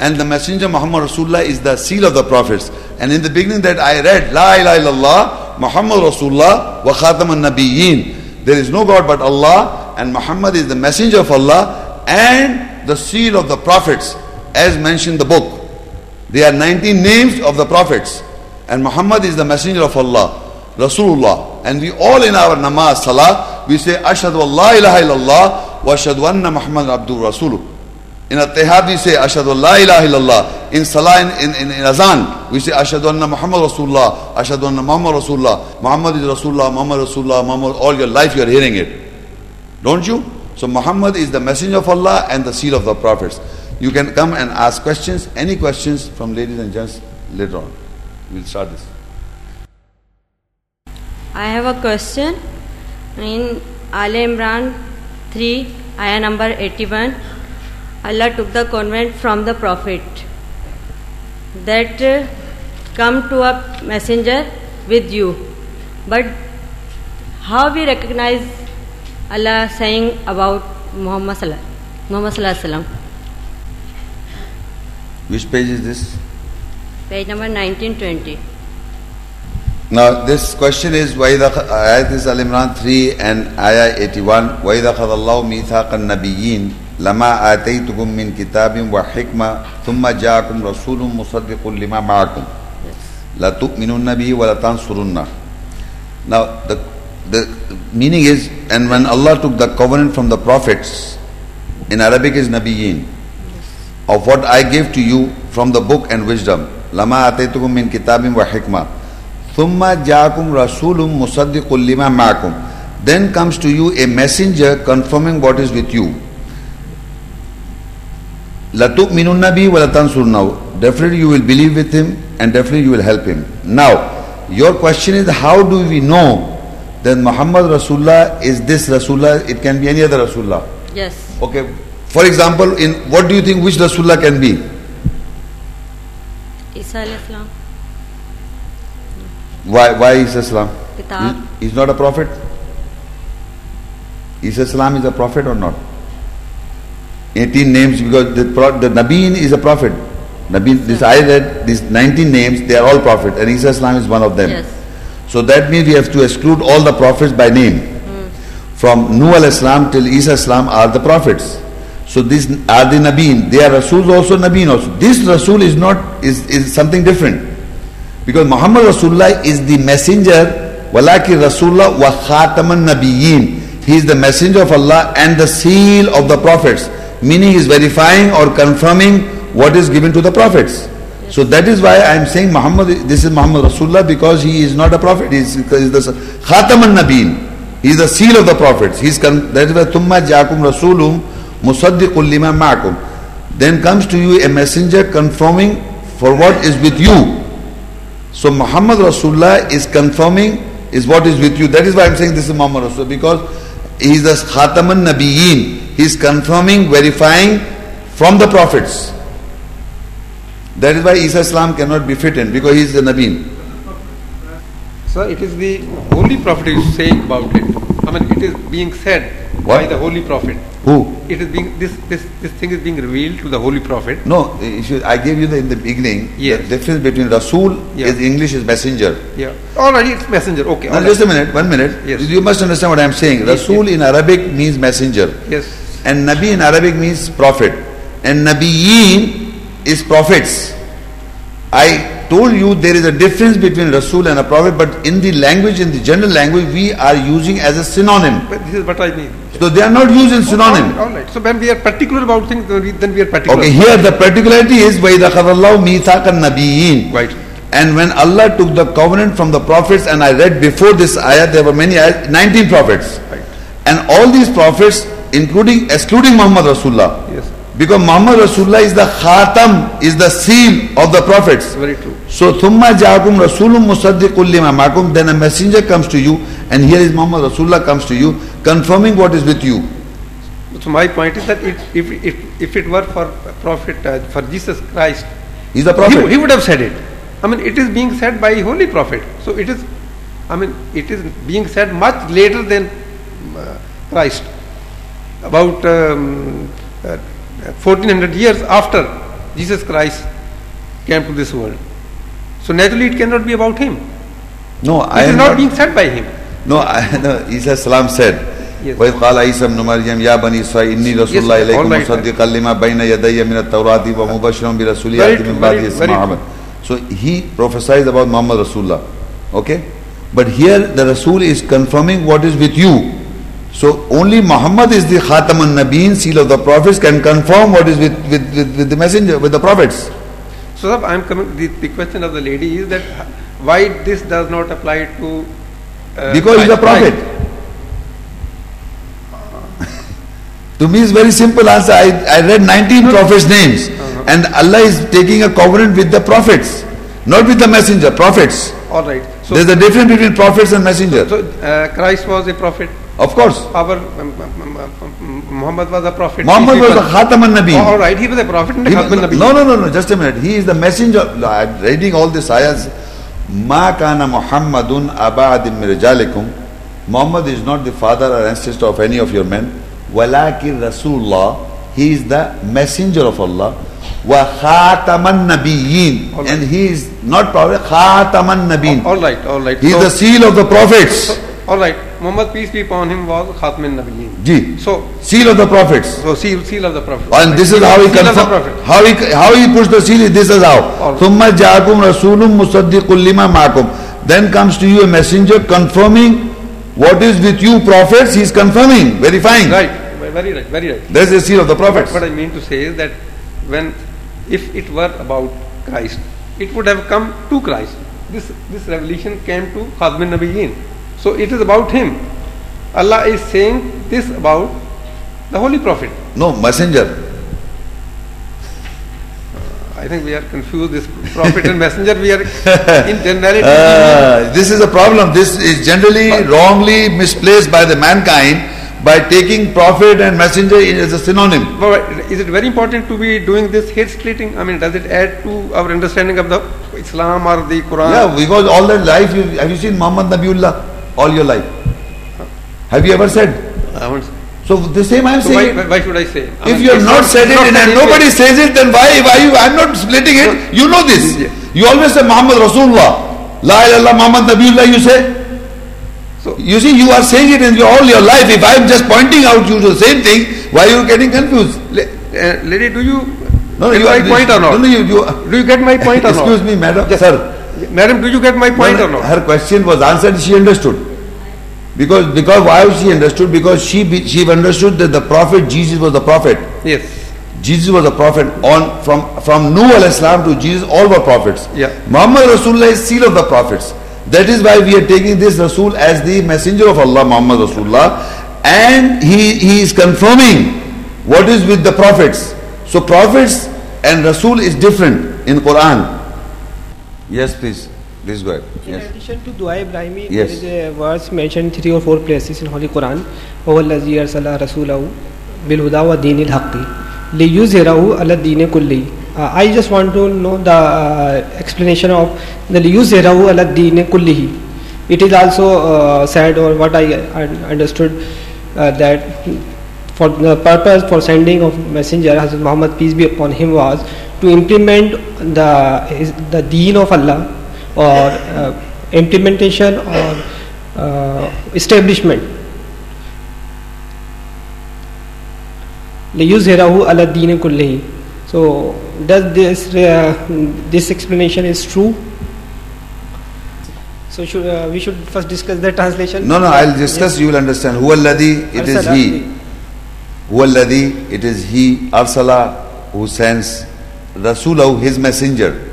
and the messenger Muhammad Rasulullah is the seal of the prophets. And in the beginning that I read, La ilaha illallah, Muhammad Rasulullah wa khatam nabiyyin There is no God but Allah, and Muhammad is the messenger of Allah and the seal of the prophets, as mentioned in the book. There are 19 names of the prophets, and Muhammad is the messenger of Allah. Rasulullah. And we all in our namaz, salah, we say, Ashadu Allah ilaha illallah wa ashadu anna Muhammad abdul rasuluh. In Attahiyat we say, Ashadu Allah ilaha illallah. In salah, in, in, in, azan, we say, Ashadu anna Muhammad Rasulullah, Ashadu anna Muhammad Rasulullah. Muhammad is Rasulullah, Muhammad Rasulullah, Muhammad, all your life you are hearing it. Don't you? So Muhammad is the messenger of Allah and the seal of the prophets. You can come and ask questions, any questions from ladies and gents later on. We'll start this. I have a question. In Al Imran 3, ayah number 81, Allah took the covenant from the Prophet that uh, come to a messenger with you. But how we recognize Allah saying about Muhammad Sallallahu Muhammad Sallallahu Which page is this? Page number 1920. Now this question is why the ayat is Al Imran 3 and ayah 81 why the khadallahu mithaqan nabiyyin lama ataytukum min kitabim wa hikma thumma ja'akum rasulun musaddiqun lima ma'akum la tu'minunna bihi wa la tansurunna Now the the meaning is and when Allah took the covenant from the prophets in Arabic is nabiyyin. Of what I gave to you from the book and wisdom. lama ataytukum min kitabim wa hikma Thumma jakum rasulum musaddiqul lima ma'akum. Then comes to you a messenger confirming what is with you. Nabi wa latansurnahu. Definitely you will believe with him and definitely you will help him. Now, your question is how do we know that Muhammad Rasulullah is this Rasulullah? It can be any other Rasulullah. Yes. Okay. For example, in what do you think which Rasulullah can be? Isa Islam. Why, why is Islam? Kitab. He, he's not a prophet? Is Islam is a prophet or not? 18 names because the, the Nabeen is a prophet. Nabi, this I read, these 19 names, they are all prophet and Isa Islam is one of them. Yes. So that means we have to exclude all the prophets by name. Hmm. From Nuh al-Islam till Isa Islam are the prophets. So these are the Nabeen. They are Rasul also, Nabeen also. This Rasul is not, is, is something different. Because Muhammad Rasulullah is the messenger, walaki Rasulullah wa khataman nabiyyin. He is the messenger of Allah and the seal of the prophets. Meaning he is verifying or confirming what is given to the prophets. So that is why I am saying Muhammad, this is Muhammad Rasulullah because he is not a prophet. He is, he is the khataman nabiyyin. He is the seal of the prophets. He is that is why thumma jakum rasulum musaddiqul lima ma'akum. Then comes to you a messenger confirming for what is with you. So Muhammad Rasulullah is confirming is what is with you. That is why I'm saying this is Muhammad Rasulullah because he is the Khataman Nabiyeen. He is confirming, verifying from the prophets. That is why Isa Islam cannot be fit in because he is the Nabeen. So it is the only prophet is saying about it. I mean, it is being said by the Holy Prophet. Who? It is being this this this thing is being revealed to the Holy Prophet. No, I gave you the, in the beginning. Yes. The difference between Rasul Yeah. is English is messenger. Yeah. Already it's messenger. Okay. Now all just a minute, one minute. Yes. You must understand what I am saying. Yes, Rasul in Arabic means messenger. Yes. And Nabi in Arabic means prophet. And Nabiyeen is prophets. I told you there is a difference between Rasul and a prophet, but in the language, in the general language, we are using as a synonym. But this is what I mean. So they are not used in synonym. All right. So when we are particular about things, then we, then we are particular. Okay, here the particularity is وَإِذَا خَذَ اللَّهُ مِيثَاقَ النَّبِيِّينَ Right. And when Allah took the covenant from the prophets, and I read before this ayat, there were many ayat, 19 prophets. Right. And all these prophets, including, excluding Muhammad Rasulullah. Yes. because Muhammad Rasulullah is the khatam, is the seal of the prophets. Very true. So, thumma ja'akum rasulum musaddiqul lima ma'akum. Then a messenger comes to you and here is Muhammad Rasulullah comes to you, confirming what is with you. So my point is that if, if, if it were for prophet, uh, for Jesus Christ, he's the prophet. He, he would have said it. I mean, it is being said by holy prophet. So it is, I mean, it is being said much later than uh, Christ about um, uh, 1400 years after Jesus Christ came to this world. So naturally it cannot be about him. no, I It is am not, not being said by him. No, I, no, Isa salam said, Yes. وَإِذْ قَالَ عِيسَى ابْنُ مَرْيَمَ يَا بَنِي إِسْرَائِيلَ إِنِّي رَسُولُ Yes, اللَّهِ all إِلَيْكُمْ right. مُصَدِّقًا لِمَا بَيْنَ يَدَيَّ مِنَ التَّوْرَاةِ وَمُبَشِّرًا بِرَسُولٍ Very يَأْتِي true, مِنْ very- بَعْدِهِ very اسْمُهُ true. أَحْمَدُ So he prophesied about Muhammad Rasulullah. Okay? But here the Rasul is confirming what is with you. So only Muhammad is the Khatam al-Nabeen, seal of the prophets, can confirm what is with, with, with, with the messenger, with the prophets. So sir, I am coming. The, the question of the lady is that why this does not apply to uh, Because he's a prophet. To me, it's very simple answer. I, I read 19 prophets' names, and Allah is taking a covenant with the prophets, not with the messenger. Prophets. All right. So, There's a difference between prophets and messenger. so uh, Christ was a prophet. Of course, Our um, um, um, Muhammad was a prophet. Muhammad was people- Khatam al-Nabi. Oh, all right, he was a prophet and a He- al-Nabi. no, no, no, no. Just a minute. He is the messenger. I'm reading all these ayahs. Ma kana Muhammadun abadim mirjalikum. Muhammad is not the father or ancestor of any of your men. Walakir Rasulullah. He is the messenger of Allah. Wa khataman nabiyyin. Right. And he is not prophet. Khataman nabiyyin. All right, all right. He is so, the seal of the prophets. all right. Muhammad peace be upon him was Khatm al-Nabiyyin. Ji. So, Seal of the prophets. so seal, seal of the prophet. And this is how he seal of the confirm, prophet. how he how he puts the seal. is This is how. All right. ثُمَّ جَاءَكُمْ رَسُولٌ مُصَدِّقٌ لِمَا مَعَكُمْ Then comes to you a messenger confirming what is with you prophets. He is confirming, verifying. Right, very right, very right. That's the seal of the prophets. What I mean to say is that when, if it were about Christ, it would have come to Christ. This this revelation came to Khazmin Nabiyyin. So it is about him. Allah is saying this about the Holy Prophet. No, messenger. I think we are confused. This prophet and messenger, we are in generality. Uh, this is a problem. This is generally But- wrongly misplaced by the mankind by taking prophet and messenger as a synonym. But is it very important to be doing this hate splitting? I mean, does it add to our understanding of the Islam or the Quran? Yeah, because all that life, you, have you seen Muhammad Nabiullah all your life? Have you ever said? I haven't- So the same I am So saying. why, why should I say? I If mean, you have not said it not and, and nobody says it, then why? Why you? I'm not splitting it. You know this. Yeah. You always say Muhammad Rasulullah. La ilaha Muhammad Nabiullah. You say. So- you see, you are saying it in your, all your life. If I'm just pointing out you the same thing, why are you getting confused? La- uh, lady, do you No, get you my point or not? No, no, you, you, Do you get my point or not? excuse me, madam, Yes. sir. Madam, do you get my point No, or no, not? Her question was answered. She understood. Because because why she understood? Because she she understood that the prophet Jesus was the prophet. Yes. Jesus was a prophet. On from from Nuh al Islam to Jesus, all were prophets. Yeah. Muhammad Rasulullah is seal of the prophets. That is why we are taking this Rasul as the messenger of Allah, Muhammad Rasulullah, and he he is confirming what is with the prophets. So prophets and Rasul is different in Quran. Yes, please. Please go ahead. In Yes. addition to Dua Ibrahimi, Yes. there is a verse mentioned three or four places in Holy Quran. هو الذي أرسل رسوله بالهدى ودين الحق ليظهره على الدين كله. Uh, I just want to know the uh, explanation of the ليظهره على الدين كله. It is also uh, said, or what I un- understood, uh, that for the purpose for sending of messenger Hazrat Muhammad peace be upon him was to implement the his, the deen of Allah or uh, implementation or uh, establishment. so does this uh, this explanation is true? So should, uh, we should first discuss the translation? No no i'll discuss yes. you will understand. Huwa it is he. Huwa it is he. Arsala, who sends Rasulahu, his messenger.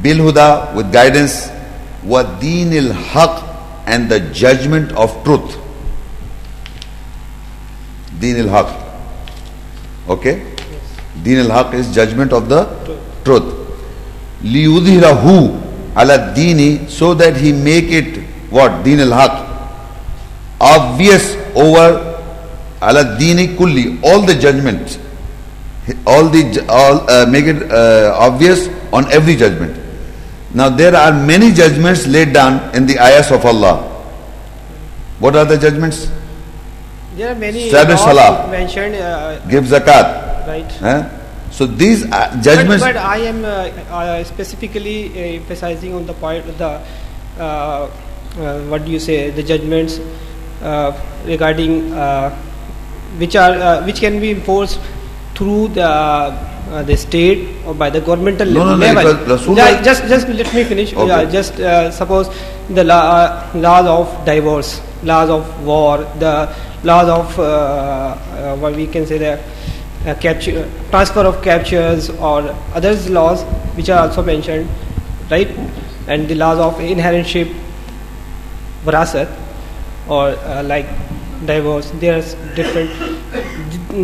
Bilhuda, with guidance. Wa deenil haq, and the judgment of truth. Deenil haq. Okay? Deenil haq is judgment of the truth. Liyudhirahu ala dini, so that he make it what? Deen al haq obvious over ala dini kulli all the judgments all the all uh, make it uh, obvious on every judgment. Now there are many judgments laid down in the ayahs of allah. What are the judgments? There are many Establish salah. mentioned uh, give zakat. Right. So these uh, But, judgments but I am uh, uh, specifically uh, emphasizing on the point of the uh, uh, what do you say the judgments uh, regarding uh, which are uh, which can be enforced through the uh, the state or by the governmental No, no, no, level. it was Rasulullah- Yeah, just just let me finish. Okay. Yeah, just uh, suppose the law, uh, laws of divorce, laws of war, the laws of uh, uh, what we can say the uh, capture, transfer of captures or others laws which are also mentioned, right? And the laws of inheritship, varasat, or uh, like divorce. There's different.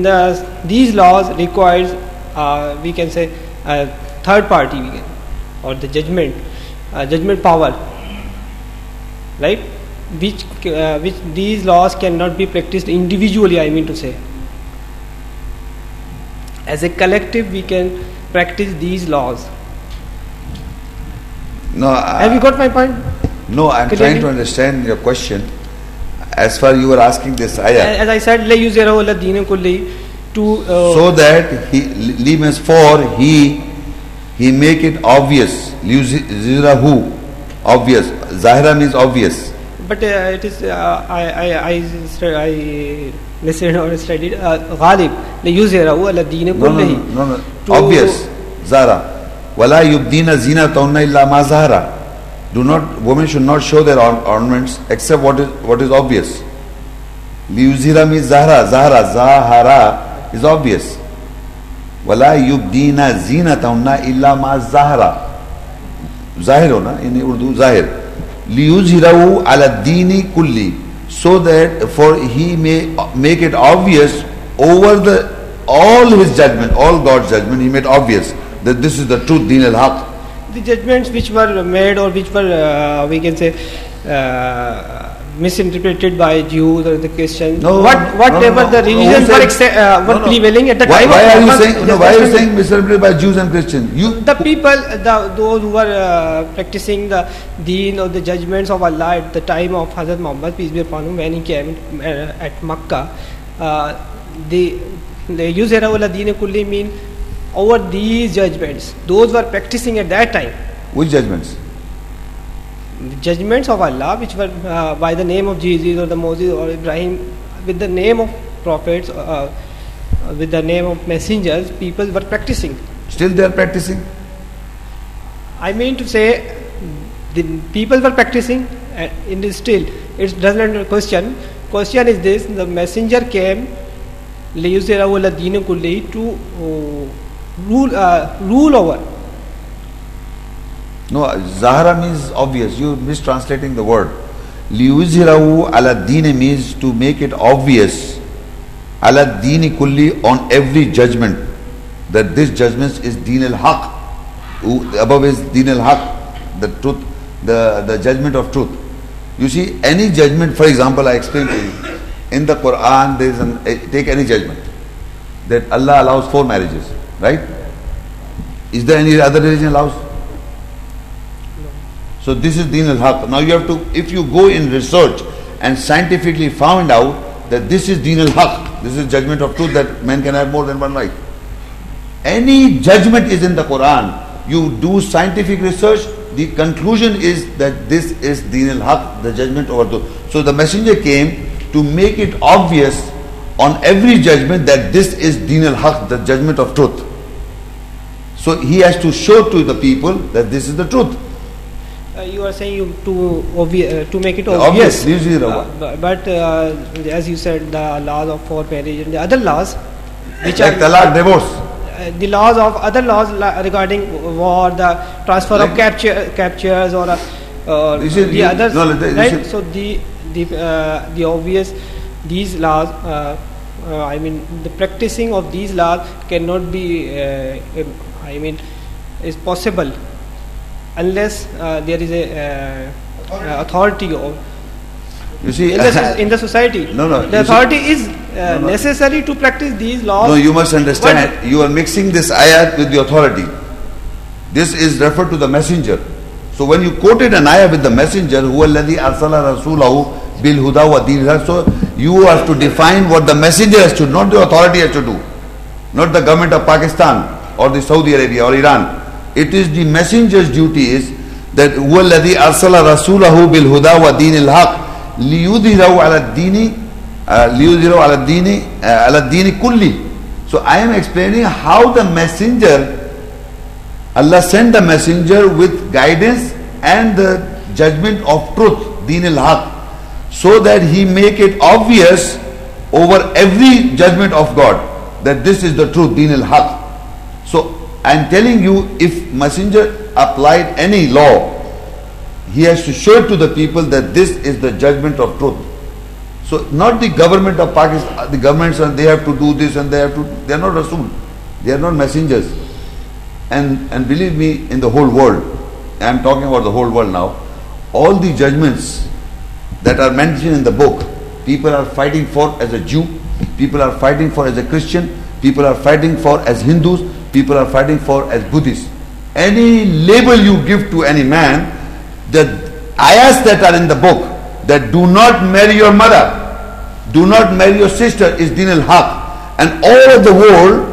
The, these laws requires uh, we can say a third party we can, or the judgment, uh, judgment power, right? Which uh, which these laws cannot be practiced individually. I mean to say as a collective we can practice these laws no I- have you got my point no i'm trying to understand your question as far you were asking this ayah as i said la yuzirahu ala deen kulli to uh, so that he li means for he he make it obvious zirahu obvious zahira means obvious but uh, it is uh, I, I, I, I listened or studied uh, ghalib la yuzirahu ala deen no no kulli no, no. To- obvious zara wala yubdina zinatahunna illa ma zahara do not women should not show their ornaments except what is what is obvious. Liuzira means zahra zahra zahara is obvious. Wala yubdina zinatahunna illa ma zahara zahir ho na in urdu zahir. Liyuzhirahu ala dini kulli so that for he may make it obvious over the all his judgment all god's judgment he made obvious that this is the truth deen al haq the judgments which were made or which were uh, we can say uh, misinterpreted by Jews or the Christians. No, what no, whatever no, no, the no. religions Who were, uh, were No, no. prevailing at the why, time why are you saying no, why are you saying misinterpreted by jews and christians you the people, the, those who were uh, practicing the deen or the judgments of Allah at the time of Hazrat Muhammad, peace be upon him, when he came uh, at Makkah, uh, use Herawala Deen Kulli mean over these judgments. Those were practicing at that time. Which judgments? The judgments of Allah, which were uh, by the name of Jesus or the Moses or Ibrahim, with the name of prophets, uh, uh with the name of messengers, people were practicing. Still they are practicing? I mean to say, the people were practicing, and in this still, it doesn't question. Question is this the messenger came to uh, rule uh, rule over. no zahara means obvious. You're mistranslating the word. Liyuzhirahu ala deen means to make it obvious. Ala deen kulli on every judgment. That this judgment is deen al haq above is deen al haq. The truth the the judgment of truth. You see any judgment for example i explain to you. In the quran there is an eh, take any judgment. That allah allows four marriages right is there any other religion allows so this is Deen al-Haq. Now you have to, if you go in research and scientifically found out that this is deen al-haq, this is judgment of truth that man can have more than one life. Any judgment is in the Quran. You do scientific research, the conclusion is that this is deen al-haq, the judgment over truth. So the messenger came to make it obvious on every judgment that this is deen al-haq, the judgment of truth. So he has to show to the people that this is the truth. Uh, you are saying you to obvi- uh, to make it Obvious, obvious. Uh, but uh, as you said, the laws of for marriage and the other laws, which like are talaq, divorce. uh, the laws of other laws la- regarding war, the transfer Like- of capture, captures or uh, uh, the you- others, no, right? So the the uh, the obvious these laws. Uh, uh, I mean, the practicing of these laws cannot be. Uh, I mean, is possible unless uh, there is a authority or You see, in the, in the society. No, no, The you see- authority is uh, No, no. necessary to practice these laws. no, you must understand. You are mixing this ayat with the authority. This is referred to the messenger. So when you quoted an ayah with the messenger, who alladhi arsala rasulahu bil huda wa deen al-haq," so you have to define what the messenger has to, not the authority has to do, not the government of Pakistan or the Saudi Arabia or Iran. It is the messenger's duty is that هو الذي أرسل رسوله بالهدى ودين الحق ليظهره على الدين uh, ليظهره على الدين uh, على الدين كله. So I am explaining how the messenger Allah sent the messenger with guidance and the judgment of truth, deen al-haq, so that he make it obvious over every judgment of God that this is the truth, deen al-haq. So I am telling you, if messenger applied any law, he has to show to the people that this is the judgment of truth. So not the government of Pakistan, uh, the governments and they have to do this and they have to, they are not Rasul, they are not messengers. And, and believe me, in the whole world, I am talking about the whole world now, all the judgments that are mentioned in the book, people are fighting for as a Jew, people are fighting for as a Christian, people are fighting for as Hindus, people are fighting for as Buddhists. Any label you give to any man, the ayahs that are in the book that do not marry your mother, do not marry your sister is din al haq. And all of the world,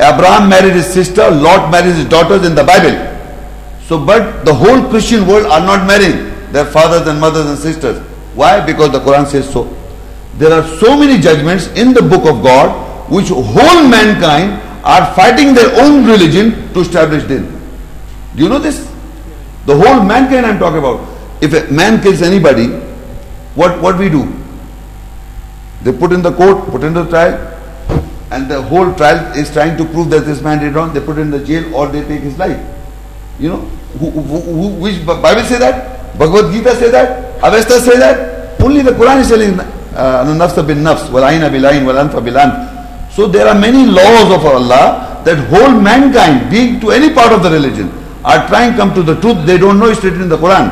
Abraham married his sister, Lot married his daughters in the Bible. So, but the whole Christian world are not marrying their fathers and mothers and sisters. Why? Because the Quran says so. There are so many judgments in the book of God which whole mankind are fighting their own religion to establish din. Do you know this? The whole mankind I'm talking about. If a man kills anybody, what what we do? They put in the court, put in the trial, and the whole trial is trying to prove that this man did wrong. They put in the jail or they take his life. You know, who, who, who, which Bible say that? Bhagavad Gita say that? Avesta say that? Only the Quran is telling nafsa bin nafs, wal aina bil ain, wal. So there are many laws of Allah that whole mankind, being to any part of the religion, are trying to come to the truth. They don't know it's written in the Quran.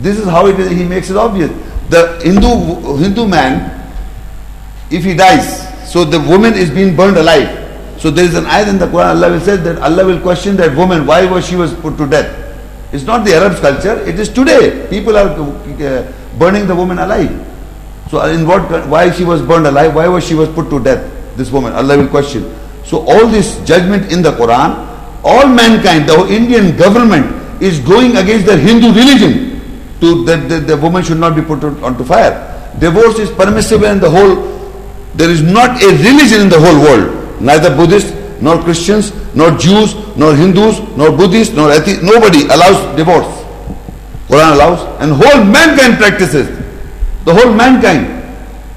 This is how it is, he makes it obvious. The Hindu Hindu man, if he dies, so the woman is being burned alive. So there is an ayat in the Quran, Allah will say that Allah will question that woman, why was she was put to death? It's not the Arabs culture, it is today. People are uh, burning the woman alive. So in what, why she was burned alive, why was she was put to death, this woman, Allah will question. So all this judgment in the Quran, all mankind, the Indian government is going against their Hindu religion to that the, the woman should not be put on- onto fire. Divorce is permissible in the whole, there is not a religion in the whole world, neither Buddhists, nor Christians, nor Jews, nor Hindus, nor Buddhists, nor atheists, nobody allows divorce. Quran allows, and whole mankind practices. The whole mankind.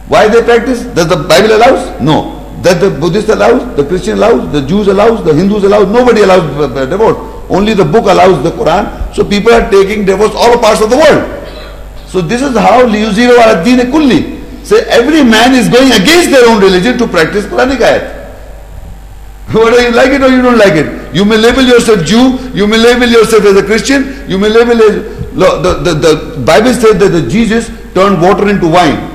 Why they practice? Does the Bible allows? No. Does the Buddhist allows? The Christian allows? The Jews allows? The Hindus allows? Nobody allows uh, uh, divorce. Only the book allows the Quran. So people are taking divorce all parts of the world. So this is how liyuziru ala deen kulli. Say every man is going against their own religion to practice Quranic ayat. Whether you like it or you don't like it. You may label yourself Jew, you may label yourself as a Christian, you may label the, the, the Bible says that the Jesus turned water into wine.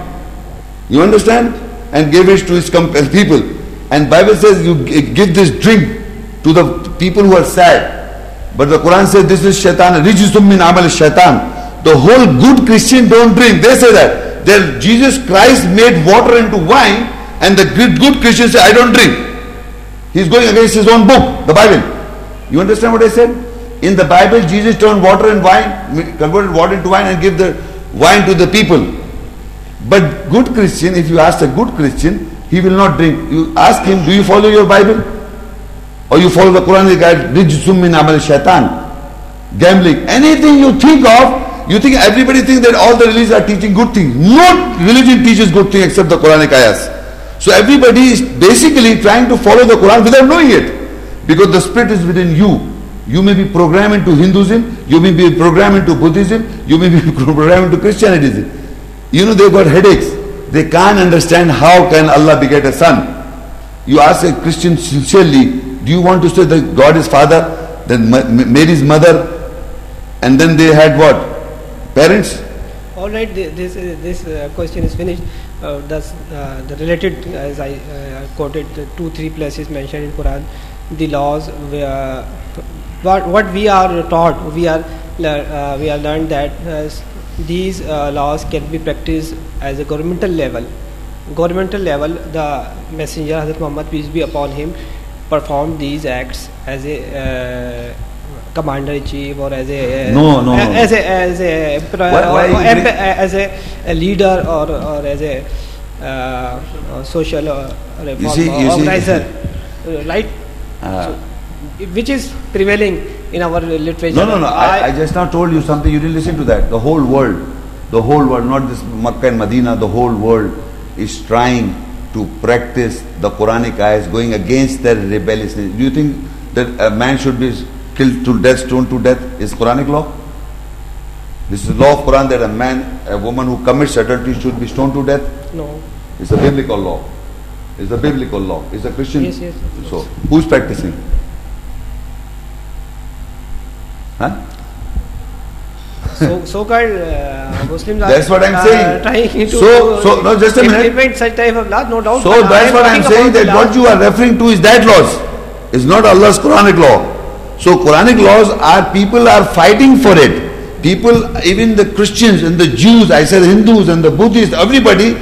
You understand? And gave it to his people. And Bible says you give this drink to the people who are sad. But the Quran says this is shaitan, rijisum min amal shaitan. The whole good Christian don't drink. They say that. that Jesus Christ made water into wine, and the good, good Christians say, I don't drink. He's going against his own book, the Bible. You understand what I said? In the Bible, Jesus turned water and wine, converted water into wine, and gave the wine to the people. But good Christian, if you ask a good Christian, he will not drink. You ask him, do you follow your Bible? Or you follow the Quran, the guide, Rijsum min amal shaitan. Gambling. Anything you think of, you think everybody thinks that all the religions are teaching good things. No religion teaches good things except the Quranic ayahs. So everybody is basically trying to follow the Quran without knowing it. Because the spirit is within you. You may be programmed into Hinduism, you may be programmed into Buddhism, you may be programmed into Christianity. You know they've got headaches. They can't understand how can Allah beget a son. You ask a Christian sincerely, do you want to say that God is father, then Mary's mother, and then they had what? Parents? All right, this, this uh, question is finished. Uh, thus, uh, the related, as I uh, quoted, the two, three places mentioned in Quran, the laws, what, what we are taught, we are, uh, we are learned that uh, these uh, laws can be practiced as a governmental level. Governmental level, the Messenger Hazrat Muhammad peace be upon him performed these acts as a commander in chief or as a no, no, as a as a why, why as a, leader or or as a uh, social uh, reform see, organizer, right? Uh, so, which is prevailing in our literature. No, no, no. I, I, just now told you something. You didn't listen to that. The whole world, the whole world, not this Makkah and Medina, the whole world is trying to practice the Quranic ayahs going against their rebelliousness. Do you think that a man should be killed to death, stoned to death? Is Quranic law? This is law of Quran that a man, a woman who commits adultery should be stoned to death? No. It's a biblical law. It's a biblical law. It's a Christian. Yes, yes. So, who's practicing? Huh? So, so-called uh, Muslims are that's what I'm uh, saying. trying to so, so no, just a minute. such type of laws, no doubt. So that's what I'm saying. That what you are referring to is that laws. It's not Allah's Quranic law. So Quranic laws are people are fighting for it. People, even the Christians and the Jews, I said the Hindus and the Buddhists, everybody,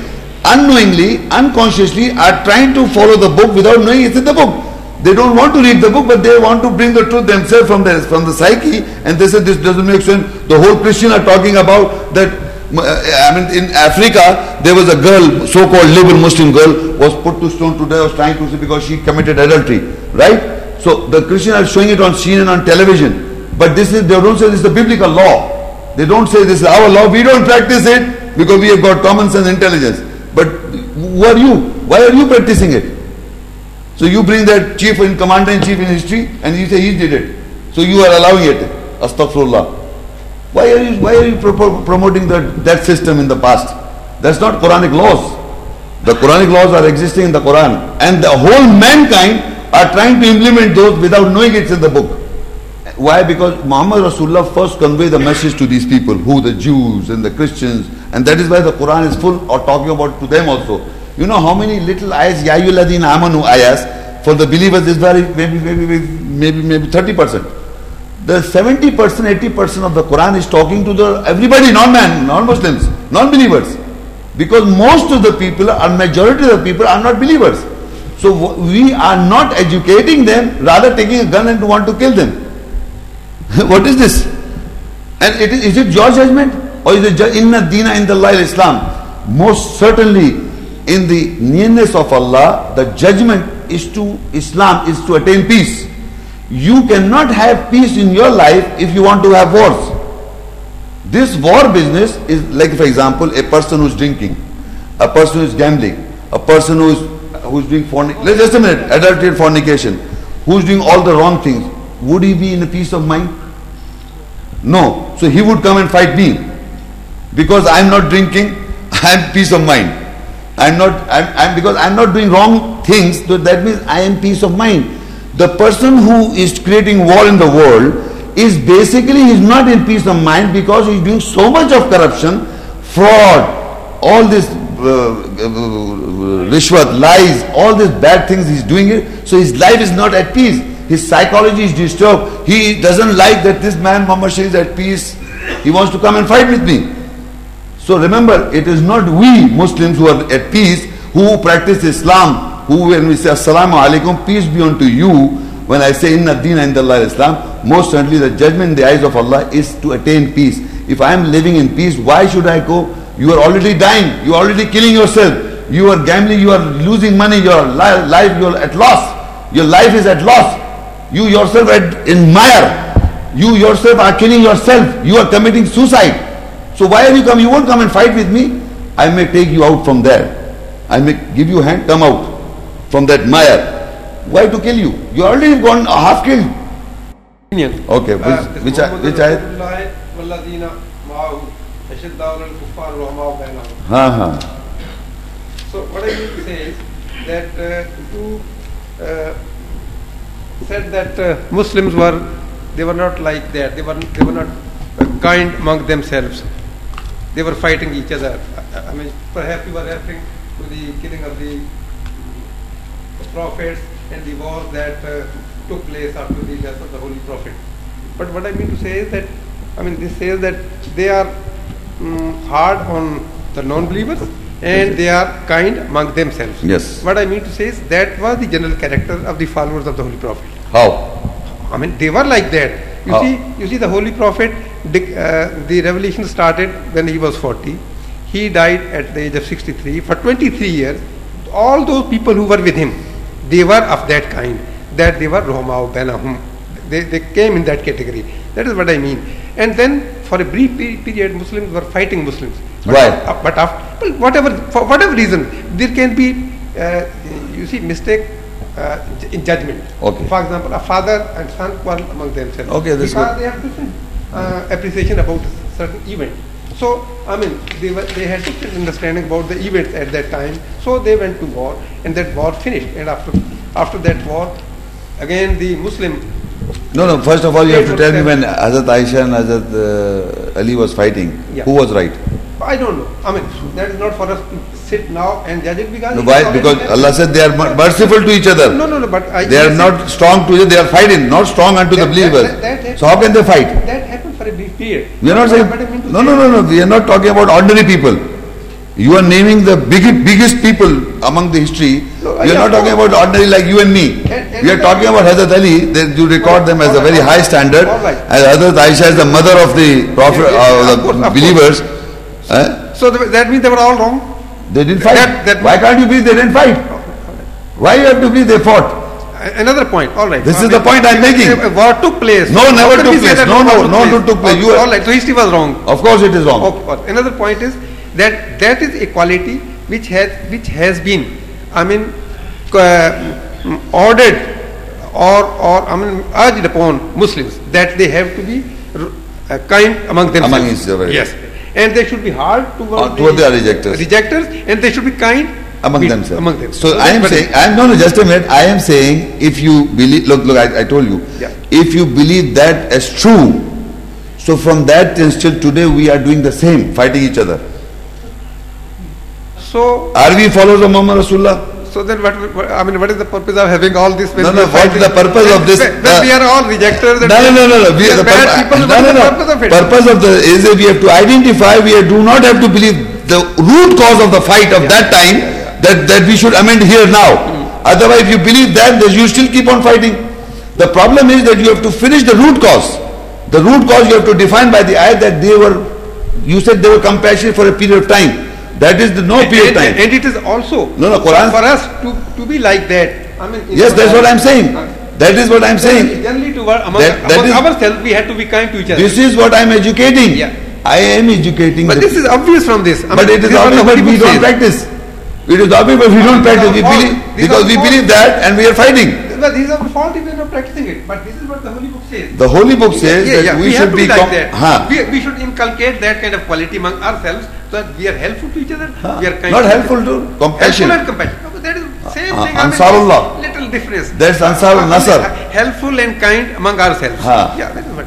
unknowingly, unconsciously, are trying to follow the book without knowing it's in the book. They don't want to read the book, but they want to bring the truth themselves from the, from the psyche. And they say this doesn't make sense. The whole Christian are talking about that. Uh, I mean, in Africa, there was a girl, so-called liberal Muslim girl, was put to stone to death, was trying to because she committed adultery, right? So the Christian are showing it on scene and on television. But this is, they don't say this is the biblical law. They don't say this is our law. We don't practice it because we have got common sense intelligence. But who are you? Why are you practicing it? So you bring that chief in commander in chief in history and you say he did it. So you are allowing it. Astaghfirullah. Why are you why are you pro- promoting that, that system in the past? That's not Quranic laws. The Quranic laws are existing in the Quran. And the whole mankind are trying to implement those without knowing it's in the book. Why? Because Muhammad Rasulullah first conveyed the message to these people, who the Jews and the Christians, and that is why the Quran is full of talking about to them also. You know how many little ayahs, Yayuladin Amanu ayahs, for the believers is very, maybe, maybe, maybe, maybe 30%. The 70%, 80% of the Quran is talking to the everybody, non-man, non-Muslims, non-believers. Because most of the people, or majority of the people are not believers. So we are not educating them, rather taking a gun and want to kill them. what is this? And it is, is it your judgment? Or is it inna dina in the light Islam? Most certainly in the nearness of Allah, the judgment is to Islam is to attain peace. You cannot have peace in your life if you want to have wars. This war business is like, for example, a person who's drinking, a person who's gambling, a person who's who's doing fornication. Just a minute, adultery and fornication, who's doing all the wrong things. Would he be in a peace of mind? No. So he would come and fight me because I'm not drinking. I'm peace of mind. I'm not, I'm, I'm, because I'm not doing wrong things, so that means I am peace of mind. The person who is creating war in the world is basically he's not in peace of mind because he's doing so much of corruption, fraud, all this Uh, uh, rishwat, lies, all these bad things he's doing it. So his life is not at peace. His psychology is disturbed. He doesn't like that this man Muhammad Shah is at peace. He wants to come and fight with me. So remember, it is not we Muslims who are at peace, who practice Islam, who when we say Assalamu alaikum, peace be unto you, when I say Inna Deen Allah Islam, most certainly the judgment in the eyes of Allah is to attain peace. If I am living in peace, why should I go? You are already dying, you are already killing yourself, you are gambling, you are losing money, your li- life, you are at loss. Your life is at loss. You yourself are in mire. You yourself are killing yourself. You are committing suicide. So why have you come? You won't come and fight with me. I may take you out from there. I may give you a hand, come out from that mire. Why to kill you? You already gone half killed. Okay, which, Uh, which, ay- which ayat? So what I mean to say is that uh, you uh, said that uh, Muslims were they were not like that. They were they were not kind among themselves. They were fighting each other. I, I mean, perhaps you were referring to the killing of the prophets and the wars that uh, took place after the death of the holy prophet. But what I mean to say is that I mean this says that they are mm, hard on the non-believers and they are kind among themselves. Yes. What I mean to say is that was the general character of the followers of the Holy Prophet. How? I mean, they were like that. You How? see, you see, the Holy Prophet, the, uh, the revelation started when he was 40. He died at the age of 63. For 23 years, all those people who were with him, they were of that kind, that they were Roma Benahum. They, they came in that category. That is what I mean. And then, for a brief pe- period, Muslims were fighting Muslims. But af- but after, well, whatever, for whatever reason, there can be, uh, you see, mistake uh, in judgment. Okay. For example, a father and son quarrel among themselves. Okay, that's because good. they have different uh, appreciation about a certain event. So, I mean, they, were, they had different understanding about the events at that time. So they went to war, and that war finished. And after after that war, again the Muslim. No, no. First of all, you have to tell me when Hazrat Aisha and Hazrat uh, Ali was fighting. Yeah. Who was right? I don't know. I mean, that is not for us to sit now and judge it because. No, why? Because. Allah said they are merciful to each other. No, no, no. But I, They are not strong to each other. They are fighting, not strong unto the That- that- believers. that- that- So how can they fight? That happened for a brief period. We are not saying. but I mean to No, no, no, no. We are not talking about ordinary people. You are naming the biggest, biggest people among the history. No, we are not talking about ordinary like you and me. And- and we are talking about Hazrat Ali. That you record them as a very high standard. Right. And Hazrat Aisha is the mother of the prophet, uh, of the believers. Eh? So th- that means they were all wrong. They didn't fight. That- that- Why can't you believe they didn't fight? Why you have to believe they fought? Another point. All right. This I is the point I'm making. A war took place. No, never took place. No, no, no, no took place. You all right. So history was wrong. Of course it is wrong. Okay, Another point is that that is a quality which has which has been, I mean, uh, ordered or or I mean urged upon Muslims that they have to be uh, kind among themselves. Among each other, Yes. And they should be hard toward, Uh, toward the rejectors. Rejectors, and they should be kind among with- themselves. Among them. So I am saying. I am no, no, just a minute. I am saying, if you believe, look, look, I, I told you, Yeah. if you believe that as true, so from that till today we are doing the same, fighting each other. So Are we followers of Muhammad Rasulullah? So then, what, I mean, what is the purpose of having all this? No, no, what is the purpose of this? When, when Uh, we are all rejectors. No, no, no, no, no. We, are the bad people. no, no, no. the purpose of it? Purpose of the is that we have to identify. We do not have to believe the root cause of the fight of that time. That that we should amend here now. Otherwise, if you believe that, then you still keep on fighting. The problem is that you have to finish the root cause. The root cause you have to define by the ayat that they were. You said they were compassionate for a period of time. That is the no period and, time. and it is also No, no, Quran- for us to, to be like that. I mean, Yes, that's what I'm saying. That is what I'm saying. Generally, to our, among, That- that among is- ourselves, we have to be kind to each other. This is what I'm educating. Yeah. I am educating. but this is obvious from this. I But mean, it is obvious, but we don't practice. It is obvious, but we don't practice. We believe because we believe that, and we are fighting. Well, these are fault if we are not practicing it. But this is what the Holy Book says. The Holy Book says yeah, that yeah, we, we, should be, be. like that. Huh. We, we should inculcate that kind of quality among ourselves so that we are helpful to each other. Huh. We are kind Not helpful to compassion. Helpful and compassion. No, that is same Uh, thing. I mean, Little difference. That's Ansarul Nasr. Helpful and kind among ourselves. Huh. Yeah, that is what.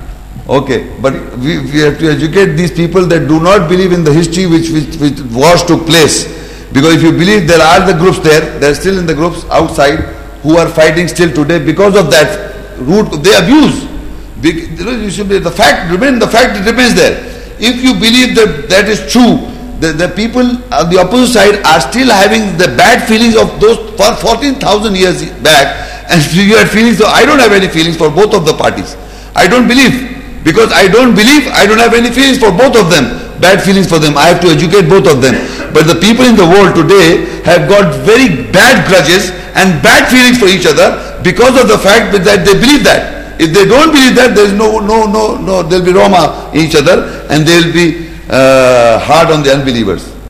Okay, but we, we have to educate these people that do not believe in the history which, which, which wars took place. Because if you believe there are the groups there, they're still in the groups outside who are fighting still today because of that root, they abuse. You should be, the fact remain, the fact remains there. If you believe that that is true, the, the people on the opposite side are still having the bad feelings of those for 14,000 years back and you had feelings, so I don't have any feelings for both of the parties. I don't believe. Because I don't believe, I don't have any feelings for both of them. Bad feelings for them. I have to educate both of them. But the people in the world today have got very bad grudges and bad feelings for each other because of the fact that they believe that. If they don't believe that, there is no, no, no, no, there will be Roma in each other and they will be uh, hard on the unbelievers.